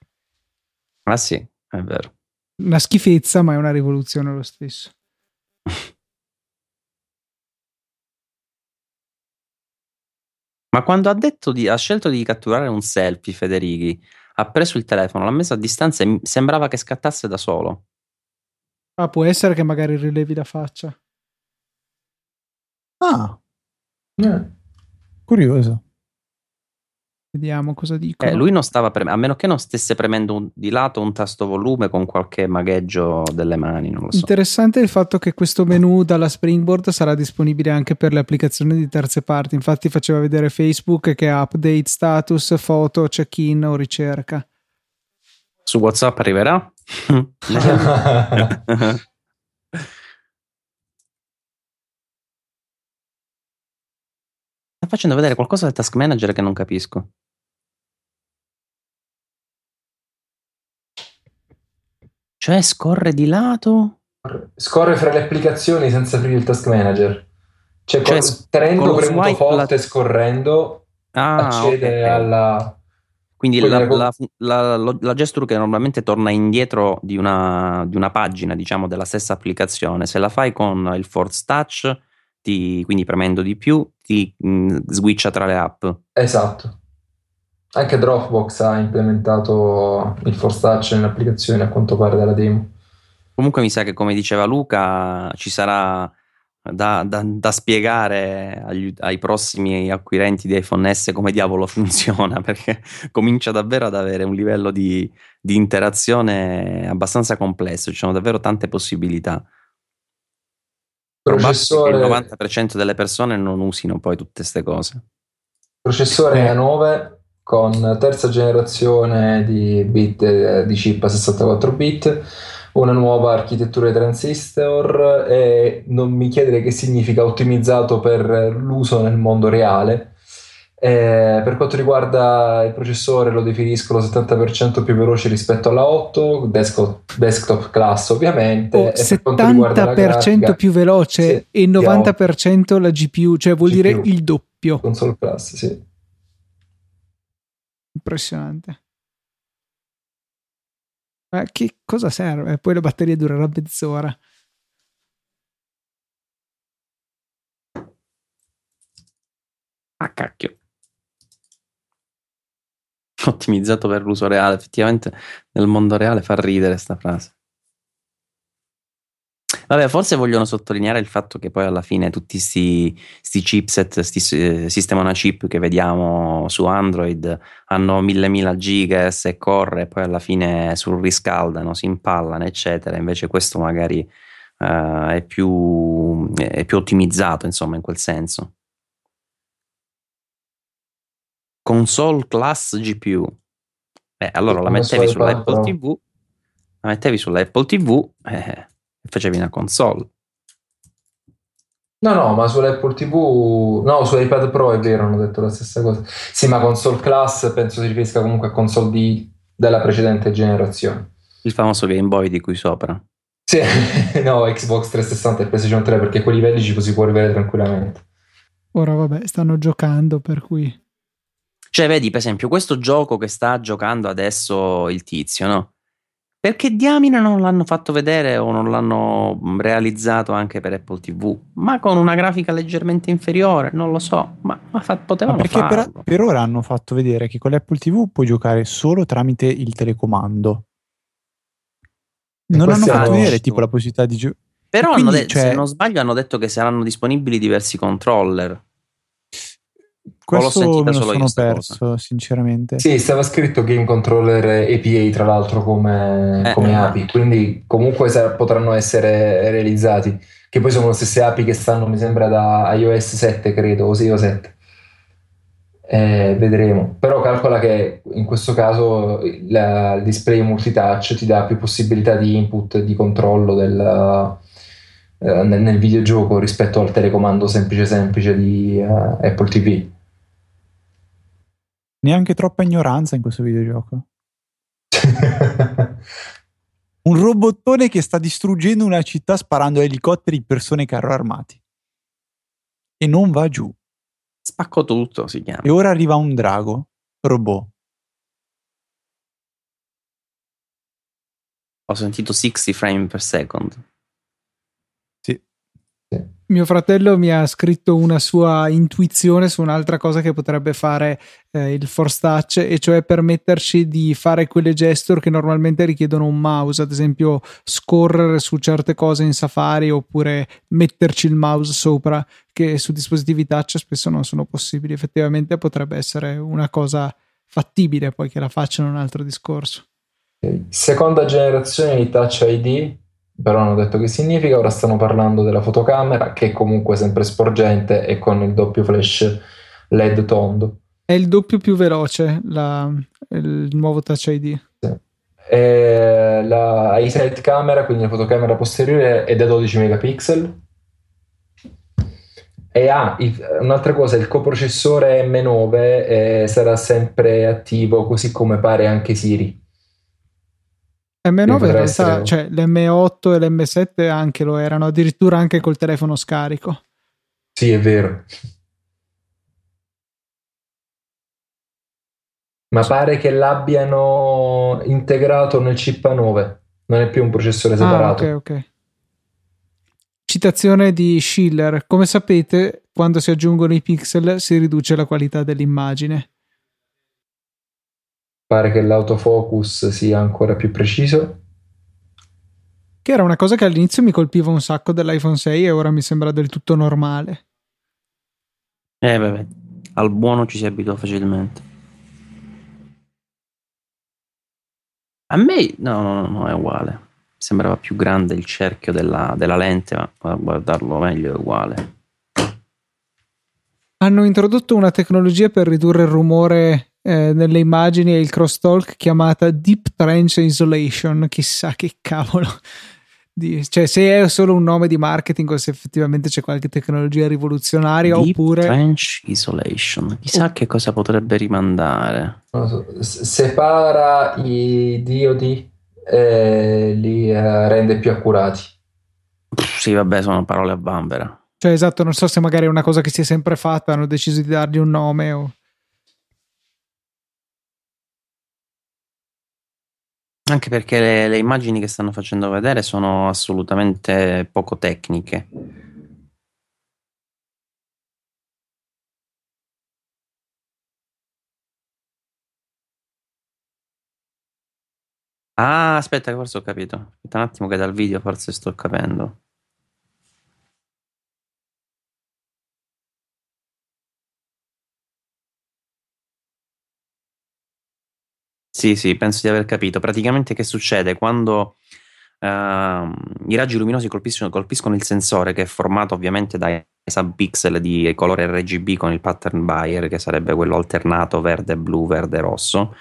Ah sì, è vero. Una schifezza, ma è una rivoluzione lo stesso. Ma quando ha detto di, ha scelto di catturare un selfie, Federighi, ha preso il telefono, l'ha messo a distanza e sembrava che scattasse da solo. Ah, può essere che magari rilevi la faccia. Ah, Eh, curioso. Vediamo cosa dicono. Eh, lui non stava premendo, a meno che non stesse premendo un- di lato un tasto volume con qualche magheggio delle mani, non lo so. Interessante il fatto che questo menu dalla Springboard sarà disponibile anche per le applicazioni di terze parti. Infatti, faceva vedere Facebook che ha update status, foto, check-in o ricerca. Su WhatsApp arriverà? Sta facendo vedere qualcosa del task manager che non capisco. Cioè, scorre di lato? Scorre fra le applicazioni senza aprire il task manager. Cioè, Cioè, tenendo premuto forte la- scorrendo, Ah, accede ok. alla. Quindi la, la, la, la gesture che normalmente torna indietro di una, di una pagina, diciamo, della stessa applicazione, se la fai con il Force Touch, ti- quindi premendo di più, ti mh, switcha tra le app. Esatto. Anche Dropbox ha implementato il Force Touch nell'applicazione, a quanto pare dalla demo. Comunque mi sa che, come diceva Luca, ci sarà da, da- da spiegare agli- ai prossimi acquirenti di iPhone S come diavolo funziona, perché comincia davvero ad avere un livello di, di interazione abbastanza complesso, ci sono davvero tante possibilità. Processore, il 90% delle persone non usino poi tutte queste cose. processore Eh. A9 con terza generazione di bit eh, di chip a 64 bit, una nuova architettura di transistor e non mi chiedere che significa ottimizzato per l'uso nel mondo reale. Eh, per quanto riguarda il processore lo definiscono 70% più veloce rispetto alla 8, desktop, desktop class ovviamente. O per quanto riguarda la 70% grafica, più veloce sì, e di 90% la GPU, cioè vuol GPU. dire il doppio. console class, sì. Impressionante. Ma che cosa serve? Poi la batteria durerà mezz'ora. Ah, cacchio. Ottimizzato per l'uso reale. Effettivamente nel mondo reale fa ridere sta frase. Vabbè, forse vogliono sottolineare il fatto che poi alla fine tutti questi chipset, questi eh, sistema una chip che vediamo su Android hanno mille mila giga e corre poi alla fine surriscaldano, si impallano, eccetera. Invece questo magari uh, è, più, è più ottimizzato, insomma, in quel senso. Console class GPU. Beh, allora la mettevi sull'Apple TV, la mettevi sull'Apple TV eh, e facevi una console. No, no, ma sull'Apple TV, no, su iPad Pro è vero, hanno detto la stessa cosa. Sì, ma console class penso si riferisca comunque a console di, della precedente generazione. Il famoso Game Boy di cui sopra. Sì, no, Xbox 360 e PlayStation 3 perché quei livelli ci si può rivedere tranquillamente. Ora vabbè, stanno giocando per cui... Cioè, vedi, per esempio, questo gioco che sta giocando adesso il tizio, no? Perché diamine non l'hanno fatto vedere o non l'hanno realizzato anche per Apple TV? Ma con una grafica leggermente inferiore, non lo so, ma, ma fa, potevano ma perché per, per, ora hanno fatto vedere che con l'Apple TV puoi giocare solo tramite il telecomando. Non hanno fatto vedere tipo la possibilità di giocare. Però quindi, de- cioè... se non sbaglio hanno detto che saranno disponibili diversi controller. Questo me lo sono perso, cosa. sinceramente. Sì, stava scritto Game Controller APA, tra l'altro, come, eh, come eh, API, quindi comunque potranno essere realizzati, che poi sono le stesse API che stanno, mi sembra, da iOS 7, credo, o 6 o 7. Eh, vedremo. Però calcola che in questo caso la, il display multitouch ti dà più possibilità di input di controllo del, eh, nel, nel, videogioco rispetto al telecomando semplice semplice di uh, Apple TV. Neanche troppa ignoranza in questo videogioco. Un robottone che sta distruggendo una città sparando elicotteri, persone e carro armati. E non va giù. Spacco tutto si chiama. E ora arriva un drago robot. Ho sentito 60 frame per second. Mio fratello mi ha scritto una sua intuizione su un'altra cosa che potrebbe fare eh, il Force Touch, e cioè permetterci di fare quelle gesture che normalmente richiedono un mouse, ad esempio scorrere su certe cose in Safari oppure metterci il mouse sopra, che su dispositivi touch spesso non sono possibili. Effettivamente potrebbe essere una cosa fattibile, poi che la facciano un altro discorso. Seconda generazione di Touch ID però hanno detto che significa, ora stanno parlando della fotocamera che è comunque sempre sporgente e con il doppio flash LED tondo. È il doppio più veloce la, il nuovo Touch ID. Sì. E la iSight camera, quindi la fotocamera posteriore è da 12 megapixel e ha il, un'altra cosa, il coprocessore M9 eh, sarà sempre attivo, così come pare anche Siri. M9 in realtà, essere... cioè l'M8 e l'M7 anche lo erano, addirittura anche col telefono scarico. Sì, è vero. Ma pare che l'abbiano integrato nel chip A9, non è più un processore ah, separato. Ah, ok, ok. Citazione di Schiller. Come sapete, quando si aggiungono i pixel si riduce la qualità dell'immagine pare che l'autofocus sia ancora più preciso. Che era una cosa che all'inizio mi colpiva un sacco dell'iPhone 6 e ora mi sembra del tutto normale. Eh, vabbè, al buono ci si abitua facilmente. A me, no, no, no, è uguale. Sembrava più grande il cerchio della, della lente, ma a guardarlo meglio è uguale. Hanno introdotto una tecnologia per ridurre il rumore eh, nelle immagini e il crosstalk chiamata Deep Trench Isolation, chissà che cavolo. Di, cioè, se è solo un nome di marketing o se effettivamente c'è qualche tecnologia rivoluzionaria Deep oppure. Trench Isolation, chissà oh. che cosa potrebbe rimandare. So, separa i diodi e li uh, rende più accurati. Sì, vabbè, sono parole a bambera. Cioè, esatto, non so se magari è una cosa che si è sempre fatta, hanno deciso di dargli un nome o. Anche perché le, le immagini che stanno facendo vedere sono assolutamente poco tecniche. Ah, aspetta, forse ho capito. Aspetta un attimo che dal video forse sto capendo. Sì, sì, penso di aver capito. Praticamente che succede quando uh, i raggi luminosi colpiscono, colpiscono, il sensore che è formato ovviamente dai subpixel di colore RGB con il pattern Bayer, che sarebbe quello alternato verde, blu, verde, rosso.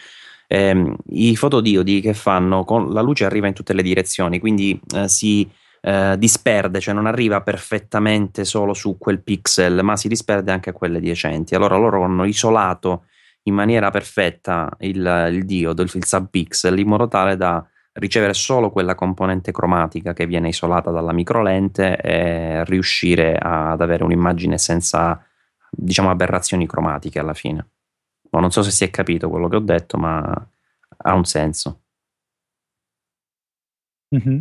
Eh, I fotodiodi che fanno con la luce arriva in tutte le direzioni, quindi eh, si eh, disperde, cioè non arriva perfettamente solo su quel pixel, ma si disperde anche a quelle adiacenti. Allora loro hanno isolato in maniera perfetta il, il diodo, il, il subpixel, in modo tale da ricevere solo quella componente cromatica che viene isolata dalla microlente e riuscire ad avere un'immagine senza, diciamo, aberrazioni cromatiche alla fine. No, non so se si è capito quello che ho detto, ma ha un senso. Mm-hmm.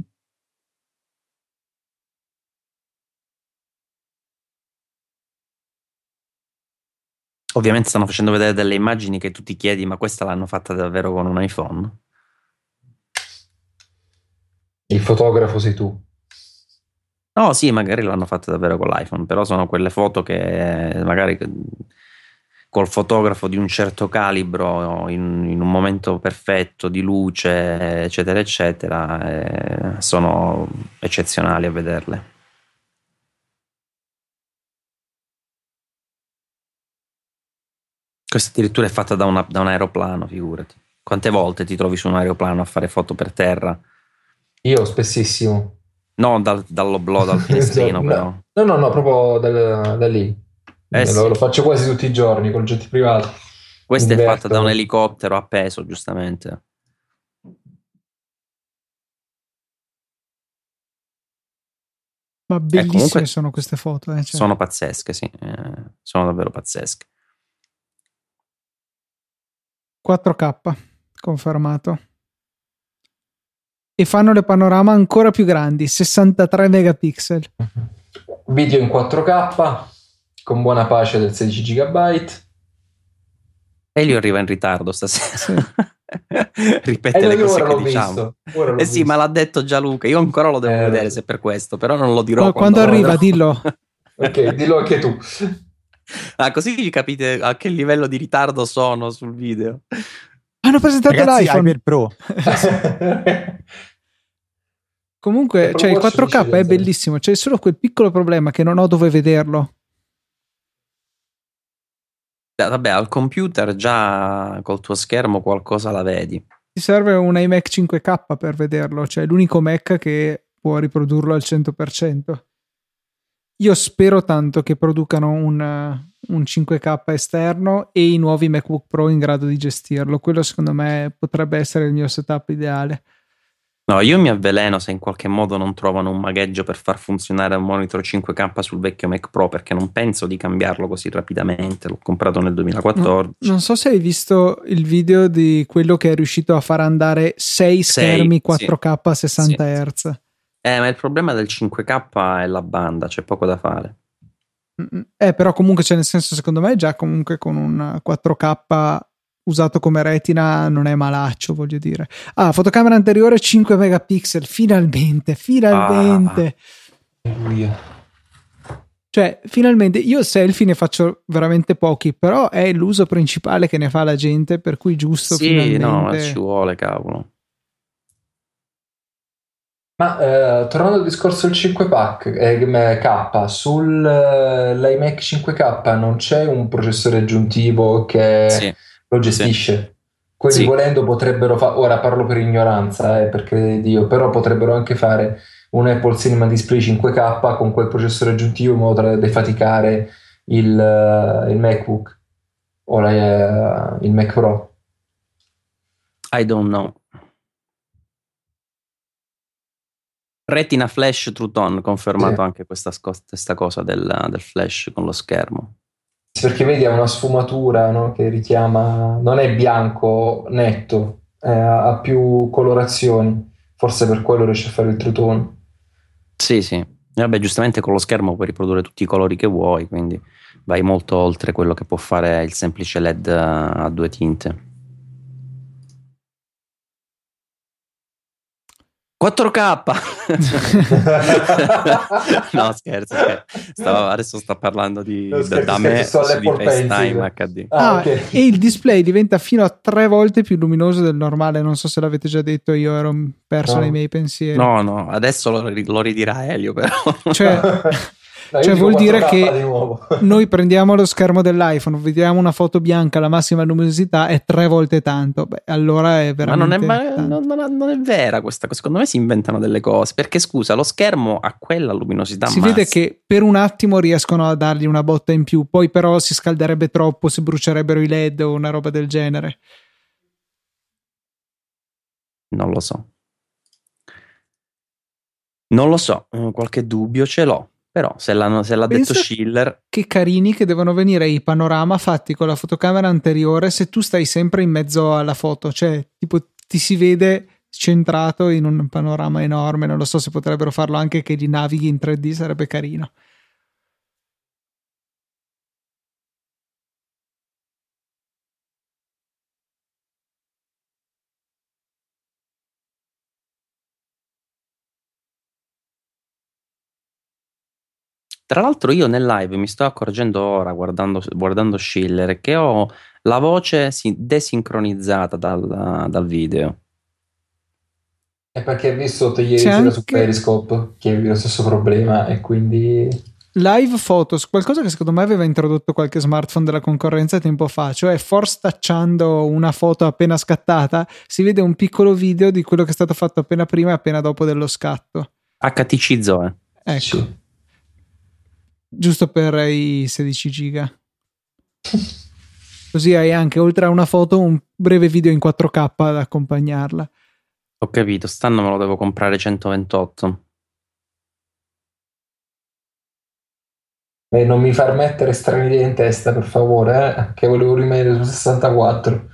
Ovviamente stanno facendo vedere delle immagini che tu ti chiedi, ma questa l'hanno fatta davvero con un iPhone? Il fotografo sei tu. No, sì, magari l'hanno fatta davvero con l'iPhone, però sono quelle foto che magari col fotografo di un certo calibro, in, in un momento perfetto di luce, eccetera, eccetera, eh, sono eccezionali a vederle. Questa addirittura è fatta da, una, da un aeroplano, figurati. Quante volte ti trovi su un aeroplano a fare foto per terra? Io spessissimo. No, dal, dall'oblò, dal finestrino, no, però. No, no, no, proprio da, da lì. Eh lo, sì. lo, faccio quasi tutti i giorni con getti privati. Questa è fatta da un elicottero appeso, giustamente. Ma bellissime eh, sono queste foto. Eh, cioè. Sono pazzesche, sì. Eh, sono davvero pazzesche. 4K, confermato. E fanno le panorama ancora più grandi, 63 megapixel. Video in 4K, con buona pace del 16 GB. Elio arriva in ritardo stasera. Sì. Ripete eh, le cose che diciamo. Eh sì, ma l'ha detto già Luca. Io ancora lo devo eh, vedere se per questo, però non lo dirò. No, quando, quando arriva, dillo. ok, dillo anche tu. Ah, così capite a che livello di ritardo sono sul video. Hanno presentato Ragazzi, l'iPhone iPad Pro. Comunque, cioè, il 4K è bellissimo. C'è solo quel piccolo problema che non ho dove vederlo. Vabbè, al computer già col tuo schermo qualcosa la vedi. Ti serve un iMac 5K per vederlo, cioè l'unico Mac che può riprodurlo al 100%. Io spero tanto che producano un, un 5K esterno e i nuovi MacBook Pro in grado di gestirlo. Quello secondo me potrebbe essere il mio setup ideale. No, io mi avveleno se in qualche modo non trovano un magheggio per far funzionare un monitor 5K sul vecchio Mac Pro perché non penso di cambiarlo così rapidamente. L'ho comprato nel 2014. No, non so se hai visto il video di quello che è riuscito a far andare 6 schermi 4K a 60 sì. Hz. Eh, ma il problema del 5K è la banda, c'è poco da fare. Eh, però comunque c'è cioè, nel senso, secondo me, già comunque con un 4K usato come retina non è malaccio, voglio dire. Ah, fotocamera anteriore 5 megapixel, finalmente, finalmente. Ah. Cioè, finalmente, io selfie ne faccio veramente pochi, però è l'uso principale che ne fa la gente, per cui giusto sì, finalmente. no, ci vuole, cavolo. Ma eh, tornando al discorso del 5K, eh, K, sull'iMac 5K non c'è un processore aggiuntivo che sì. lo gestisce? Sì. Quelli sì. volendo potrebbero fare, ora parlo per ignoranza, eh, per credere Dio, però potrebbero anche fare un Apple Cinema Display 5K con quel processore aggiuntivo in modo da defaticare il, uh, il MacBook o la, uh, il Mac Pro. I don't know. Retina Flash True Tone, confermato sì. anche questa, questa cosa del, del, flash con lo schermo. Perché vedi ha una sfumatura no? che richiama, non è bianco netto, eh, ha più colorazioni, forse per quello riesce a fare il True Tone. Sì, sì. Vabbè, giustamente con lo schermo puoi riprodurre tutti i colori che vuoi, quindi vai molto oltre quello che può fare il semplice LED a due tinte. 4K no scherzo, Stavo, adesso sta parlando di, no, scherzo, da, me su di FaceTime HD ah, ah, okay. e il display diventa fino a tre volte più luminoso del normale. Non so se l'avete già detto io ero perso no. nei miei pensieri. No no adesso lo, lo ridirà Elio però. Cioè Cioè vuol dire che noi prendiamo lo schermo dell'iPhone, vediamo una foto bianca, la massima luminosità è tre volte tanto. Beh, allora è veramente. Ma non è, ma non, non, non è, vera questa cosa. Secondo me si inventano delle cose. Perché scusa, lo schermo ha quella luminosità. Si massima. vede che per un attimo riescono a dargli una botta in più, poi però si scalderebbe troppo, si brucierebbero i LED o una roba del genere. Non lo so. Non lo so, eh, qualche dubbio ce l'ho. Però se, se l'ha Pensa detto Schiller... Che carini che devono venire i panorama fatti con la fotocamera anteriore se tu stai sempre in mezzo alla foto, cioè tipo ti si vede centrato in un panorama enorme, non lo so se potrebbero farlo anche che li navighi in 3D, sarebbe carino. Tra l'altro io nel live mi sto accorgendo ora, guardando, guardando Schiller, che ho la voce desincronizzata dal, dal video. È perché hai visto ieri sera anche... su Periscope che avevi lo stesso problema e quindi... Live Photos, qualcosa che secondo me aveva introdotto qualche smartphone della concorrenza tempo fa, cioè forse tacciando una foto appena scattata si vede un piccolo video di quello che è stato fatto appena prima e appena dopo dello scatto. HTC Zoe. Ecco. Sì giusto per i 16 giga. Così hai anche oltre a una foto un breve video in 4K ad accompagnarla. Ho capito, stanno me lo devo comprare 128. Beh, non mi far mettere strane idee in testa, per favore, eh? che volevo rimanere su 64.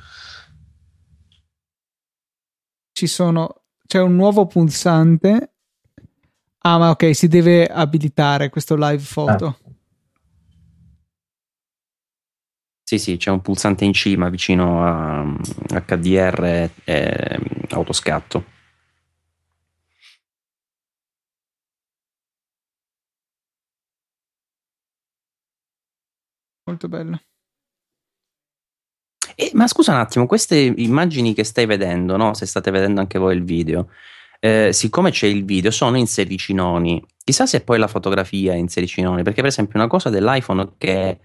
Ci sono, c'è un nuovo pulsante Ah, ma ok, si deve abilitare questo live photo. Ah. Sì, sì, c'è un pulsante in cima vicino a HDR e autoscatto. Molto bello. Eh, ma scusa un attimo, queste immagini che stai vedendo, no? Se state vedendo anche voi il video, eh, siccome c'è il video, sono in sericinoni. Chissà se poi la fotografia è in sericinoni, perché per esempio una cosa dell'iPhone che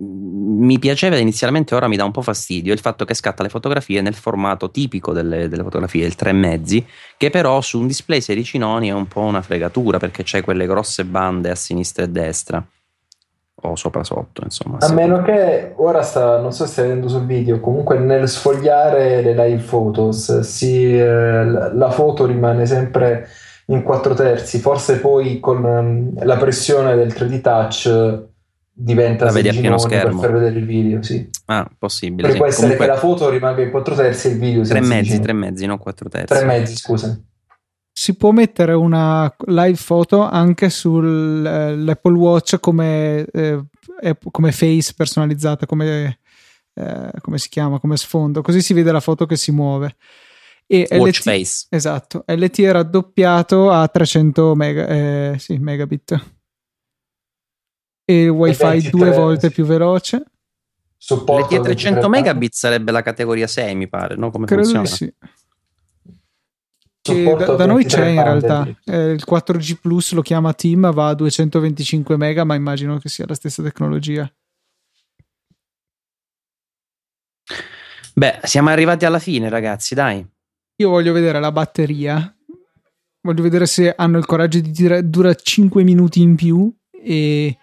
mm, mi piaceva inizialmente, ora mi dà un po' fastidio, il fatto che scatta le fotografie nel formato tipico delle, delle fotografie, il 3 mezzi, che però su un display sericinoni è un po' una fregatura, perché c'è quelle grosse bande a sinistra e destra o sopra sotto insomma a meno che ora sta non so se stai vedendo sul video comunque nel sfogliare le live photos si, eh, la foto rimane sempre in 4 terzi. Forse poi con um, la pressione del 3D touch diventa la vedi a pieno schermo. per vedere il video sì. ah possibile sì. può essere comunque... che la foto rimanga in 4 terzi e il video 3 mezzi 3 mezzi non 4 terzi. 3 mezzi scusa si può mettere una live photo anche sull'Apple Watch come, eh, come face personalizzata, come, eh, come, si chiama, come sfondo, così si vede la foto che si muove. E Watch LT, face. Esatto, LT è raddoppiato a 300 mega, eh, sì, megabit e wifi due volte più veloce. Supporto LT 300 megabit sarebbe la categoria 6 mi pare, no? Come Credo funziona? Di sì da, da noi c'è in realtà. eh, il 4G Plus lo chiama Team va a 225 mega ma immagino che sia la stessa tecnologia. Beh siamo arrivati alla fine ragazzi dai. Io voglio vedere la batteria. Voglio vedere se hanno il coraggio di dire dura 5 minuti in più e,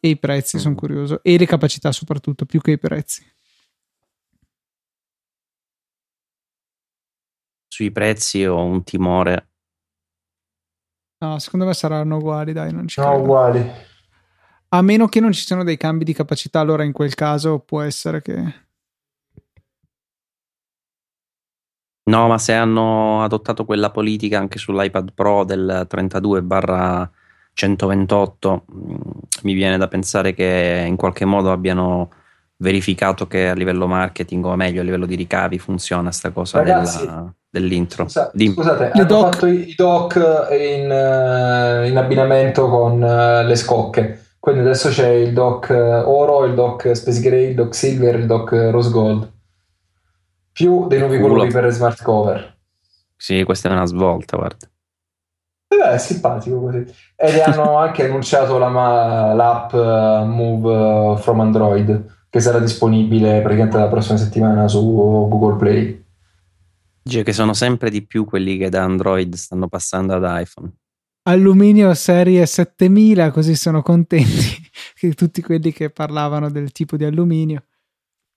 e i prezzi sono curioso. E le capacità soprattutto più che i prezzi sui prezzi ho un timore. No, secondo me saranno uguali, dai, non ci No, credo. uguali. A meno che non ci siano dei cambi di capacità, allora in quel caso può essere che... No, ma se hanno adottato quella politica anche sull'iPad Pro del 32 barra 128, mm, mi viene da pensare che in qualche modo abbiano verificato che a livello marketing o meglio a livello di ricavi funziona sta cosa Ragazzi, della dell'intro. Scusa- Dimmi. scusate, hanno doc. fatto i doc in, eh, in abbinamento con eh, le scocche. Quindi adesso c'è il doc eh, oro, il doc Space Gray, il doc Silver, il doc Rose Gold. Più dei nuovi Culo. colori per le smart cover. Sì, questa è una svolta, guarda. Eh è simpatico così. E hanno anche annunciato la ma- l'app Move from Android che sarà disponibile praticamente la prossima settimana su Google Play. Dice che sono sempre di più quelli che da Android stanno passando ad iPhone. Alluminio serie 7000, così sono contenti che tutti quelli che parlavano del tipo di alluminio.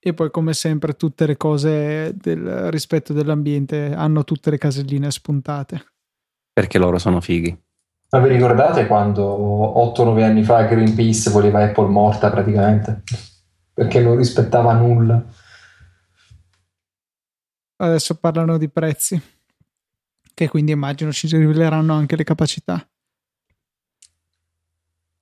E poi, come sempre, tutte le cose del rispetto dell'ambiente hanno tutte le caselline spuntate. Perché loro sono fighi. Ma vi ricordate quando 8-9 anni fa Greenpeace voleva Apple morta praticamente? Perché non rispettava nulla. Adesso parlano di prezzi, che quindi immagino ci riveleranno anche le capacità.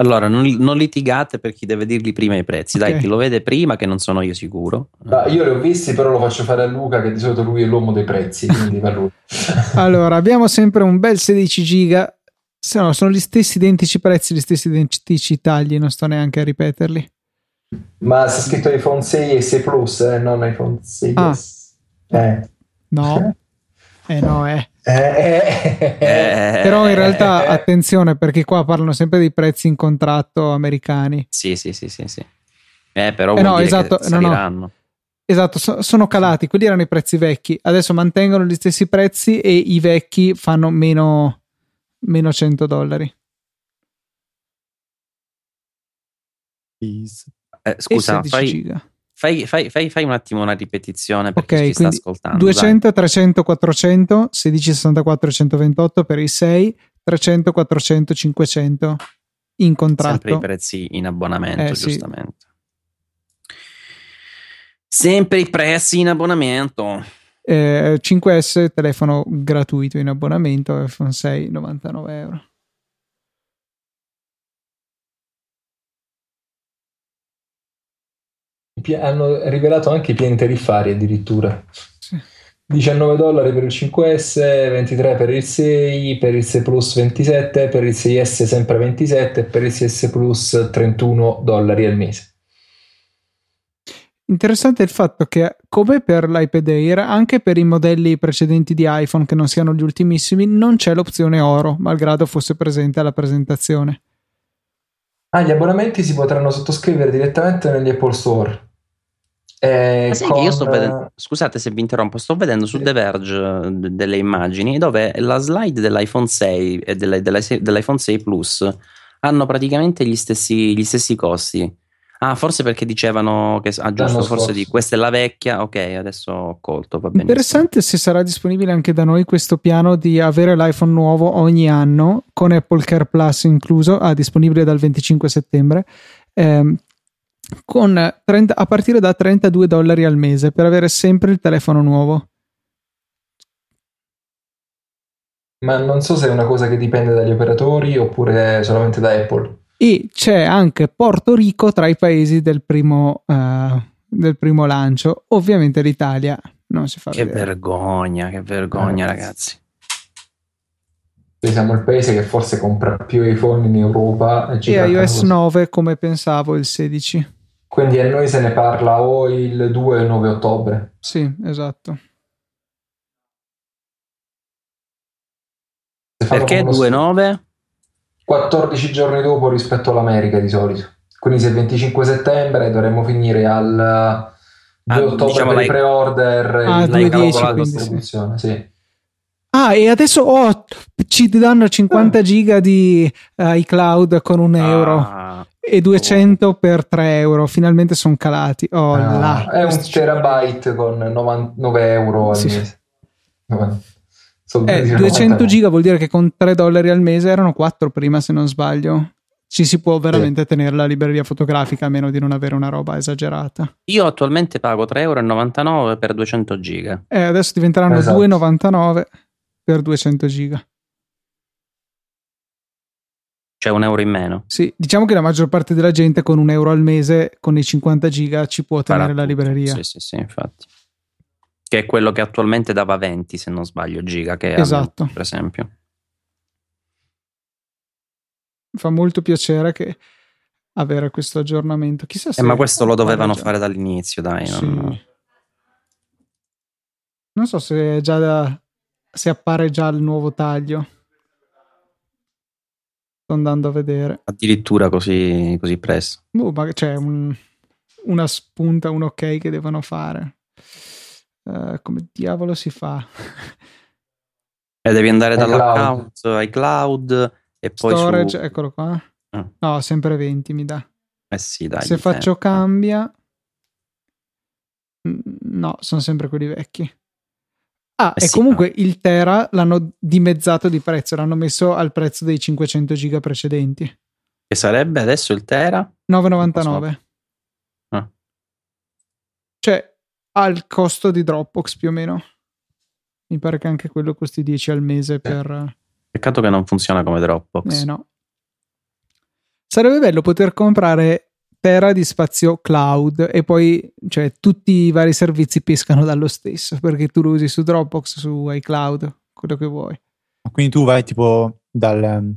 Allora, non, non litigate per chi deve dirgli prima i prezzi. Ok. Dai, chi lo vede prima, che non sono io sicuro. Ma io li ho visti, però lo faccio fare a Luca, che di solito lui è l'uomo dei prezzi, quindi va lui. Allora, abbiamo sempre un bel 16 giga. Se no, sono gli stessi identici prezzi, gli stessi identici tagli, non sto neanche a ripeterli. Ma sta scritto iPhone 6 e 6 Plus, eh, non iPhone 6. Ah. Eh. No, eh no, eh. Eh, eh, eh. Però in realtà attenzione perché qua parlano sempre dei prezzi in contratto americani. Sì, sì, sì, sì, sì. Eh, però Eh no, esatto, che no, no. Esatto, so- sono calati, quelli erano i prezzi vecchi, adesso mantengono gli stessi prezzi e i vecchi fanno meno, meno 100 dollari. Please. Eh, scusa, 16 fai, fai, fai, fai, un attimo una ripetizione per Ok, chi ci sta ascoltando. 200, 300, 400, 16, 64, 128 per i 6, 300, 400, 500 in dai. Sempre i contratto. prezzi in abbonamento, Eh, sì. giustamente. Sempre i prezzi in abbonamento. Eh, 5S telefono gratuito in abbonamento, iPhone 6 99 euro. Hanno rivelato anche i piani tariffari addirittura. Sì. 19 dollari per il 5S, 23 per il 6, per il 6 Plus 27, per il 6S sempre 27 e per il 6S Plus 31 dollari al mese. Interessante il fatto che, come per l'iPad Air, anche per i modelli precedenti di iPhone che non siano gli ultimissimi, non c'è l'opzione oro, malgrado fosse presente alla presentazione. Ah, gli abbonamenti si potranno sottoscrivere direttamente negli Apple Store. Eh, Ma sai con- che io sto vedendo, scusate se vi interrompo, sto vedendo su. The Verge eh, delle immagini dove la slide dell'iPhone 6 e delle- della- dell'iPhone 6 Plus hanno praticamente gli stessi, gli stessi costi. Ah, forse perché dicevano che ah, giusto, forse di questa è la vecchia. Ok, adesso ho colto, va benissimo. Interessante se sarà disponibile anche da noi questo piano di avere l'iPhone nuovo ogni anno con Apple Care Plus incluso, ah, disponibile dal 25 settembre, ehm, con 30 a partire da 32 dollari al mese per avere sempre il telefono nuovo. Ma non so se è una cosa che dipende dagli operatori oppure solamente da Apple. E c'è anche Porto Rico tra i paesi del primo, eh, del primo lancio. Ovviamente l'Italia non si fa Che vedere. vergogna, che vergogna, Eh. ragazzi. Noi siamo il paese che forse compra più iPhone in Europa e E iOS così. 9 come pensavo il 16. Quindi a noi se ne parla o il 2 o il 9 ottobre. Sì, esatto. Perché come lo 2.9? 14 giorni dopo rispetto all'America di solito. Quindi se il 25 settembre dovremmo finire al 2 Ah, ottobre diciamo per i pre-order e Ah, il 2.10 calcolato di quindi, sì. distribuzione, sì. Ah, e adesso oh, ci danno 50 giga di eh, iCloud con un euro Ah, e 200 per 3 euro. Finalmente sono calati. Oh, Ah, là. è un terabyte con 9 euro al Sì. mese. 90 soldati Eh, di 200 90 giga vuol dire che con 3 dollari al mese erano 4 prima, se non sbaglio. Ci si può veramente tenere la libreria fotografica a meno di non avere una roba esagerata. io attualmente pago 3,99 euro per 200 giga. Eh, adesso diventeranno Esatto. 2,99 per 200 giga. Cioè un euro in meno. Sì, diciamo che la maggior parte della gente con un euro al mese, con i 50 giga, ci può tenere Farà la tutto. libreria. Sì, sì, sì, infatti. Che è quello che attualmente dava 20, se non sbaglio, giga, che è Esatto. per esempio. Fa molto piacere che avere questo aggiornamento. Chissà se Eh, ma questo lo dovevano fare dall'inizio, dai. Sì. non- Non so se già da- se appare già il nuovo taglio. Sto andando a vedere. Addirittura così, così presto. Boh, ma c'è un- una spunta, un ok che devono fare. Eh, come diavolo si fa? E devi andare dall'account iCloud e poi Storage, su... eccolo qua. Ah. No, sempre 20 mi dà. Eh sì, dai. Se faccio tempo. cambia, Mm, no, sono sempre quelli vecchi. Ah, Eh e sì, comunque il Tera l'hanno dimezzato di prezzo, l'hanno messo al prezzo dei 500 giga precedenti. Che sarebbe adesso il Tera? 9,99. Ah. Cioè, al costo di Dropbox più o meno. Mi pare che anche quello costi 10 al mese per... Peccato che non funziona come Dropbox. Eh no. Sarebbe bello poter comprare tera di spazio cloud e poi cioè, tutti i vari servizi pescano dallo stesso perché tu lo usi su Dropbox, su iCloud, quello che vuoi. Quindi tu vai tipo dal ehm,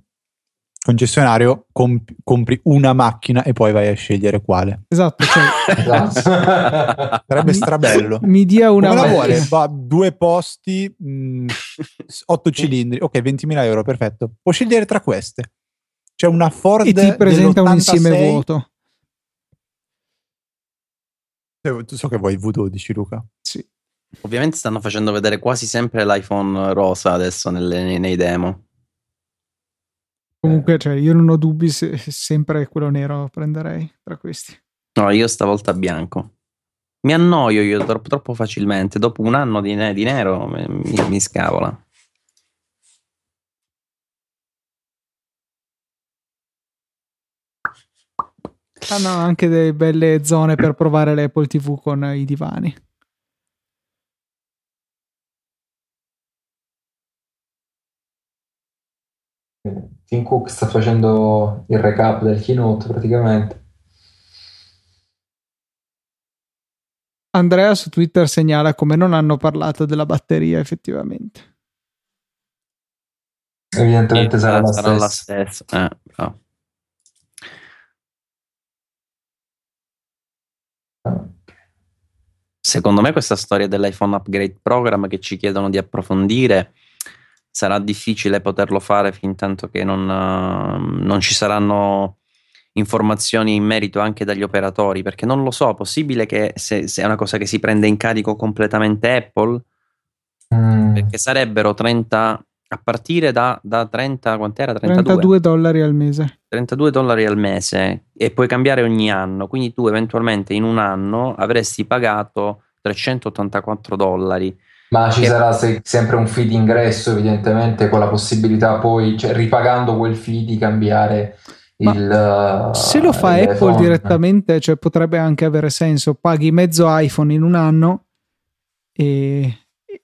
concessionario, comp- compri una macchina e poi vai a scegliere quale. Esatto, cioè, Esatto. Sarebbe strabello. mi dia una Come la vuole? Va, due posti, mh, otto cilindri, ok, 20.000 euro, perfetto. Può scegliere tra queste. C'è una Ford e ti presenta un insieme dell'86. vuoto. Tu so che vuoi il V12, Luca. Sì. Ovviamente stanno facendo vedere quasi sempre l'iPhone rosa adesso nelle- nei, nei demo. Comunque, cioè, io non ho dubbi se se sempre quello nero prenderei tra questi. No, io stavolta bianco. Mi annoio io troppo, troppo facilmente. Dopo un anno di, ne- di nero mi, mi- mi scavola. Hanno anche delle belle zone per provare l'Apple TV con i divani. Tim Cook sta facendo il recap del keynote praticamente. Andrea su Twitter segnala come non hanno parlato della batteria effettivamente. Evidentemente sarà, la sarà la stessa. stessa. Eh, bravo. Secondo me questa storia dell'iPhone Upgrade Program che ci chiedono di approfondire sarà difficile poterlo fare fin tanto che non, eh, non ci saranno informazioni in merito anche dagli operatori, perché non lo so, è possibile che se, se è una cosa che si prende in carico completamente Apple, Mm. perché sarebbero 30 a partire da, da 30 quant'era 32 32 dollari al mese. 32 dollari al mese e puoi cambiare ogni anno, quindi tu eventualmente in un anno avresti pagato 384 dollari. Ma ci Che- sarà se- sempre un fee di ingresso, evidentemente, con la possibilità poi, cioè, ripagando quel fee, di cambiare Ma il. Se lo fa il Apple iPhone. direttamente, cioè potrebbe anche avere senso. Paghi mezzo iPhone in un anno e.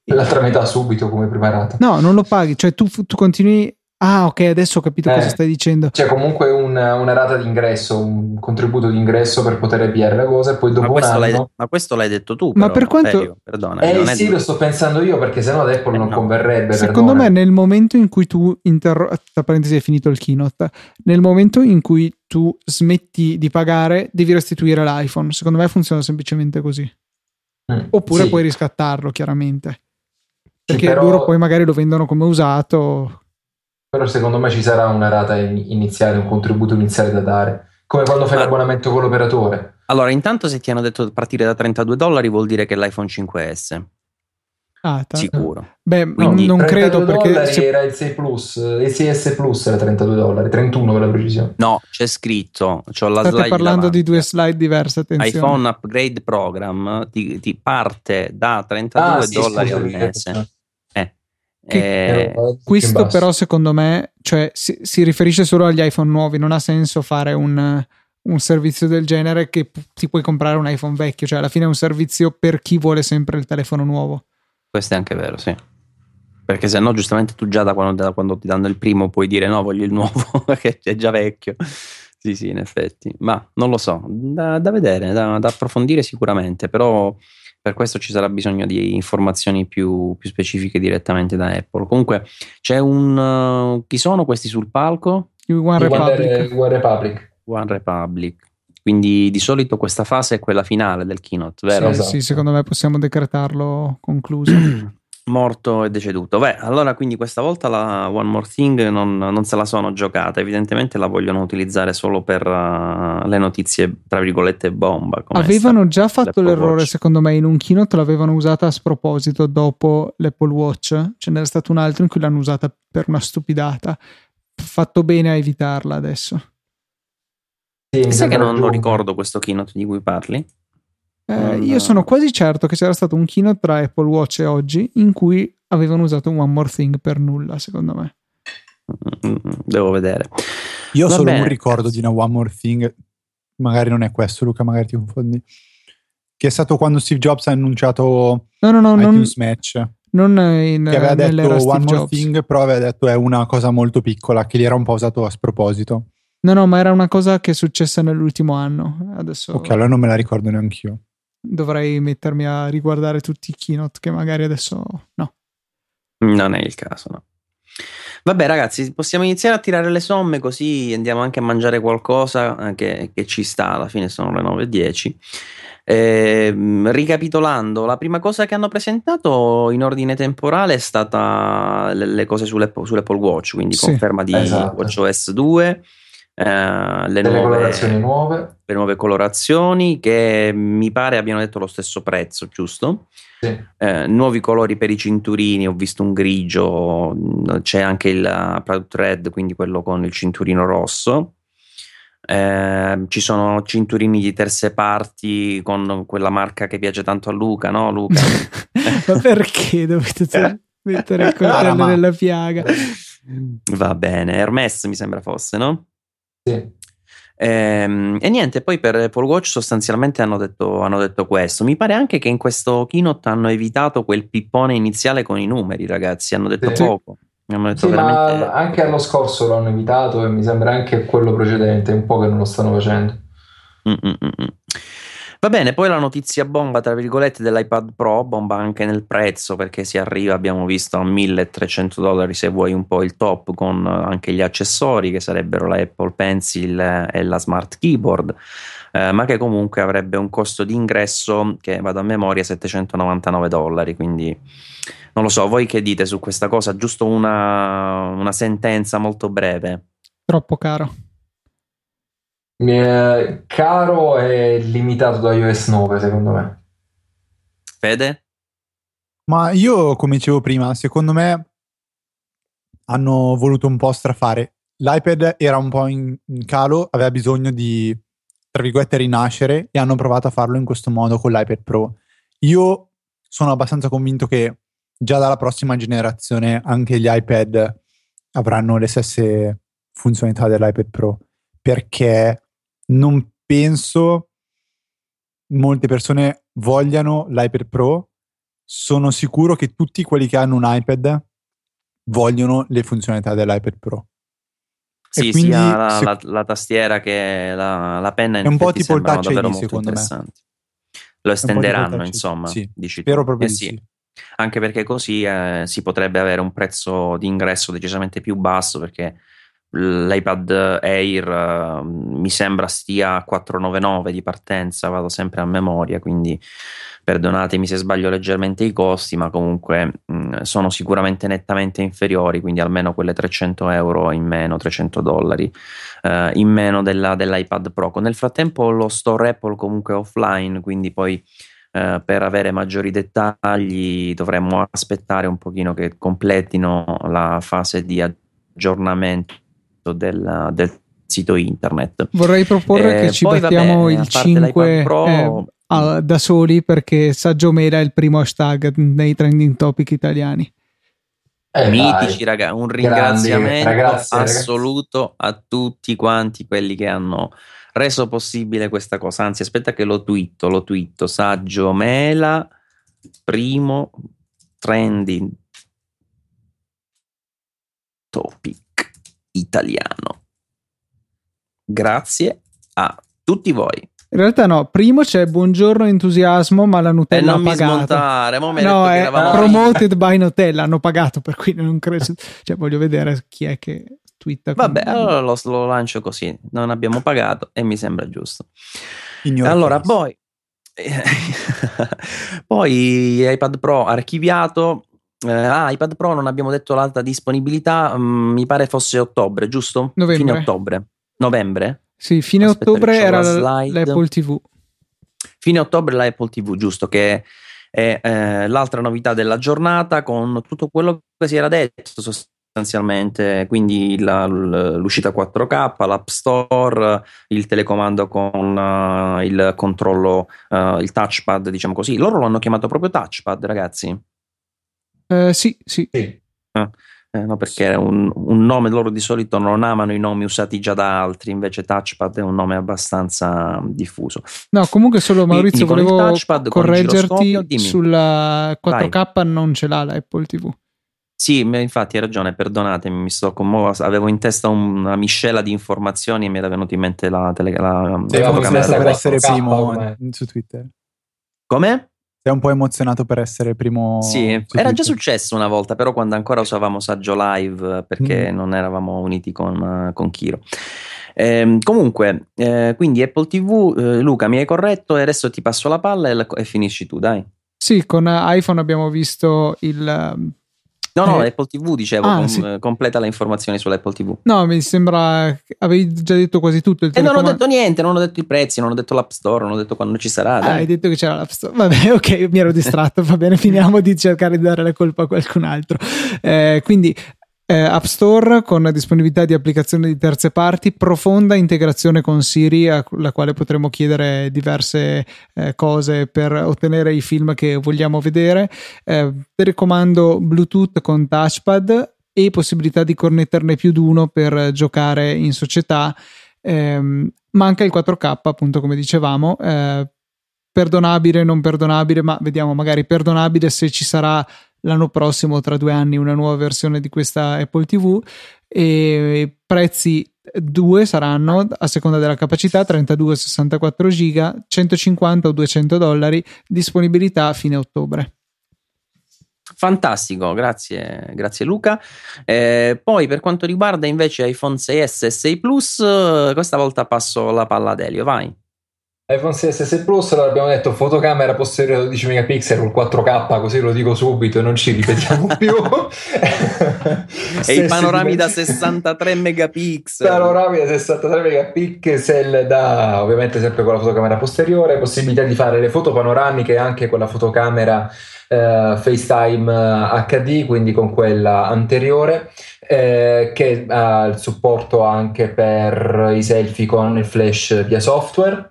e- L'altra metà subito come prima rata. No, non lo paghi, cioè tu, tu continui. Ah, ok, adesso ho capito Eh. cosa stai dicendo. C'è comunque un- una rata di ingresso, un contributo di ingresso per poter avviare la cosa, e poi dopo Ma un questo, l'hai, anno. ma questo l'hai detto tu. Ma però, per quanto- perdona, Eh non è- sì, lo sto pensando io perché sennò ad Apple Eh, non no. converrebbe. Secondo perdona. me, nel momento in cui tu interro- tra parentesi è finito il keynote, nel momento in cui tu smetti di pagare, devi restituire l'iPhone. Secondo me funziona semplicemente così. Mm, Oppure sì. puoi riscattarlo, chiaramente. Perché però- loro poi magari lo vendono come usato. Però secondo me ci sarà una rata in- iniziale, un contributo iniziale da dare. Come quando fai Ma- l'abbonamento con l'operatore. Allora, intanto se ti hanno detto di partire da 32 dollari vuol dire che l'iPhone 5S, Ah, ta- sicuro. Beh, Quindi non 32 credo perché se- era il 6 Plus, il 6S Plus era 32 dollari, 31 per la precisione. No, c'è scritto, c'ho la state slide parlando davanti. di due slide diverse. Attenzione. iPhone Upgrade Program ti, ti parte da 32 Ah, sì, dollari al mese. Eh, Che- eh, Questo però secondo me cioè, si, si riferisce solo agli iPhone nuovi, non ha senso fare un, un servizio del genere che ti puoi comprare un iPhone vecchio, cioè alla fine è un servizio per chi vuole sempre il telefono nuovo. Questo è anche vero, sì. Perché se no, giustamente tu già da quando, da quando ti danno il primo puoi dire no, voglio il nuovo, che è già vecchio. Sì, sì, in effetti. Ma non lo so, da, da vedere, da, da approfondire sicuramente, però per questo ci sarà bisogno di informazioni più, più specifiche direttamente da Apple. Comunque, c'è un. Uh, chi sono questi sul palco? One Republic. One Republic. One Republic. Quindi di solito questa fase è quella finale del keynote, vero? Sì, esatto. sì secondo me possiamo decretarlo concluso. morto e deceduto. Beh, allora quindi questa volta la One More Thing non, non se la sono giocata, evidentemente la vogliono utilizzare solo per uh, le notizie, tra virgolette, bomba. Avevano già fatto l'errore, Watch. secondo me, in un keynote l'avevano usata a sproposito dopo l'Apple Watch, ce n'era stato un altro in cui l'hanno usata per una stupidata. Fatto bene a evitarla adesso. Sì, Sai che non lo ricordo questo keynote di cui parli? Eh, io sono quasi certo che c'era stato un keynote tra Apple Watch e oggi in cui avevano usato un One More Thing per nulla, secondo me. Mm, devo vedere. Io ho solo bene. un ricordo di una One More Thing, magari non è questo, Luca, magari ti confondi. Che è stato quando Steve Jobs ha annunciato no, no, no, iTunes non, Match. Non in, che aveva detto One More Jobs. Thing, però aveva detto è una cosa molto piccola, che gli era un po' usato a sproposito. No, no, ma era una cosa che è successa nell'ultimo anno. Adesso... Ok, allora non me la ricordo neanche io dovrei mettermi a riguardare tutti i keynote che magari adesso no. Non è il caso, no. Vabbè ragazzi, possiamo iniziare a tirare le somme così andiamo anche a mangiare qualcosa eh, che, che ci sta, alla fine sono le 9.10. Eh, ricapitolando, la prima cosa che hanno presentato in ordine temporale è stata le, le cose sull'Apple, sull'Apple Watch, quindi sì, conferma di esatto. WatchOS 2, eh, le, nuove, colorazioni nuove. le nuove colorazioni che mi pare abbiano detto lo stesso prezzo, giusto? Sì. Eh, nuovi colori per i cinturini, ho visto un grigio, c'è anche il Product Red, quindi quello con il cinturino rosso. Eh, ci sono cinturini di terze parti con quella marca che piace tanto a Luca, no Luca? Ma perché dovete mettere il coltello nella piaga? Va bene, Hermes mi sembra fosse, no? Sì. Ehm, e niente, poi per Apple Watch sostanzialmente hanno detto, hanno detto, questo. Mi pare anche che in questo keynote hanno evitato quel pippone iniziale con i numeri, ragazzi. Hanno detto sì. poco. Hanno detto sì, veramente... ma anche l'anno scorso l'hanno evitato e mi sembra anche quello precedente, un po' che non lo stanno facendo. Mm-mm-mm. Va bene, poi la notizia bomba, tra virgolette, dell'iPad Pro, bomba anche nel prezzo perché si arriva, abbiamo visto, a 1300 dollari se vuoi un po' il top con anche gli accessori che sarebbero la Apple Pencil e la Smart Keyboard. Eh, ma che comunque avrebbe un costo di ingresso che vado a memoria 799 dollari quindi non lo so voi che dite su questa cosa giusto una, una sentenza molto breve troppo caro caro e limitato da iOS 9 secondo me. Fede? Ma io, come dicevo prima, secondo me hanno voluto un po' strafare. L'iPad era un po' in, in calo, aveva bisogno di, tra virgolette, rinascere e hanno provato a farlo in questo modo con l'iPad Pro. Io sono abbastanza convinto che già dalla prossima generazione anche gli iPad avranno le stesse funzionalità dell'iPad Pro perché non penso molte persone vogliano l'iPad Pro. Sono sicuro che tutti quelli che hanno un iPad vogliono le funzionalità dell'iPad Pro. Sì, quindi, sia la, se... la, la, tastiera che la, la penna è un po' tipo il touch ID, secondo me. Lo estenderanno, insomma. Sì, dici spero tu. proprio eh, sì. sì. Anche perché così eh, si potrebbe avere un prezzo di ingresso decisamente più basso perché l'iPad Air uh, mi sembra stia a 499 di partenza, vado sempre a memoria, quindi perdonatemi se sbaglio leggermente i costi, ma comunque mh, sono sicuramente nettamente inferiori, quindi almeno quelle 300 euro in meno, 300 dollari uh, in meno della, dell'iPad Pro. Nel frattempo lo store Apple comunque offline, quindi poi uh, per avere maggiori dettagli dovremmo aspettare un pochino che completino la fase di aggiornamento del, del sito internet. Vorrei proporre eh, che ci battiamo vabbè, il 5 Pro, eh, a, da soli perché Saggio Mera è il primo hashtag nei trending topic italiani. Eh, Mitici, raga, un ringraziamento ragazzi, assoluto ragazzi. a tutti quanti quelli che hanno reso possibile questa cosa. Anzi, aspetta che lo twitto, lo twitto. Saggio Mela, primo trending topic italiano. Grazie a tutti voi. In realtà no, primo c'è buongiorno entusiasmo, ma la Nutella e non ha pagato. mi smontare, mo mi no, è eravamo promoted by Nutella, hanno pagato, per cui non credo. Cioè, voglio vedere chi è che twitta. Vabbè, con... allora lo, lo, lancio così. Non abbiamo pagato e mi sembra giusto. Ignore allora, poi, poi iPad Pro archiviato. Eh, ah, iPad Pro non abbiamo detto l'alta disponibilità, mm, mi pare fosse ottobre, giusto? Novembre. Fine ottobre. Novembre? Sì, fine Aspetta ottobre era la l'Apple TV. Fine ottobre l'Apple TV, giusto, che è eh, l'altra novità della giornata con tutto quello che si era detto sostanzialmente, quindi la, l'uscita 4K, l'App Store, il telecomando con uh, il controllo, uh, il touchpad, diciamo così. Loro l'hanno chiamato proprio touchpad, ragazzi. Uh, sì, sì. sì. Ah. Eh, no, perché un, un, nome loro di solito non amano i nomi usati già da altri, invece touchpad è un nome abbastanza diffuso. No, comunque solo Maurizio Quindi, volevo touchpad, correggerti sulla 4K Vai. non ce l'ha l'Apple TV. Sì, infatti hai ragione, perdonatemi, mi sto commuovendo, avevo in testa una miscela di informazioni e mi era venuta in mente la, tele, la, sì, la per essere primo su Twitter. Come? Sei un po' emozionato per essere primo. Sì, era già successo una volta, però quando ancora usavamo Saggio Live perché mm. non eravamo uniti con, con Kiro. Eh, comunque, eh, quindi Apple TV, eh, Luca mi hai corretto e adesso ti passo la palla e, e finisci tu, dai. Sì, con iPhone abbiamo visto il No, no, eh, Apple TV dicevo, ah, com- sì. completa le informazioni sull'Apple TV. No, mi sembra avevi già detto quasi tutto. e non ho detto niente, non ho detto i prezzi, non ho detto l'App Store, non ho detto quando ci sarà. Ah, hai detto che c'era l'App Store. Vabbè, ok, mi ero distratto, va bene, finiamo di cercare di dare la colpa a qualcun altro. Eh, quindi eh, App Store con disponibilità di applicazioni di terze parti, profonda integrazione con Siri, alla quale potremo chiedere diverse eh, cose per ottenere i film che vogliamo vedere. Eh, telecomando Bluetooth con touchpad e possibilità di connetterne più di uno per giocare in società. Eh, manca il 4K, appunto, come dicevamo. Eh, perdonabile, non perdonabile, ma vediamo magari perdonabile se ci sarà l'anno prossimo, tra due anni, una nuova versione di questa Apple TV e prezzi due saranno a seconda della capacità 32 64 giga 150 o 200 dollari disponibilità a fine ottobre. Fantastico, grazie, grazie Luca. Eh, poi per quanto riguarda invece iPhone 6S e 6 Plus, questa volta passo la palla ad Elio, vai iPhone 6 6 Plus allora abbiamo detto fotocamera posteriore 12 megapixel col 4K così lo dico subito e non ci ripetiamo più. E i panorami da 63 megapixel. Panorami da 63 megapixel da ovviamente sempre con la fotocamera posteriore possibilità di fare le foto panoramiche anche con la fotocamera eh, FaceTime HD quindi con quella anteriore eh, che ha il supporto anche per i selfie con il flash via software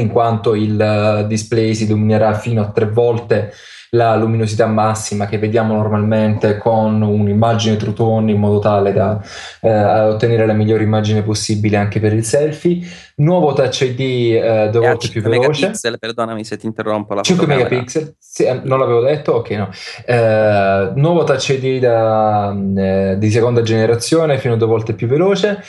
in quanto il eh, display si illuminerà fino a tre volte la luminosità massima che vediamo normalmente con un'immagine true tone in modo tale da eh, ottenere la migliore immagine possibile anche per il selfie. Nuovo Touch ID eh, due volte più veloce. Megapixel, perdonami se ti interrompo. La 5 megapixel, sì, eh, non l'avevo detto? Ok, no. Eh, nuovo Touch ID da, eh, di seconda generazione fino a due volte più veloce.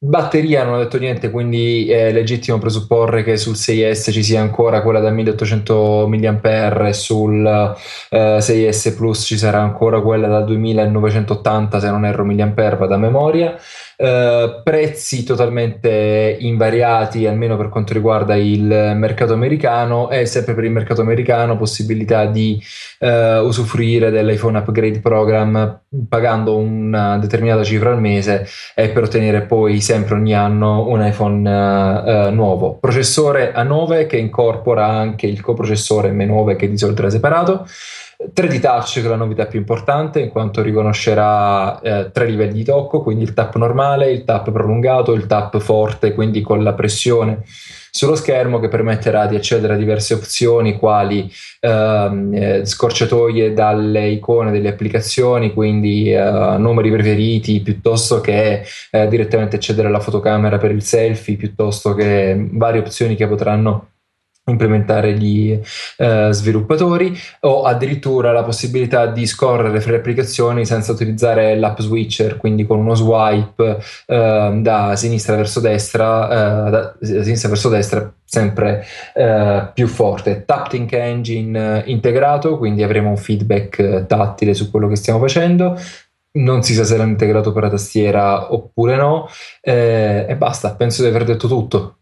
Batteria non ho detto niente, quindi è legittimo presupporre che sul 6S ci sia ancora quella da 1800 mAh sul eh, 6S Plus ci sarà ancora quella da 2980 se non erro mAh da memoria. Eh, prezzi totalmente invariati, almeno per quanto riguarda il mercato americano, e sempre per il mercato americano possibilità di uh, usufruire dell'iPhone Upgrade Program pagando una determinata cifra al mese e per ottenere poi sempre ogni anno un iPhone uh, nuovo. Processore A9 che incorpora anche il coprocessore M9 che di solito era separato. 3D Touch che è la novità più importante in quanto riconoscerà eh, tre livelli di tocco, quindi il tap normale, il tap prolungato, il tap forte, quindi con la pressione sullo schermo che permetterà di accedere a diverse opzioni quali ehm, eh, scorciatoie dalle icone delle applicazioni, quindi eh, numeri preferiti piuttosto che eh, direttamente accedere alla fotocamera per il selfie, piuttosto che varie opzioni che potranno implementare gli eh, sviluppatori o addirittura la possibilità di scorrere fra le applicazioni senza utilizzare l'app switcher, quindi con uno swipe eh, da sinistra verso destra, eh, da sinistra verso destra sempre eh, più forte. Taptic Engine eh, integrato, quindi avremo un feedback eh, tattile su quello che stiamo facendo. Non si sa se l'hanno integrato per la tastiera oppure no, e basta, penso di aver detto tutto.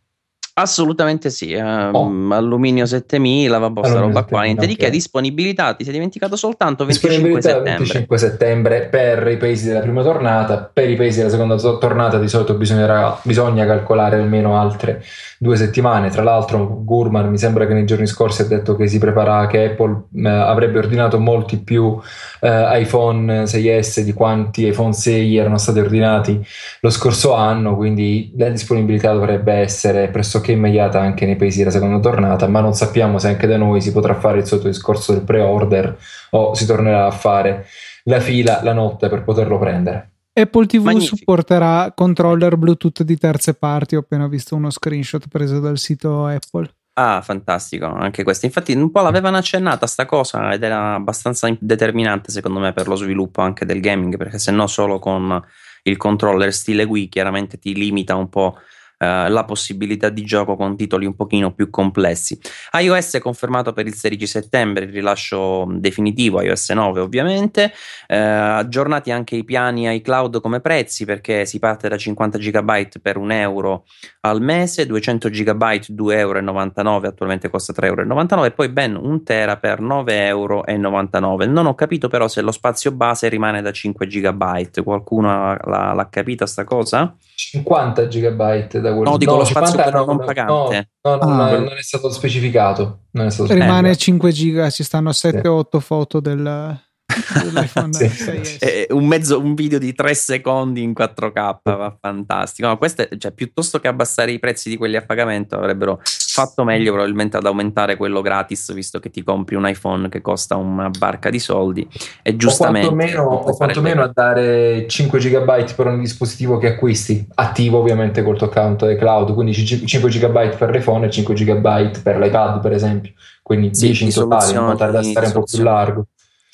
Assolutamente sì, um, oh. alluminio 7000, vabbè, sta roba qua. Niente okay. di che, disponibilità, ti sei dimenticato soltanto 25 settembre. 25 settembre per i paesi della prima tornata, per i paesi della seconda tornata di solito bisogna, bisogna calcolare almeno altre due settimane. Tra l'altro Gurman mi sembra che nei giorni scorsi ha detto che si prepara, che Apple eh, avrebbe ordinato molti più eh, iPhone 6S di quanti iPhone 6 erano stati ordinati lo scorso anno, quindi la disponibilità dovrebbe essere pressoché immediata anche nei paesi della seconda tornata, ma non sappiamo se anche da noi si potrà fare il solito discorso del pre-order o si tornerà a fare la fila la notte per poterlo prendere. Apple TV Magnifico. supporterà controller Bluetooth di terze parti. Ho appena visto uno screenshot preso dal sito Apple. Ah, fantastico, anche questo. Infatti, un po' l'avevano accennata sta cosa ed era abbastanza determinante, secondo me, per lo sviluppo anche del gaming, perché se no, solo con il controller stile Wii chiaramente ti limita un po' eh, la possibilità di gioco con titoli un pochino più complessi. iOS è confermato per il 16 settembre, il rilascio definitivo, iOS 9 ovviamente, eh, aggiornati anche i piani iCloud come prezzi perché si parte da 50 GB per un euro al mese, 200 GB 2,99 euro, attualmente costa 3,99 euro e poi ben un tera per 9,99 euro. Non ho capito però se lo spazio base rimane da 5 GB, qualcuno l'ha, l'ha capita sta cosa? 50 GB da quello No, dico no, lo spazio per non pagante. No, no, ah, non, è stato specificato. Non è stato Rimane specificato. 5 giga, ci stanno 7-8 sì. foto del, sì. 6S. Eh, un, mezzo, un video di 3 secondi in 4K, va fantastico. No, queste, cioè, piuttosto che abbassare i prezzi di quelli a pagamento, avrebbero fatto meglio probabilmente ad aumentare quello gratis, visto che ti compri un iPhone che costa una barca di soldi. E giustamente. O quantomeno, o quantomeno a dare 5 GB per ogni dispositivo che acquisti, attivo ovviamente col tuo account cloud, quindi 5 GB per l'iPhone e 5 GB per l'iPad, per esempio. Quindi sì, 10 in totale, in modo da stare un po' più largo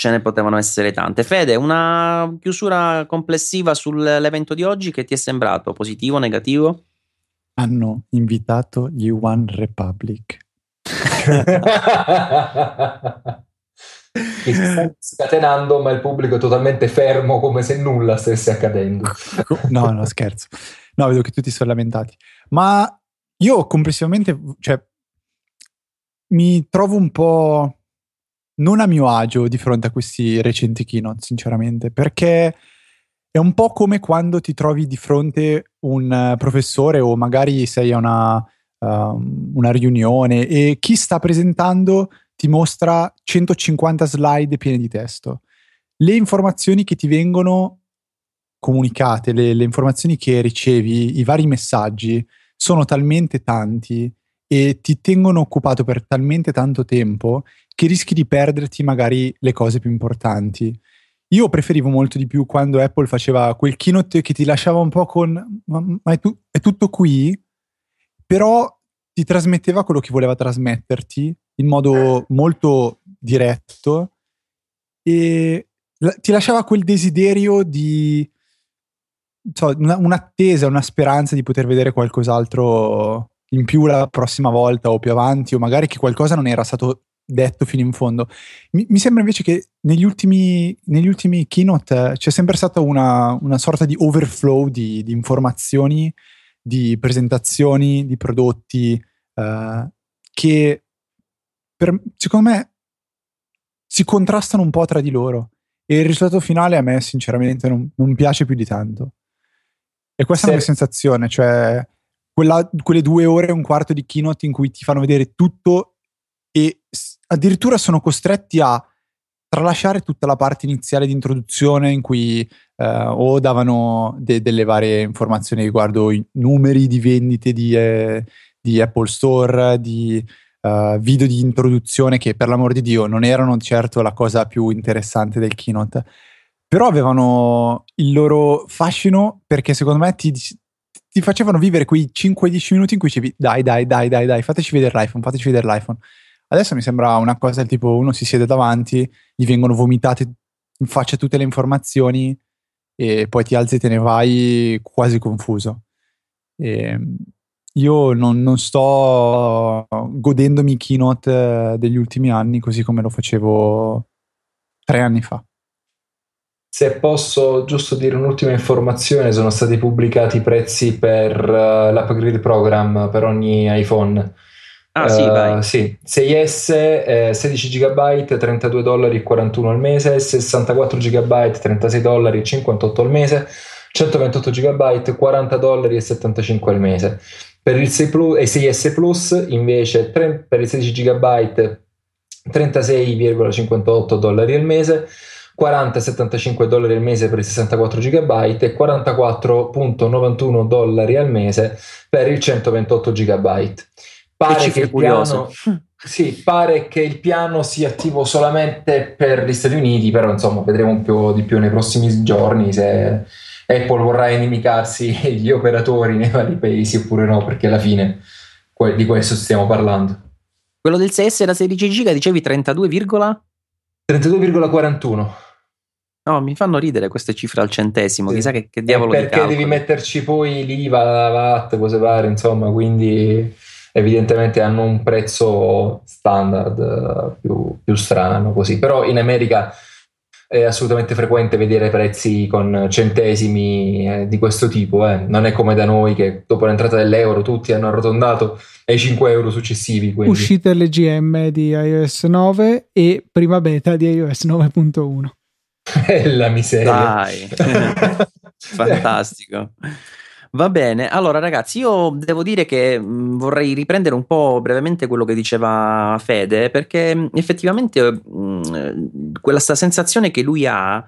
ce ne potevano essere tante. Fede, una chiusura complessiva sull'evento di oggi che ti è sembrato positivo, negativo? Hanno invitato gli One Republic. che si sta scatenando, ma il pubblico è totalmente fermo come se nulla stesse accadendo. no, no, scherzo. No, vedo che tutti sono lamentati. Ma io complessivamente, cioè, mi trovo un po' non a mio agio di fronte a questi recenti keynote, sinceramente, perché è un po' come quando ti trovi di fronte un professore o magari sei a una, uh, una riunione e chi sta presentando ti mostra 150 slide piene di testo. Le informazioni che ti vengono comunicate, le, le informazioni che ricevi, i vari messaggi sono talmente tanti e ti tengono occupato per talmente tanto tempo che rischi di perderti magari le cose più importanti. Io preferivo molto di più quando Apple faceva quel keynote che ti lasciava un po' con ma, ma è, tu, è tutto qui, però ti trasmetteva quello che voleva trasmetterti in modo molto diretto e ti lasciava quel desiderio di so, una, un'attesa, una speranza di poter vedere qualcos'altro in più la prossima volta o più avanti o magari che qualcosa non era stato detto fino in fondo. Mi, mi sembra invece che negli ultimi, negli ultimi keynote c'è sempre stata una, una sorta di overflow di, di, informazioni, di presentazioni, di prodotti uh, che per, secondo me si contrastano un po' tra di loro e il risultato finale a me sinceramente non, non piace più di tanto. E questa sì. è una sensazione, cioè quella, quelle due ore e un quarto di keynote in cui ti fanno vedere tutto addirittura sono costretti a tralasciare tutta la parte iniziale di introduzione in cui eh, o davano de- delle varie informazioni riguardo i numeri di vendite di, eh, di Apple Store, di uh, video di introduzione che per l'amor di Dio non erano certo la cosa più interessante del keynote, però avevano il loro fascino perché secondo me ti, ti facevano vivere quei 5-10 minuti in cui dicevi dai, dai, dai, dai, dai, fateci vedere l'iPhone, fateci vedere l'iPhone. Adesso mi sembra una cosa del tipo uno si siede davanti, gli vengono vomitate in faccia tutte le informazioni e poi ti alzi e te ne vai quasi confuso. E io non, non, sto godendomi i keynote degli ultimi anni così come lo facevo tre anni fa. Se posso giusto dire un'ultima informazione, sono stati pubblicati i prezzi per uh, l'upgrade program per ogni iPhone. Ah, sì, vai. Sì, 6S, eh, 16 GB, 32 dollari e 41 al mese, 64 GB, 36 dollari e 58 al mese, 128 GB, 40 dollari e 75 al mese. Per il 6 Plus, eh, 6S Plus invece tre, per il 16 GB 36,58 dollari al mese 40-75 dollari al mese per il 64 GB e 44,91 dollari al mese per il 128 GB. Pare che, il piano, sì, pare che il piano sia attivo solamente per gli Stati Uniti, però insomma vedremo un po' di più nei prossimi giorni se Apple vorrà inimicarsi gli operatori nei vari paesi oppure no, perché alla fine di questo stiamo parlando. Quello del 6S da 16 GB dicevi 32, 32,41. No, mi fanno ridere queste cifre al centesimo, sì. chissà che, che diavolo di Perché devi metterci poi l'IVA, la VAT, cose varie, insomma, quindi evidentemente hanno un prezzo standard eh, più, più strano così. Però in America è assolutamente frequente vedere prezzi con centesimi eh, di questo tipo. Eh. Non è come da noi che dopo l'entrata dell'euro tutti hanno arrotondato ai 5 euro successivi. Quindi. Uscite le GM di iOS 9 e prima beta di iOS 9.1. la miseria. Dai, fantastico. Va bene, allora ragazzi, io devo dire che mh, vorrei riprendere un po' brevemente quello che diceva Fede, perché mh, effettivamente mh, quella sensazione che lui ha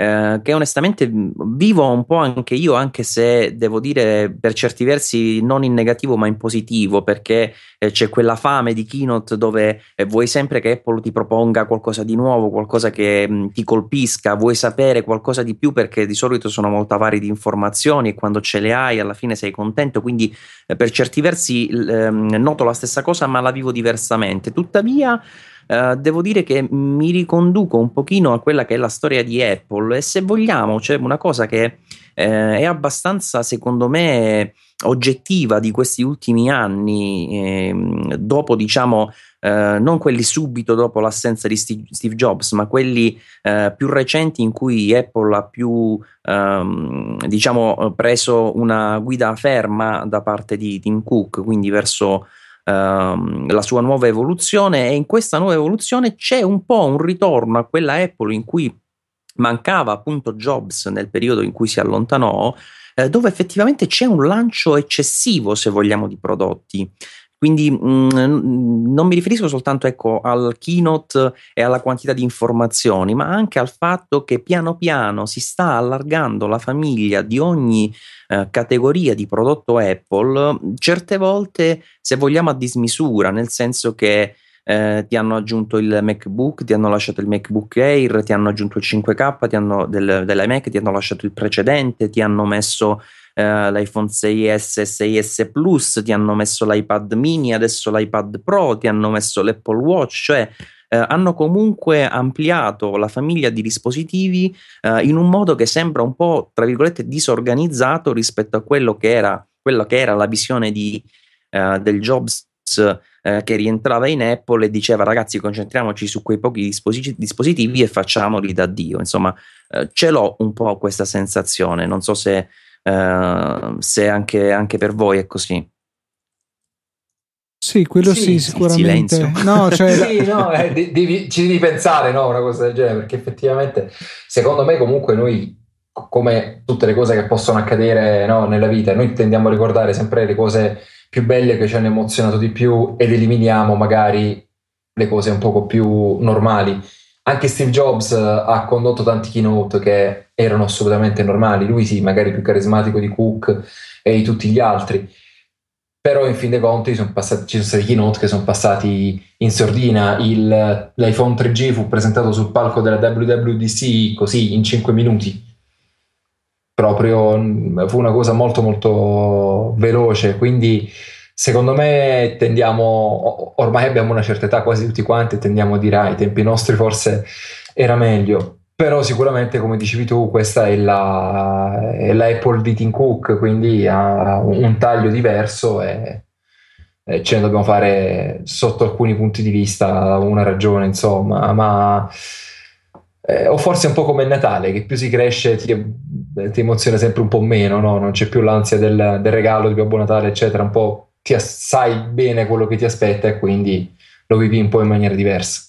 eh, che onestamente vivo un po' anche io, anche se devo dire per certi versi non in negativo ma in positivo, perché eh, c'è quella fame di keynote dove eh, vuoi sempre che Apple ti proponga qualcosa di nuovo, qualcosa che mh, ti colpisca, vuoi sapere qualcosa di più perché di solito sono molto avari di informazioni e quando ce le hai alla fine sei contento, quindi eh, per certi versi ehm, noto la stessa cosa ma la vivo diversamente. Tuttavia Uh, devo dire che mi riconduco un pochino a quella che è la storia di Apple e se vogliamo c'è una cosa che eh, è abbastanza secondo me oggettiva di questi ultimi anni eh, dopo diciamo eh, non quelli subito dopo l'assenza di Steve, Jobs ma quelli eh, più recenti in cui Apple ha più ehm, diciamo preso una guida ferma da parte di Tim Cook quindi verso Ehm, la sua nuova evoluzione e in questa nuova evoluzione c'è un po' un ritorno a quella Apple in cui mancava appunto Jobs nel periodo in cui si allontanò, eh, dove effettivamente c'è un lancio eccessivo, se vogliamo, di prodotti. Quindi mh, mm, non mi riferisco soltanto ecco, al keynote e alla quantità di informazioni, ma anche al fatto che piano piano si sta allargando la famiglia di ogni eh, categoria di prodotto Apple, certe volte se vogliamo a dismisura, nel senso che eh, ti hanno aggiunto il MacBook, ti hanno lasciato il MacBook Air, ti hanno aggiunto il 5K ti hanno, del, dell'iMac, ti hanno lasciato il precedente, ti hanno messo eh, l'iPhone 6S e 6S Plus, ti hanno messo l'iPad mini, adesso l'iPad Pro, ti hanno messo l'Apple Watch, cioè eh, hanno comunque ampliato la famiglia di dispositivi eh, in un modo che sembra un po', tra virgolette, disorganizzato rispetto a quello che era, quello che era la visione di, eh, del Jobs eh, che rientrava in Apple e diceva ragazzi concentriamoci su quei pochi disposi- dispositivi e facciamoli da Dio. Insomma, eh, ce l'ho un po' questa sensazione, non so se uh, se anche, anche, per voi è così. Sì, quello sì, sì sicuramente. No, cioè... sì, no, eh, devi, ci devi pensare, no, una cosa del genere, perché effettivamente, secondo me, comunque noi, come tutte le cose che possono accadere no, nella vita, noi tendiamo a ricordare sempre le cose più belle che ci hanno emozionato di più ed eliminiamo magari le cose un poco più normali anche Steve Jobs eh, ha condotto tanti keynote che erano assolutamente normali, lui sì, magari più carismatico di Cook e di tutti gli altri, però in fin dei conti sono passati, ci sono stati keynote che sono passati in sordina, Il, l'iPhone 3G fu presentato sul palco della WWDC così in 5 minuti, proprio fu una cosa molto molto veloce, quindi secondo me tendiamo, ormai abbiamo una certa età quasi tutti quanti, tendiamo a dire ai tempi nostri forse era meglio, però sicuramente come dicevi tu questa è la, è la Apple di Tim Cook, quindi ha un taglio diverso e, e ce ne dobbiamo fare sotto alcuni punti di vista una ragione, insomma, ma eh, o forse un po' come Natale, che più si cresce ti, ti emoziona sempre un po' meno, no? non c'è più l'ansia del, del regalo di Babbo Natale, eccetera, un po' ti sai bene quello che ti aspetta e quindi lo vivi un po' in maniera diversa.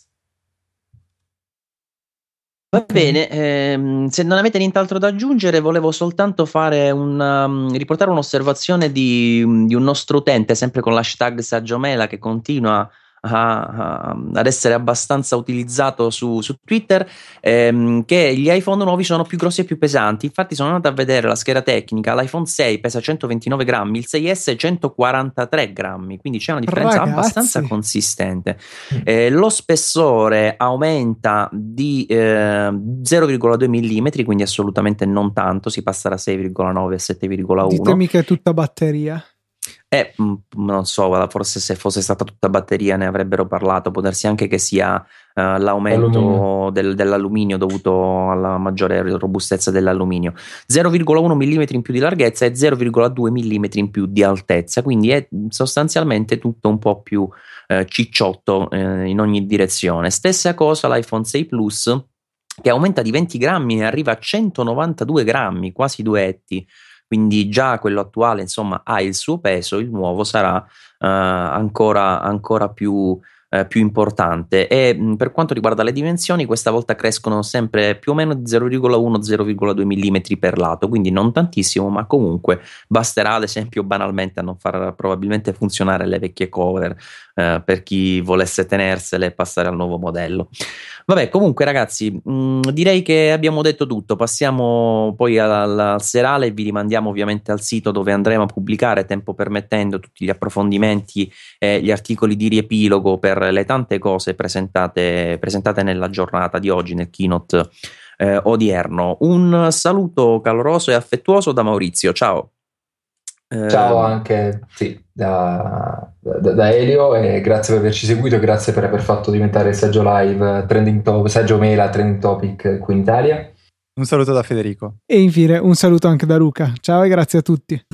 Va bene, ehm, se non avete nient'altro da aggiungere, volevo soltanto fare un, um, riportare un'osservazione di, di, un nostro utente, sempre con l'hashtag Saggiomela, che continua a, a, ad essere abbastanza utilizzato su, su Twitter, ehm, che gli iPhone nuovi sono più grossi e più pesanti. Infatti, sono andato a vedere la scheda tecnica: l'iPhone 6 pesa 129 grammi, il 6S 143 grammi, quindi c'è una differenza Ragazzi. abbastanza consistente. Eh, lo spessore aumenta di eh, 0,2 mm, quindi assolutamente non tanto, si passa da 6,9 a 7,1. Ditemi che è tutta batteria. Eh, mm, non so, forse se fosse stata tutta batteria ne avrebbero parlato, può darsi anche che sia uh, l'aumento del, dell'alluminio dovuto alla maggiore robustezza dell'alluminio. 0,1 mm in più di larghezza e 0,2 mm in più di altezza, quindi è sostanzialmente tutto un po' più uh, cicciotto uh, in ogni direzione. Stessa cosa l'iPhone 6 Plus che aumenta di 20 grammi e arriva a 192 grammi, quasi duetti quindi già quello attuale insomma ha il suo peso, il nuovo sarà uh, ancora, ancora più, uh, più, importante. E mh, per quanto riguarda le dimensioni questa volta crescono sempre più o meno di 0,1-0,2 mm per lato, quindi non tantissimo ma comunque basterà ad esempio banalmente a non far probabilmente funzionare le vecchie cover uh, per chi volesse tenersele e passare al nuovo modello. Vabbè, comunque, ragazzi, mh, mm, direi che abbiamo detto tutto. Passiamo poi al, al serale e vi rimandiamo ovviamente al sito dove andremo a pubblicare, tempo permettendo, tutti gli approfondimenti e gli articoli di riepilogo per le tante cose presentate, presentate nella giornata di oggi, nel keynote eh, odierno. Un saluto caloroso e affettuoso da Maurizio. Ciao. Ciao ehm, anche sì, da, da, da, Elio e grazie per averci seguito e grazie per aver fatto diventare il Saggio Live trending top, Saggio Mela trending topic qui in Italia. Un saluto da Federico. E infine un saluto anche da Luca. Ciao e grazie a tutti.